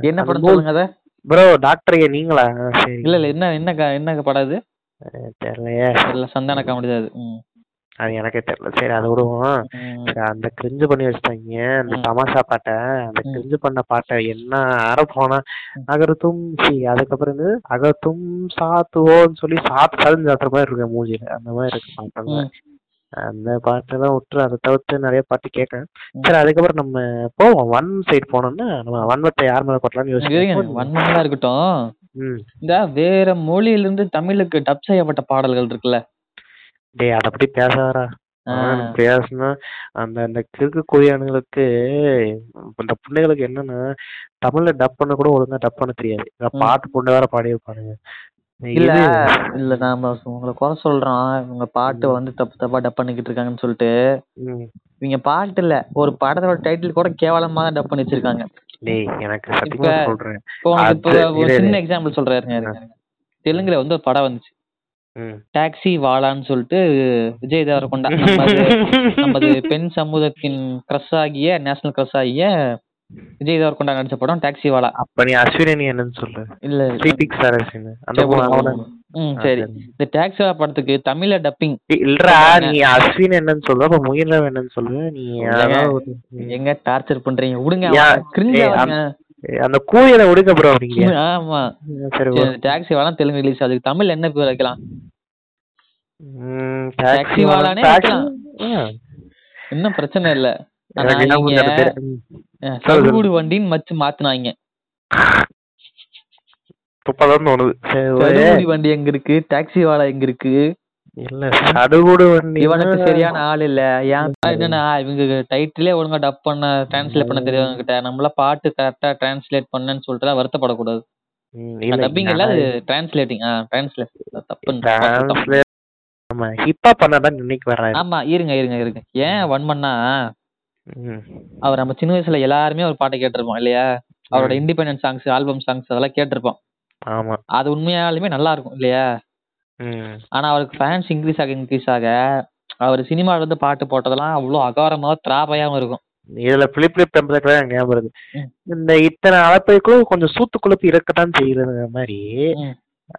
என்ன படம் ப்ரோ சொல்லுங்க அத? டாக்டர் நீங்களா? ஆ, சரி. இல்ல இல்ல என்ன என்ன என்ன படம் அஹ் தெரியலையே. இல்ல சந்தான காமெடி தான் அது. அது எனக்கே தெரியல. சரி அதை விடுவோம். அந்த கிரிஞ்சு பண்ணி வச்சிட்டாங்க. அந்த. தமாஷா பாட்டை. அந்த. கிரிஞ்சு பண்ண பாட்டை என்ன அற போனா அகரத்தும் சி அதுக்கப்புறம் வந்து அகத்தும் சாத்துவோன்னு சொல்லி சாத்து சாத்து சாத்துற மாதிரி இருக்கு மூஞ்சில அந்த மாதிரி இருக்கு பாட்டுங்க ம். அந்த பாட்டெல்லாம் விட்டுரு அதை தவிர்த்து நிறைய பாட்டு கேட்கேன் ம். சரி அதுக்கப்புறம் நம்ம போவோம். ஒன் சைடு போனோம்னா நம்ம வன்மத்தை யார் மேல கொட்டலாம்னு இருங்க, யோசிக்கிறோம் வன்மங்களா இருக்கட்டும். இந்த வேற மொழியில இருந்து தமிழுக்கு டப் செய்யப்பட்ட பாடல்கள் இருக்குல்ல? டேய் அதை ஆ. ஆனா பேசுனா அந்த அந்த கிறுக்கு கொரியானுங்களுக்கு இந்த புண்டைகளுக்கு என்னன்னா தமிழ்ல டப் பண்ண கூட ஒழுங்கா டப் பண்ண தெரியாது. பாட்டு புண்டை வேற பாடியிருப்பானுங்க. இல்ல இல்ல நாம உங்களை குறை சொல்றோம் இவங்க பாட்டு வந்து தப்பு தப்பா டப் பண்ணிக்கிட்டு இருக்காங்கன்னு சொல்லிட்டு. இவங்க பாட்டு இல்ல ஒரு படத்தோட டைட்டில் கூட கேவலமா தான் டப் பண்ணி வச்சிருக்காங்க டேய் எனக்கு சத்தியமா இப்ப- சொல்றேன் ஒரு சின்ன. எக்ஸாம்பிள் சொல்றேன் இருங்க. தெலுங்குல வந்து ஒரு படம் வந்துச்சு. டாக்ஸி வாலான்னு சொல்லிட்டு விஜய் தேவரகொண்டா நமது பெண் சமூகத்தின் கிரஸ் ஆகிய நேஷனல் கிரஸ் ஆகிய விஜய் தேவரகொண்டா நடிச்ச படம் டாக்ஸி வாலா அப்ப நீ அஸ்வினி என்னன்னு சொல்லு. இல்ல ஸ்ரீபிக் அந்த சரி, பொண்ணு அவன ம் சரி. இந்த டாக்ஸி வாலா படத்துக்கு தமிழ்ல டப்பிங் இல்லடா நீ அஸ்வின் என்னன்னு சொல்லு அப்ப முயல்ரவ் என்னன்னு சொல்லு. நீ. எங்க டார்ச்சர் பண்றீங்க? விடுங்க கிரிஞ்சா அந்த கூயலை விடுங்க ப்ரோ அப்படிங்கிறியா ஆமா. சரி டாக்ஸி வாலா தெலுங்கு ரிலீஸ் அதுக்கு தமிழ்ல என்ன பேர் வைக்கலாம்? டாக்ஸி வாலானே இன்னும் பிரச்சனை இல்ல. சடுகுடு வண்டின்னு மச்சு மாத்துனாங்க. துப்பதான் தோணுது. சடுகுடி வண்டி எங்க இருக்கு? டாக்ஸி வாலா எங்க இருக்கு? இல்ல சடுகுடு வண்டி இவனுக்கு சரியான ஆள் இல்ல. ஏன் என்னன்னா இவங்க டைட்டிலே ஒழுங்கா டப் பண்ண டிரான்ஸ்லேட் பண்ண தெரியாதவங்க கிட்ட நம்மள பாட்டு கரெக்டா டிரான்ஸ்லேட் பண்ணன்னு சொல்லிட்டு வருத்தப்படக்கூடாது. டப்பிங் இல்ல அது டிரான்ஸ்லேட்டிங் ஆ டிரான்ஸ்லேட் தப்பு ஆமா ஹிப்பா பண்ணாதான் இன்னைக்கு வர்றாரு. ஆமா இருங்க இருங்க இருங்க. ஏன் வன்மன்னா ம். அவர் நம்ம சின்ன வயசுல எல்லாருமே ஒரு பாட்டை கேட்டிருப்போம் இல்லையா அவரோட இண்டிபெண்டன்ஸ் சாங்ஸ் ஆல்பம் சாங்ஸ் அதெல்லாம் கேட்டிருப்போம் ஆமா அது உண்மையாலுமே நல்லா இருக்கும் இல்லையா. ஆனா அவருக்கு ஃபேன்ஸ் இன்க்ரீஸ் ஆக இன்க்ரீஸ் ஆக அவர் சினிமால இருந்து பாட்டு போட்டதெல்லாம் அவ்வளவு அகாரமா திராபையாவும் இருக்கும் இதுல பிளிப் பிளிப் டெம்பரேச்சர் ஞாபகம் வருது. இந்த இத்தனை அளப்பைக்குள்ள கொஞ்சம் சூத்து கொழுப்பு இருக்கத்தான் செய்யுதுங்கிற மாதிரி.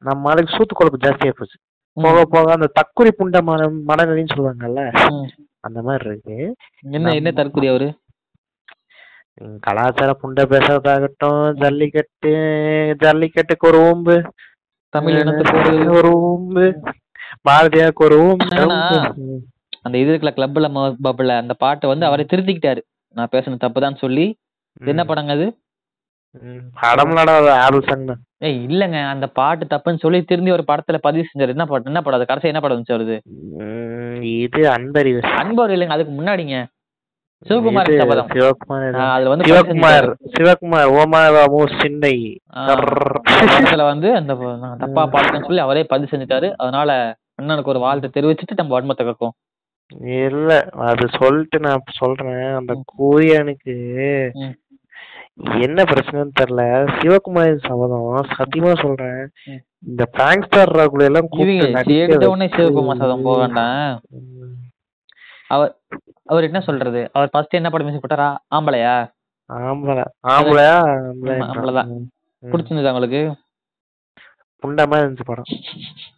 நம்ம ஆளுக்கு சூத்து கொழுப்பு ஜாஸ்தியா போச்சு. போக போக அந்த தக்குரி புண்ட மன மனநிலைன்னு சொல்லுவாங்கல்ல. அந்த மாதிரி இருக்கு. என்ன என்ன தற்கொலை அவரு? கலாச்சார புண்டை பேசுறதாகட்டும் ஜல்லிக்கட்டு ஜல்லிக்கட்டுக்கு ஒரு ஓம்பு. தமிழ் இனத்துக்கு ஒரு ஓம்பு. பாரதியாருக்கு ஒரு ஓம்பு. அந்த இது இருக்குல்ல கிளப்ல பப்ல அந்த பாட்டை வந்து அவரே திருத்திக்கிட்டாரு. நான் பேசுன தப்புதான் சொல்லி என்ன படங்க அது? ம், படம் நடாத ஆடல் சாங் தான். ஏய் இல்லங்க. அந்த பாட்டு தப்புன்னு சொல்லி திரும்பி ஒரு படத்துல பதிவு செஞ்சாரு. என்ன படம் என்ன படம்? அது கடைசி என்ன படம் வந்துச்சு அவருது? ம், இது அன்பறிவு. அன்பர் இல்லைங்க. அதுக்கு முன்னாடிங்க. சிவகுமார் சபதம் சிவகுமார் அதுல வந்து சிவகுமார் சிவகுமார் ஓமாவோ அந்த படத்துல வந்து அந்த தப்பா பாடுறேன்னு சொல்லி அவரே பதிவு செஞ்சுட்டாரு. அதனால அண்ணனுக்கு ஒரு வாழ்த்து தெரிவிச்சுட்டு நம்ம வன்மத்தை கக்கும் இல்ல அது சொல்லிட்டு நான் சொல்றேன். அந்த கோரியனுக்கு ம். என்ன பிரச்சனைன்னு தெரியல. சிவகுமார் சபதம் சத்தியமா சொல்றேன். இந்த பிராங்க்ஸ்டார் ராகுல எல்லாம் கூப்பிட்டு சிவகுமார் சதம் போக வேண்டாம். அவர் அவர் என்ன சொல்றது? அவர் ஃபர்ஸ்ட் என்ன படம் போட்டாரா? ஆம்பளையா? ஆம்பளை. ஆம்பளையா? ஆம்பளை ஆமா, ஆம்பளைதான். பிடிச்சிருந்தது உங்களுக்கு? புண்டமா இருந்துச்சு படம்.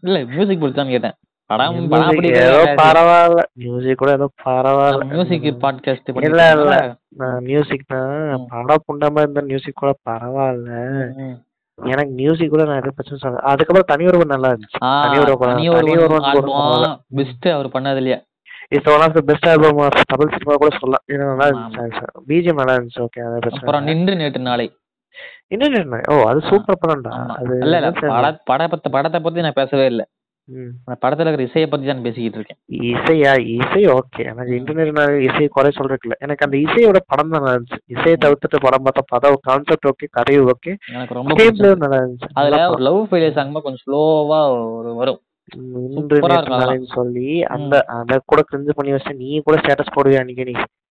இல்ல மியூசிக் பிடிச்சான்னு கேட்டேன். படம் படம் Music அப்படி ஏதோ பரவாயில்ல. மியூசிக் கூட ஏதோ பரவாயில்ல. மியூசிக் பாட்காஸ்ட் இல்ல இல்ல. மியூசிக் தான். படம் புண்டமா இருந்த மியூசிக் கூட பரவாயில்ல. எனக்கு மியூசிக் கூட நான் எதுவும் பிரச்சனை சொல்ல அதுக்கப்புறம் தனி ஒருவன் நல்லா இருந்துச்சு. தனி ஒருவன் தனி best our it's one of the best album of Tamil cinema கூட சொல்லலாம். இது நல்லா இருந்துச்சு பிஜிஎம் நல்லா இருந்துச்சு. ஓகே அது பிரச்சனை அப்புறம் இல்லை. நின்று நேற்று நாளை. இன்னும் என்ன ஓ அது சூப்பர் படம்டா. அது இல்ல படத்தை படத்தை பத்தி நான் பேசவே இல்ல. அந்த படத்துல இருக்கிற இசையை பத்தி தான் பேசிக்கிட்டு இருக்கேன். இசையா? இசை ஓகே. எனக்கு இன்டர்நெட் இசை குறை சொல்றதுக்கு இல்ல. எனக்கு அந்த இசையோட படம் நல்லா இருந்துச்சு. இசையை தவிர்த்துட்டு படம் பார்த்தா படம் கான்செப்ட் ஓகே கதையும் ஓகே எனக்கு ரொம்ப. நல்லா இருந்துச்சு. அதுல ஒரு லவ் ஃபெயிலியர் சாங் கொஞ்சம் ஸ்லோவா ஒரு வரும். சொல்லி அந்த அத கூட கிரிஞ்சு பண்ணி வச்ச நீ கூட ஸ்டேட்டஸ் போடுவியா அன்னைக்கு நீ?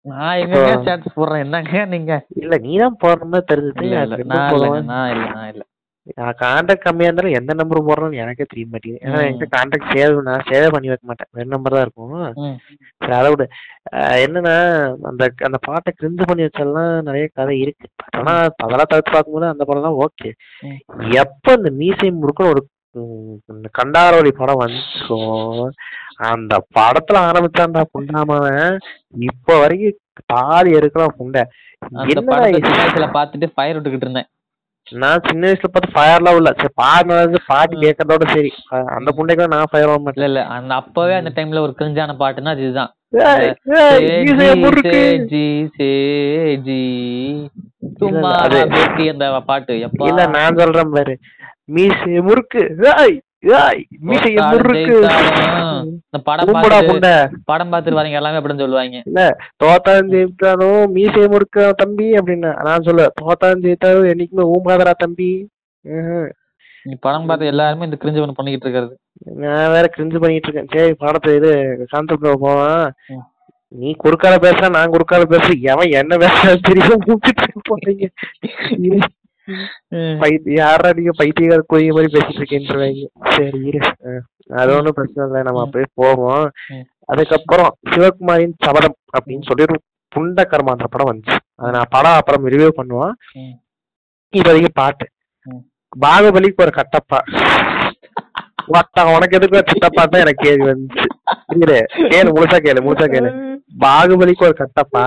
நான் எங்க ஸ்டேட்டஸ் போடுறேன்? என்னங்க நீங்க? இல்ல நீ தான் போடுற மாதிரி தெரிஞ்சது நான் இல்ல நான் இல்ல. கான்டாக்ட் கம்மியா இருந்தாலும் எந்த நம்பர் போடுறோம்னு எனக்கே தெரிய மாட்டேங்குது. ஏன்னா. என்கிட்ட கான்டாக்ட் சேவ் நான் சேவே பண்ணி வைக்க மாட்டேன். ரெண்டு நம்பர் தான் இருக்கும். சரி அதை விட. என்னன்னா அந்த அந்த பாட்டை கிரிஞ்சு பண்ணி வச்செல்லாம் நிறைய கதை இருக்கு. ஆனா அதெல்லாம் தவிர்த்து பார்க்கும்போது அந்த படம்லாம் ஓகே ம். எப்ப இந்த மீசை முறுக்க ஒரு கண்டாரோடி படம் வந்துச்சோ அந்த படத்துல ஆரம்பிச்சான்டா புண்டாமவன். இப்ப வரைக்கும் பாதி எடுக்கலாம் புண்டை. வயசுல பாத்துட்டு ஃபயர் விட்டுக்கிட்டு இருந்தேன். நான் சின்ன வயசுல பார்த்து ஃபயர்லாம் இல்ல. சரி பாடினது பாட்டு கேட்கறதோட சரி. அந்த புண்டைக்கு நான் ஃபயர் ஆக மாட்டேன் இல்ல. அந்த அப்பவே அந்த டைம்ல ஒரு கிரிஞ்சான பாட்டுன்னா அது இதுதான் பேட்டி இல்ல நான் சொல்றேன் பாரு. மீசைய முறுக்கு. தோத்தாலும் படம் பார்த்துட்டு வரீங்க எல்லாமே அப்படின்னு சொல்லுவாங்க. இல்ல தோத்தான் ஜெயித்தாலும் மீசைய முறுக்க தம்பி அப்படின்னு. நான் சொல்லுவேன் தோத்தான் ஜெயித்தாலும் என்னைக்குமே ஊம்பாதரா தம்பி. நீ படம் பார்த்து எல்லாருமே இந்த கிரிஞ்சு ஒன்று பண்ணிக்கிட்டு இருக்கிறது. நான் வேற கிரிஞ்சு பண்ணிட்டு இருக்கேன். சரி படத்தை இது கான்செப்ட் போவான். நீ குறுக்கால பேசுற நான் குறுக்கால பேசுற எவன் என்ன பேசுற தெரியும் போறீங்க. யாரா நீங்க பைத்தியக்கார கோயில் மாதிரி பேசிட்டு இருக்கேன்றவாங்க சரி அது ஒண்ணும் பிரச்சனை இல்லை. நம்ம அப்படியே போவோம். அதுக்கப்புறம் சிவகுமாரின் சபதம் அப்படின்னு சொல்லி ஒரு புண்ட கர்மான்ற படம் வந்துச்சு. அதை நான் படம் அப்புறம் ரிவ்யூ பண்ணுவோம். இப்போதைக்கு பாட்டு. பாகுபலிக்கு ஒரு கட்டப்பா. ஒத்தா உனக்கு எதுக்கு சித்தப்பா தான் எனக்கு கேள்வி வந்துச்சு. கேளு முழுசா கேளு முழுசா கேளு. பாகுபலிக்கு ஒரு கட்டப்பா.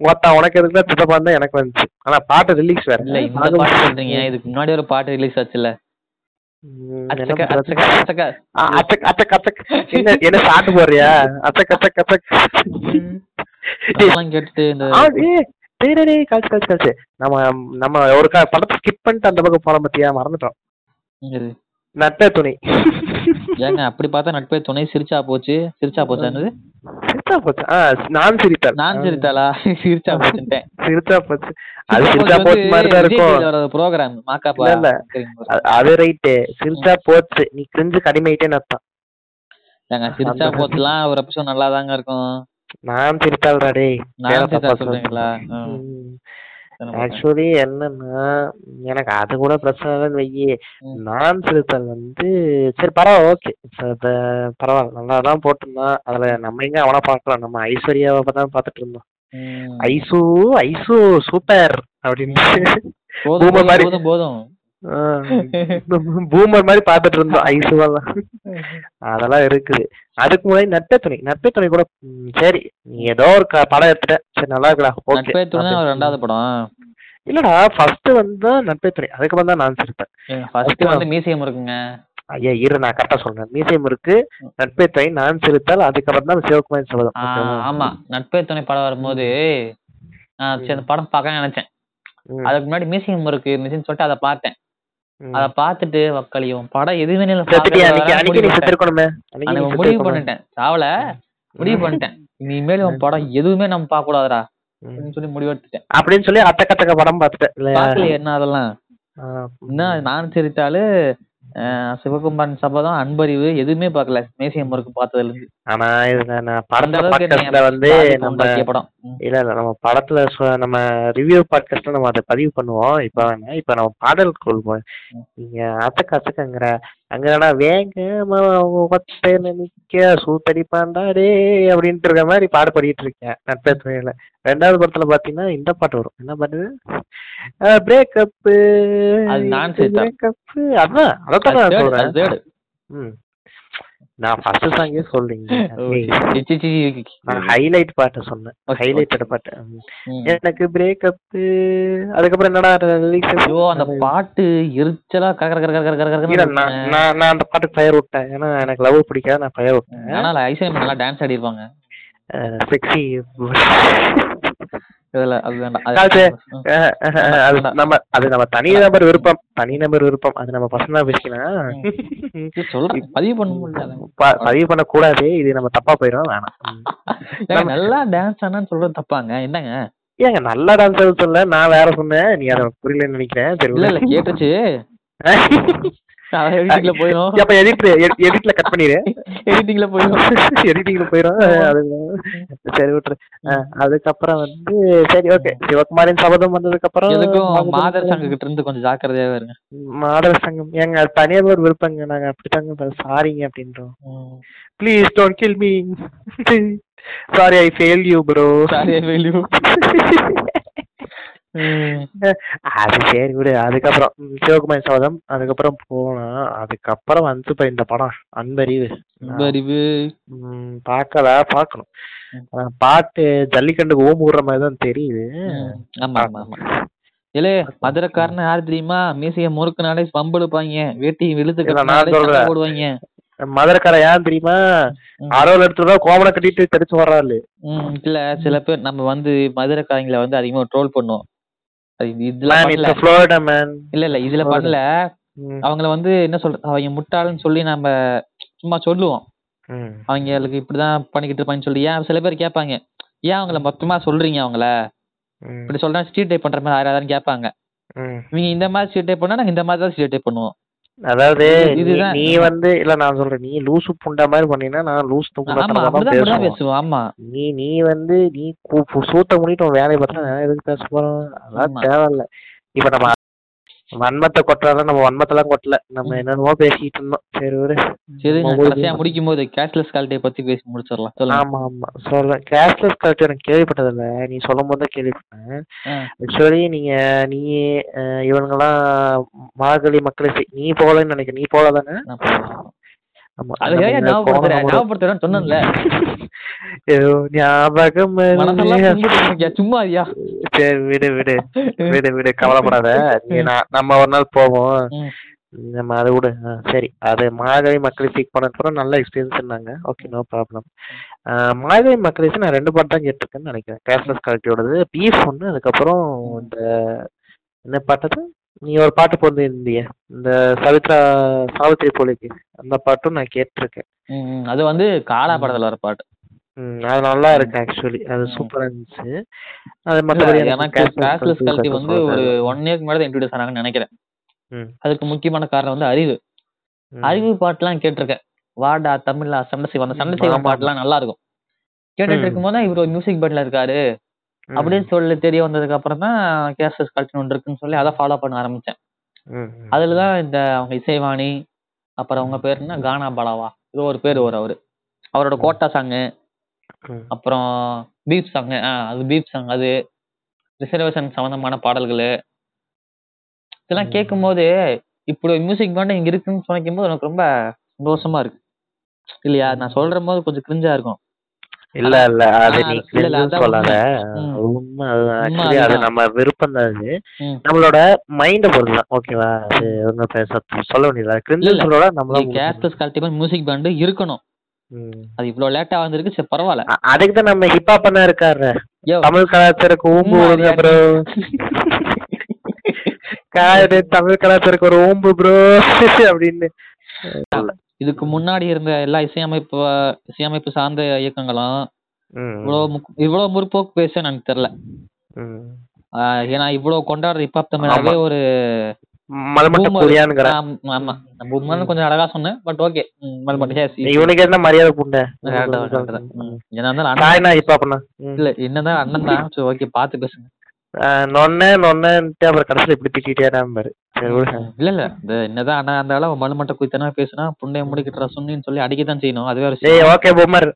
ஒத்தா உனக்கு எதுக்கு சித்தப்பா தான் எனக்கு வந்துச்சு. ஆனா பாட்டு ரிலீஸ் வேற. இல்ல இந்த பாட்டு சொல்றீங்க. இதுக்கு முன்னாடி ஒரு பாட்டு ரிலீஸ் அச்சக்க என்ன சாட்டு போடுறியா? அச்சக் அச்சக் அச்சக் டேய், டேய், கழிச்சு கழிச்சு கழிச்சு நம்ம நம்ம ஒரு படத்தை ஸ்கிப் பண்ணிட்டு அந்த பக்கம் போன பத்தியா? மறந்துட்டோம். நட்ட துணை. ஏங்க அப்படி பார்த்தா நட்பே துணை சிரிச்சா போச்சு. சிரிச்சா போச்சா என்னது? சிரிச்சா போச்சு. ஆ நான் சிரித்தாள் நான் சிரித்தாளா? சிரிச்சா போச்சுட்டேன். சிரிச்சா போச்சு. அது சிரிச்சா போச்சு மாதிரி தான் இருக்கும். ப்ரோக்ராம் மாக்காப்பா இல்ல, அது ரைட்டு சிரிச்சா போச்சு. நீ கிரிஞ்சு கடிமையிட்டேன்னு அர்த்தம். ஏங்க சிரிச்சா போச்சுலாம் ஒரு எபிசோட் நல்லா தாங்க இருக்கும். நான் சிரித்தாள்டா டேய். நான் சிரிச்சா சொல்றீங்களா. ஆக்சுவலி என்னன்னா எனக்கு அது கூட பிரச்சனை இல்லைன்னு வையி. நான் சிறுத்தல் வந்து சரி பரவாயில்ல ஓகே பரவாயில்ல நல்லா தான் போட்டிருந்தான். அதுல நம்ம எங்க அவனை பார்க்கலாம். நம்ம ஐஸ்வர்யாவை தான் பார்த்துட்டு இருந்தோம். ஐசு ஐசு சூப்பர் அப்படின்னு. போதும் போதும். பூமர் மாதிரி பார்த்துட்டு இருந்தோம் ஐசுவெல்லாம் அதெல்லாம் இருக்குது. அதுக்கு முன்னாடி நட்பே துணை நட்பே துணை கூட சரி நீ ஏதோ ஒரு படம் எடுத்துட்ட. சரி நல்லா இருக்கடா. நட்பே துணை ரெண்டாவது படம். இல்லடா ஃபர்ஸ்ட் வந்து நட்பே துணை அதுக்கப்புறம் தான் நான் சிரிப்பேன். ஃபர்ஸ்ட் வந்து மியூசியம் இருக்குங்க ஐயா இரு நான் கரெக்டா சொல்றேன். மியூசியம் இருக்கு நட்பே துணை நான் சிரித்தால் அதுக்கப்புறம் தான் சிவகுமார் ஆ, ஆமா. நட்பே துணை படம் வரும்போது நான் படம் பார்க்க நினைச்சேன். அதுக்கு முன்னாடி மியூசியம் இருக்கு இருந்துச்சுன்னு சொல்லிட்டு அதை பார்த்தேன். அதை பார்த்துட்டு மக்களையும் படம் எதுவுமே முடிவு பண்ணிட்டேன். சாவல முடிவு பண்ணிட்டேன். இனிமேல் உன் படம் எதுவுமே நம்ம பார்க்க கூடாதுடா அப்படின்னு சொல்லி முடிவெடுத்துட்டேன். அப்படின்னு சொல்லி அத்தக்க படம் பார்த்துட்டேன் என்ன அதெல்லாம்? என்ன நான் சிரித்தாலு சிவகுமாரன் சபதம் அன்பறிவு. எதுவுமே பார்க்கல. மேசியம் இருக்கு பார்த்ததுல இருந்து ஆனா இதுல நான் படத்துல பாட்காஸ்ட்ல வந்து நம்ம படம். இல்ல இல்ல நம்ம படத்துல நம்ம ரிவ்யூ பாட்காஸ்ட்ல நம்ம அதை பதிவு பண்ணுவோம். இப்ப வேணா இப்ப நம்ம பாடலுக்குள் போய் நீங்க அத்தக்க அத்தக்கங்கிற அங்கடா வேகமா ஒத்தையில நிக்க சூத்தடிப்பாண்டா டே அப்படின்ட்டு இருக்க மாதிரி பாடு பாடிட்டு இருக்கேன் நட்பே துணையில ரெண்டாவது படத்துல பாத்தீங்கன்னா இந்த பாட்டு வரும். என்ன பாட்டு பிரேக்கப் அது நான். பிரேக்கப் அதான் அதான் நான் சொல்றேன். நான் ஃபர்ஸ்ட் சாங்கே சொல்றீங்க. நான் ஹைலைட் பாட்டு சொன்னேன். ஹைலைட்டட் பாட்டு. எனக்கு பிரேக்கப் அதுக்கப்புறம் என்னடா ரிலீஸ் ஐயோ அந்த பாட்டு எரிச்சலா கர கர கர கர கர நான் நான் அந்த பாட்டுக்கு ஃபயர் விட்டேன். ஏன்னா எனக்கு லவ் பிடிக்காது நான் ஃபயர் விட்டேன். ஆனால் ஐஸ்வர்யம் நல்லா டான்ஸ் ஆடி இருப்பாங்க. செக்ஸி இதுல அது வேண்டாம். அது- காசு. ம். அஹ், அஹ், அஹ், அது நம்ம அது நம்ம தனி நபர் விருப்பம். தனி நபர் விருப்பம். அது நம்ம பர்சனலா பேசிக்கலாம் பதிவு பண்ண முடியல ப- பதிவு பண்ண கூடாது இது நம்ம தப்பா போயிடும். வேணாம். நல்லா டான்ஸ் ஆனான்னு சொல்றது தப்பாங்க. என்னங்க? ஏங்க நல்லா டான்ஸ் சொல்ல நான் வேற சொன்னேன். நீ அதை புரியலன்னு நினைக்கிறேன். இல்ல கேட்டுச்சு. எடிட்டிங்ல போயிடும் அப்ப எடிட் எடிட்ல கட் பண்ணிடு எடிட்டிங்ல போயிடும் எடிட்டிங்ல போயிடும் சரி விட்டுரு. அதுக்கப்புறம் வந்து சரி ஓகே. சிவகுமாரின் சபதம் வந்ததுக்கு அப்புறம் எதுக்கும் மாதர் சங்க கிட்ட இருந்து கொஞ்சம் ஜாக்கிரதையாவே இருங்க. மாதவ சங்கம் ஏங்க தனியார் ஒரு விருப்பங்க. நாங்க அப்படித்தாங்க சாரிங்க அப்படின்றோம். Please don't kill me sorry I fail you bro Saria value அது சரி விடு. அதுக்கப்புறம் சிவகுமாரி சபதம் அதுக்கப்புறம் போனா அதுக்கப்புறம் வந்து இப்ப இந்த படம் அன்பறிவு. ம், பார்க்கல பார்க்கணும். பாட்டு ஜல்லிக்கட்டுக்கு ஓம் விடுற மாதிரி தான் தெரியுது. ஆமா ஆமா ஆமா. இல்ல மதுரைக்காரன் யாரு தெரியுமா? மீசைய முறுக்குனாலே பம்பு எடுப்பாங்க. வேட்டி. சண்டை போடுவாங்க. மதுரைக்கார ஏன் தெரியுமா. அறுபது எடுத்துட்டு தான் கோமனை கட்டிட்டு தெரிச்சு வர்றாரு. இல்ல சில பேர் நம்ம வந்து மதுரைக்காரங்களை வந்து அதிகமா ட்ரோல் பண்ணுவோம். இல்ல இல்ல இதுல பண்ணல. அவங்கள வந்து என்ன சொல்றது அவங்க முட்டாள்னு சொல்லி நம்ம சும்மா சொல்லுவோம். அவங்களுக்கு இப்படிதான் பண்ணிக்கிட்டு இருப்பாங்கன்னு சொல்லி. ஏன் சில பேர் கேட்பாங்க. ஏன் அவங்கள மொத்தமா சொல்றீங்க அவங்கள? இப்படி சொல்றா ஸ்ட்ரீட் டைப் பண்ற மாதிரி யாராவது கேட்பாங்க. இவங்க இந்த மாதிரி ஸ்ட்ரீட் டைப் பண்ணா நாங்க இந்த மாதிரி தான் ஸ்ட்ரீட் டைப் பண்ணுவோம். அதாவது நீ- வந்து இல்ல நான் சொல்றேன் நீ லூசு புண்டா மாதிரி பண்ணீங்கன்னா நான் லூஸ் புண்டா பேசுவேன் ஆமா. நீ நீ வந்து நீ சூத்த முடிட்டு உன் வேலையை பார்த்தா எதுக்கு பேச போறோம் அதெல்லாம் ஆமா. தேவையில்ல. இப்ப நம்ம வன்மத்தை கொட்டுறாலும் நம்ம வன்மத்தெல்லாம் கொட்டல. நம்ம என்னென்னமோ பேசிட்டு இருந்தோம். சரி ஒரு சரி கடைசியா முடிக்கும் போது கேஷ்லெஸ் குவாலிட்டியை பத்தி பேசி முடிச்சிடலாம். ஆமா ஆமா. சொல்றேன். கேஷ்லெஸ் கல்ச்சர் எனக்கு கேள்விப்பட்டதில்ல. நீ சொல்லும் போது தான் கேள்விப்பட்டேன். ஆக்சுவலி நீங்க நீ இவனுங்கெல்லாம் மார்கழி மக்களை நீ போகலன்னு நினைக்கிறேன். நீ போல தானே சும்மா ஐயா சரி விடு விடு. விடு விடு. கவலைப்படாத. நம்ம ஒரு நாள் போவோம். நம்ம அதை விடு. சரி. அது மார்கழி மக்கள் சீக் பண்ணதுக்கப்புறம் நல்ல எக்ஸ்பீரியன்ஸ் இருந்தாங்க. ஓகே நோ ப்ராப்ளம் மார்கழி மக்கள் நான் ரெண்டு பாட்டு தான் கேட்டிருக்கேன்னு நினைக்கிறேன். கேஷ்லெஸ் குவாலிட்டியோடது பீஃப் ஒன்று அதுக்கப்புறம் இந்த என்ன பாட்டது நீ ஒரு பாட்டு போந்திருந்திய இந்த சவித்ரா சாவித்ரி போலிக்கு. அந்த பாட்டும் நான் கேட்டிருக்கேன். ம். அது வந்து காலா படத்துல வர பாட்டு. ம், அது நல்லா இருக்கு ஆக்சுவலி அது சூப்பரா இருந்துச்சு. அது மற்றபடி எனக்கு கேஷ்லெஸ் கல்ட்டி வந்து ஒரு ஒன் இயர்க்கு மேல இன்ட்ரடியூஸ் ஆனாங்கன்னு நினைக்கிறேன். அதுக்கு முக்கியமான காரணம் வந்து அறிவு. அறிவு பாட்டுலாம் கேட்டிருக்கேன். வாடா தமிழ்ல சண்டை செய்வோம் அந்த சண்டை செய்வோம். பாட்டுலாம் நல்லா இருக்கும். கேட்டுட்டு. இருக்கும்போது இவர் ஒரு மியூசிக் பேண்ட்ல இருக்காரு. அப்படின்னு சொல்லி தெரிய வந்ததுக்கு அப்புறம் தான் கேஷ்லெஸ் கல்ட்டி ஒன்று இருக்குன்னு சொல்லி அதை ஃபாலோ பண்ண ஆரம்பிச்சேன். அதுல தான் இந்த அவங்க இசைவாணி அப்புறம் அவங்க பேர் என்ன? கானா பாலாவா. இது ஒரு பேர் வரும் அவரு. அவரோட கோட்டா சாங்கு. அப்புறம் பீப் சாங் அது பீப் சாங் அது. ரிசர்வேஷன் சம்பந்தமான பாடல்கள். இதெல்லாம். கேட்கும்போது இப்படி மியூசிக் பேண்ட் இங்க இருக்குன்னு சொன்னிக்கும் போது எனக்கு ரொம்ப சந்தோஷமா இருக்கு. இல்லையா? நான் சொல்ற போது கொஞ்சம் கிரிஞ்சா இருக்கும். இல்ல இல்ல அது நீ கிரிஞ்சுன்னு சொல்லாத. உண்மை. அதுதான் ஆக்சுவலி அது. நம்ம விருப்பம் தான் அது. நம்மளோட மைண்ட பொறுத்து தான். ஓகேவா அது ஒன்றும் பேச சொல்ல வேண்டியது கிரிஞ்சு இல்ல. சொல்றோட நம்மள கேஸ்டஸ் கல்டிவன் மியூசிக் பேண்ட் இருக்கணும். அது இவ்வளவு லேட்டா வந்திருக்கு சரி பரவாயில்ல. அதுக்கு தான் நம்ம ஹிப்ஹாப் பண்ண இருக்காரு தமிழ் கலாச்சாரக்கு சும்மா விடுங்க. ப்ரோ தமிழ் கலாச்சாரக்கு ஒரு ஓம்பு ப்ரோ அப்படின்னு. இதுக்கு முன்னாடி இருந்த எல்லா இசையமைப்பு இசையமைப்பு சார்ந்த இயக்கங்களும் இவ்வளவு இவ்வளவு முற்போக்கு பேச எனக்கு தெரியல ஏன்னா இவ்வளவு கொண்டாடுற ஹிப்ஹாப் தமிழாவே. ஒரு ஆம், பூமர்னு கொஞ்சம் அழகா சொன்னேன் பட் ஓகே. இவனுக்கு என்ன மரியாதை புண்டை? தான். இல்ல என்னதான் அண்ணன் தான் சரி ஓகே பாத்து பேசுங்க. நொன்ன நொன்னன்ட்டு அப்புறம் கடைசியில் இப்படி திட்டிட்டே தான் பாரு. சரி விடு. இல்ல இல்ல. இந்த என்னதான் அண்ணா இருந்தாலும் மலுமட்ட குத்தனா பேசுனா புண்டைய முடிக்கிட்ட சொன்னின்னு சொல்லி அடிக்கத்தான் செய்யணும். அதுவே ஒரு ஏய் ஓகே பொம்மர்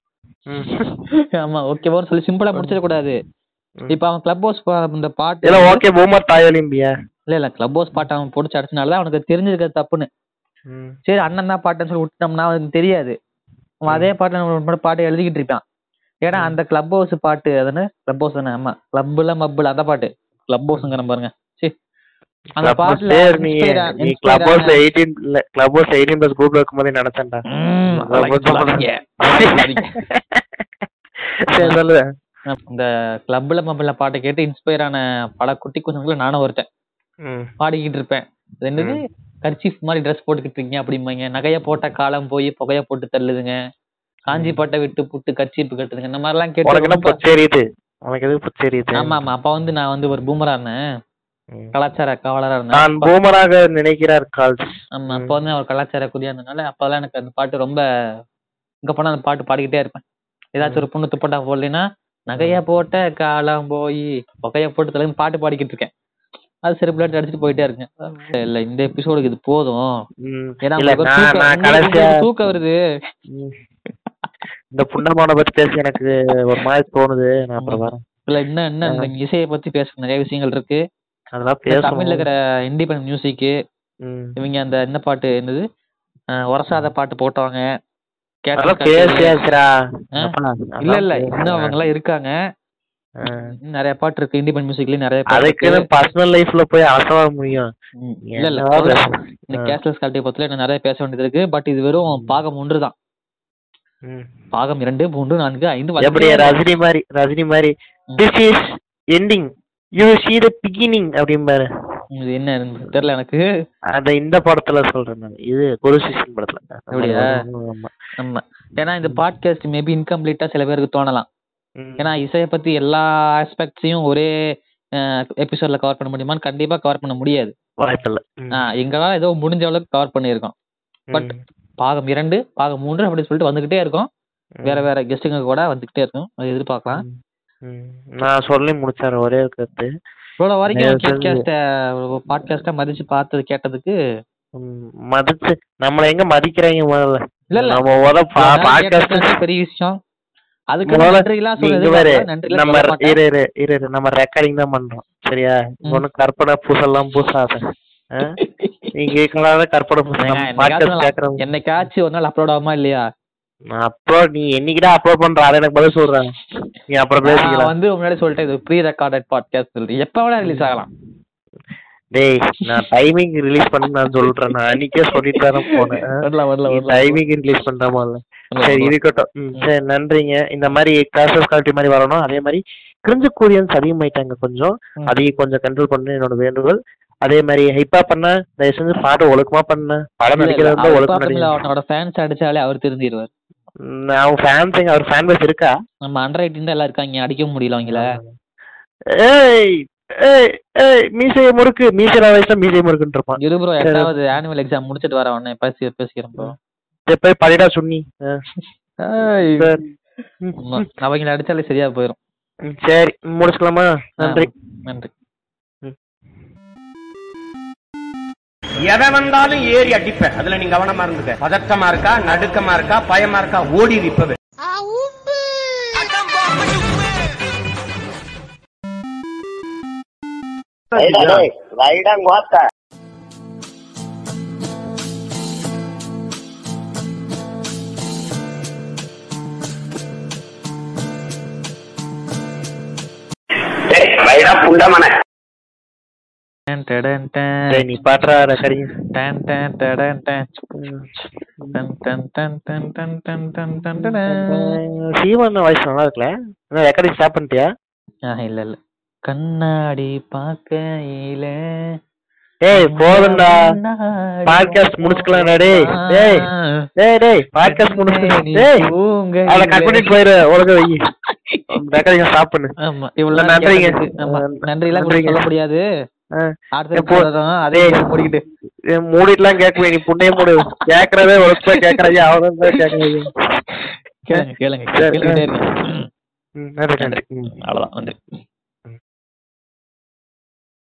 ஆமா ஓகேவான்னு சொல்லி சிம்பிளா முடிச்சிட கூடாது. இப்ப அவன் கிளப் ஹவுஸ் இந்த பாட்டு இல்ல ஓகே பொம்மர் தாயலிம்பியா இல்ல இல்ல கிளப் ஹவுஸ் பாட்டு அவன் பொடிச்சு அடிச்சனாலதான் அவனுக்கு தெரிஞ்சிருக்க தப்புன்னு. சரி அண்ணன் தான் பாட்டுன்னு சொல்லி விட்டுட்டோம்னா அவனுக்கு தெரியாது. அவன் அதே ஒரு பாட்டு எழுதிக்கிட்டு இருப்பான். ஏன்னா அந்த கிளப் ஹவுஸ் பாட்டு அதுன்னு கிளப் ஹவுஸ் தானே? ஆமா. கிளப்ல மப்புல அந்த பாட்டு. கிளப் ஹவுஸ்ங்கிற பாருங்க. அந்த பாட்டுல நீ கிளப் ஹவுஸ் ஆன- எயிட்டீன் இல்ல கிளப் ஹவுஸ் எயிட்டீன் பிளஸ் குரூப்ல இருக்கும்போது சொல்லாதீங்க. சரி சொல்லு இந்த கிளப்ல மொபைல்ல பாட்டை கேட்டு இன்ஸ்பயர் ஆன பல குட்டி குஞ்சங்கள நானும் ஒருத்தன். பாடிக்கிட்டு இருப்பேன். அது என்னது? கர்ச்சீஃப் மாதிரி ட்ரெஸ் போட்டுக்கிட்டு இருக்கீங்க அப்படிம்பாங்க. நகைய போட்ட காலம் போய் புகைய போட்டு தள்ளுதுங்க. காஞ்சி பட்டை விட்டு புட்டு கர்ச்சீப் கட்டுதுங்க இந்த மாதிரிலாம் கேட்டு உனக்கு புச்சேரியுது? ஆமா ஆமா அப்ப வந்து நான் வந்து ஒரு பூமரா இருந்தேன். ம். கலாச்சார காவலரா நான் பூமராக நினைக்கிறார் கால்ஸ் ஆமா. அப்ப வந்து அவர் கலாச்சார குதியா இருந்தனால அப்பெல்லாம் எனக்கு அந்த பாட்டு ரொம்ப இங்க போனா அந்த பாட்டு பாடிக்கிட்டே இருப்பேன். ஏதாச்சும் ஒரு பொண்ணு துப்பட்டா போடலைன்னா நகைய போட்ட காலம் போய் புகைய போட்டு தலைன்னு பாட்டு பாடிக்கிட்டு இருக்கேன். அது சரி பிளேட் அடிச்சுட்டு போயிட்டே இருக்கேன் இல்ல இந்த எபிசோடுக்கு இது போதும். ஏன்னா தூக்கம் வருது. இந்த புண்டமான பத்தி பேச எனக்கு ஒரு மாதிரி தோணுது. நான் அப்புறம் வரேன். இல்ல இன்னும் என்ன இந்த இசையை பத்தி பேச நிறைய விஷயங்கள் இருக்கு. அதெல்லாம் இந்த தமிழ்ல இருக்கிற இண்டிபெண்ட் மியூசிக் ம். இவங்க அந்த என்ன பாட்டு என்னது? அஹ் உரசாத பாட்டு? அப்பா, இல்ல இல்ல இன்னும் அவங்க எல்லாம் இருக்காங்க. நிறைய பாட்டு இருக்கு. இண்டிபெண்ட் மியூசிக்லயும் நிறைய பாட்டு அதுக்குன்னு பர்சனல் லைஃப்ல போய் அசவ முடியும். இல்ல இல்ல. பேச- இந்த. கேஷ்லெஸ் கல்ட்டி பத்தில நிறைய பேச வேண்டியது இருக்கு. பட் இது வெறும் பாகம் ஒன்று தான். பாகம் இரண்டு மூன்று நான்கு ஐந்து எப்படி. ரஜினி மாதிரி ரஜினி மாதிரி. This is ending you see the beginning அப்படிம்பாரு இது என்ன தெரியல எனக்கு. அந்த இந்த படத்துல சொல்றேன் நான். இது குரு சிஷ்யன் படத்துல. அப்படியா? ஆமா. நம்ம. ஏன்னா இந்த பாட்காஸ்ட் மேபி இன்கம்ப்ளீட்டா சில பேருக்கு தோணலாம். ஏன்னா இசையை பத்தி எல்லா ஆஸ்பெக்ட்ஸையும் ஒரே எபிசோட்ல கவர் பண்ண முடியுமான்னு கண்டிப்பா கவர் பண்ண முடியாது. வாய்ப்பில்ல. எங்களால ஏதோ முடிஞ்ச அளவுக்கு கவர் பண்ணியிருக்கோம். பட். பாகம் இரண்டு பாகம் மூன்று அப்படின்னு சொல்லிட்டு வந்துகிட்டே இருக்கும். வேற வேற கெஸ்ட்டுங்க கூட வந்துகிட்டே இருக்கும். அது எதிர்பார்க்கலாம். நான் சொல்லி முடிச்சாரு ஒரே ஒரு கருத்து. இவ்வளவு வரைக்கும் பாட்காஸ்டா மதிச்சு பார்த்தது கேட்டதுக்கு மதிச்சு நம்மள எங்க மதிக்கிறாங்க முதல்ல? இல்ல இல்ல. நம்ம முத இவ்வளவு நேரம் பாட்காஸ்ட் பெரிய விஷயம். அதுக்கு முதல்ல நம்ம இரு இரு இரு. நம்ம ரெக்கார்டிங் தான் பண்றோம். சரியா? ஒன்னும் கற்பனை பூசெல்லாம் பூசாத? நீங்க கேட்கலாத கற்பனை கேக்குறவங்க என்னைக்காச்சும் ஒரு நாள் அப்லோட் ஆகுமா இல்லையா? அப்லோட் நீ என்னைக்குடா அப்லோட் பண்ற? அதை எனக்கு பதில் சொல்றேன் நீ அப்புறம் பேசிக்கலாம். வந்து முன்னாடி சொல்லிட்டேன் இது ப்ரீ ரெக்கார்டட் பாட்காஸ்ட் சொல்லிட்டு. எப்ப வேணா ரிலீஸ் ஆகலாம். டேய் நான் டைமிங் ரிலீஸ் பண்ண நான் சொல்றேன். நான் அன்னைக்கே சொல்லிட்டு தானே போனேன். வரல வரல வரல. டைமிங் ரிலீஸ் பண்ற மாதிரி சரி இருக்கட்டும். சரி நன்றிங்க. இந்த மாதிரி கிளாஸஸ் குவாலிட்டி மாதிரி வரணும். அதே மாதிரி கிரிஞ்சு கூரியன்ஸ் அதிகமாயிட்டாங்க கொஞ்சம். அதையும் கொஞ்சம் கண்ட்ரோல் பண்ணு என்னோட வேண்டுகோள். அதே மாதிரி ஹைப்பா பண்ண தயவு செஞ்சு பாட்டு ஒழுக்கமா பண்ண. படம் நடிக்கிறது ஒழுக்கமா அவனோட ஃபேன்ஸ் அடிச்சாலே அவர் திருந்திடுவார் அவன் ஃபேன்ஸ் அவர் ஃபேன் பேஸ் இருக்கா? நம்ம அண்டர் தான் எல்லாம் இருக்காங்க அடிக்க முடியல அவங்கள. ஏய் ஏய் ஏய் மீசைய முறுக்கு. மீசையில வயசுல மீசைய முறுக்குன்னு இருப்பான் இரு ப்ரோ எட்டாவது ஆனுவல் எக்ஸாம் முடிச்சிட்டு வர உடனே பேசி பேசிக்கிறோம் ப்ரோ போய் படிடா ம், அவங்கள அடிச்சாலே சரியா போயிடும் சரி. முடிச்சுக்கலாமா? நன்றி. நன்றி. எதை வந்தாலும் ஏறி அடிப்ப. அதுல நீ கவனமா இருந்துக்க. பதட்டமா இருக்கா நடுக்கமா இருக்கா பயமா இருக்கா ஓடி இப்பவே. டடன் டன். நீ பாடுறா ரெக்கார்டிங் சீமான வாய்ஸ் நல்லா இருக்குல்ல என்ன ரெக்கார்டிங் ஸ்டாப் இல்ல இல்ல கண்ணாடி பார்க்கையில ஏய் போதும்டா பாட்காஸ்ட் முடிச்சுக்கலாம் டேய் டேய் டேய் டேய் பாட்காஸ்ட் முடிச்சுக்கலாம் டேய் அத கட் பண்ணிட்டு போயிரு உலக வை ரெக்கார்டிங் ஸ்டாப் பண்ணு ஆமா இவ்வளவு நன்றிங்க நன்றி எல்லாம் சொல்ல முடியாது மூடிட்டுலாம் கேட்கல நீ புண்ணைய மூடு. கேக்குறதே ஒழுங்கா கேக்குறையா அவரும் கேக்குறீங்க கேளுங்க கேளுங்க அவ்வளவுதான் வந்து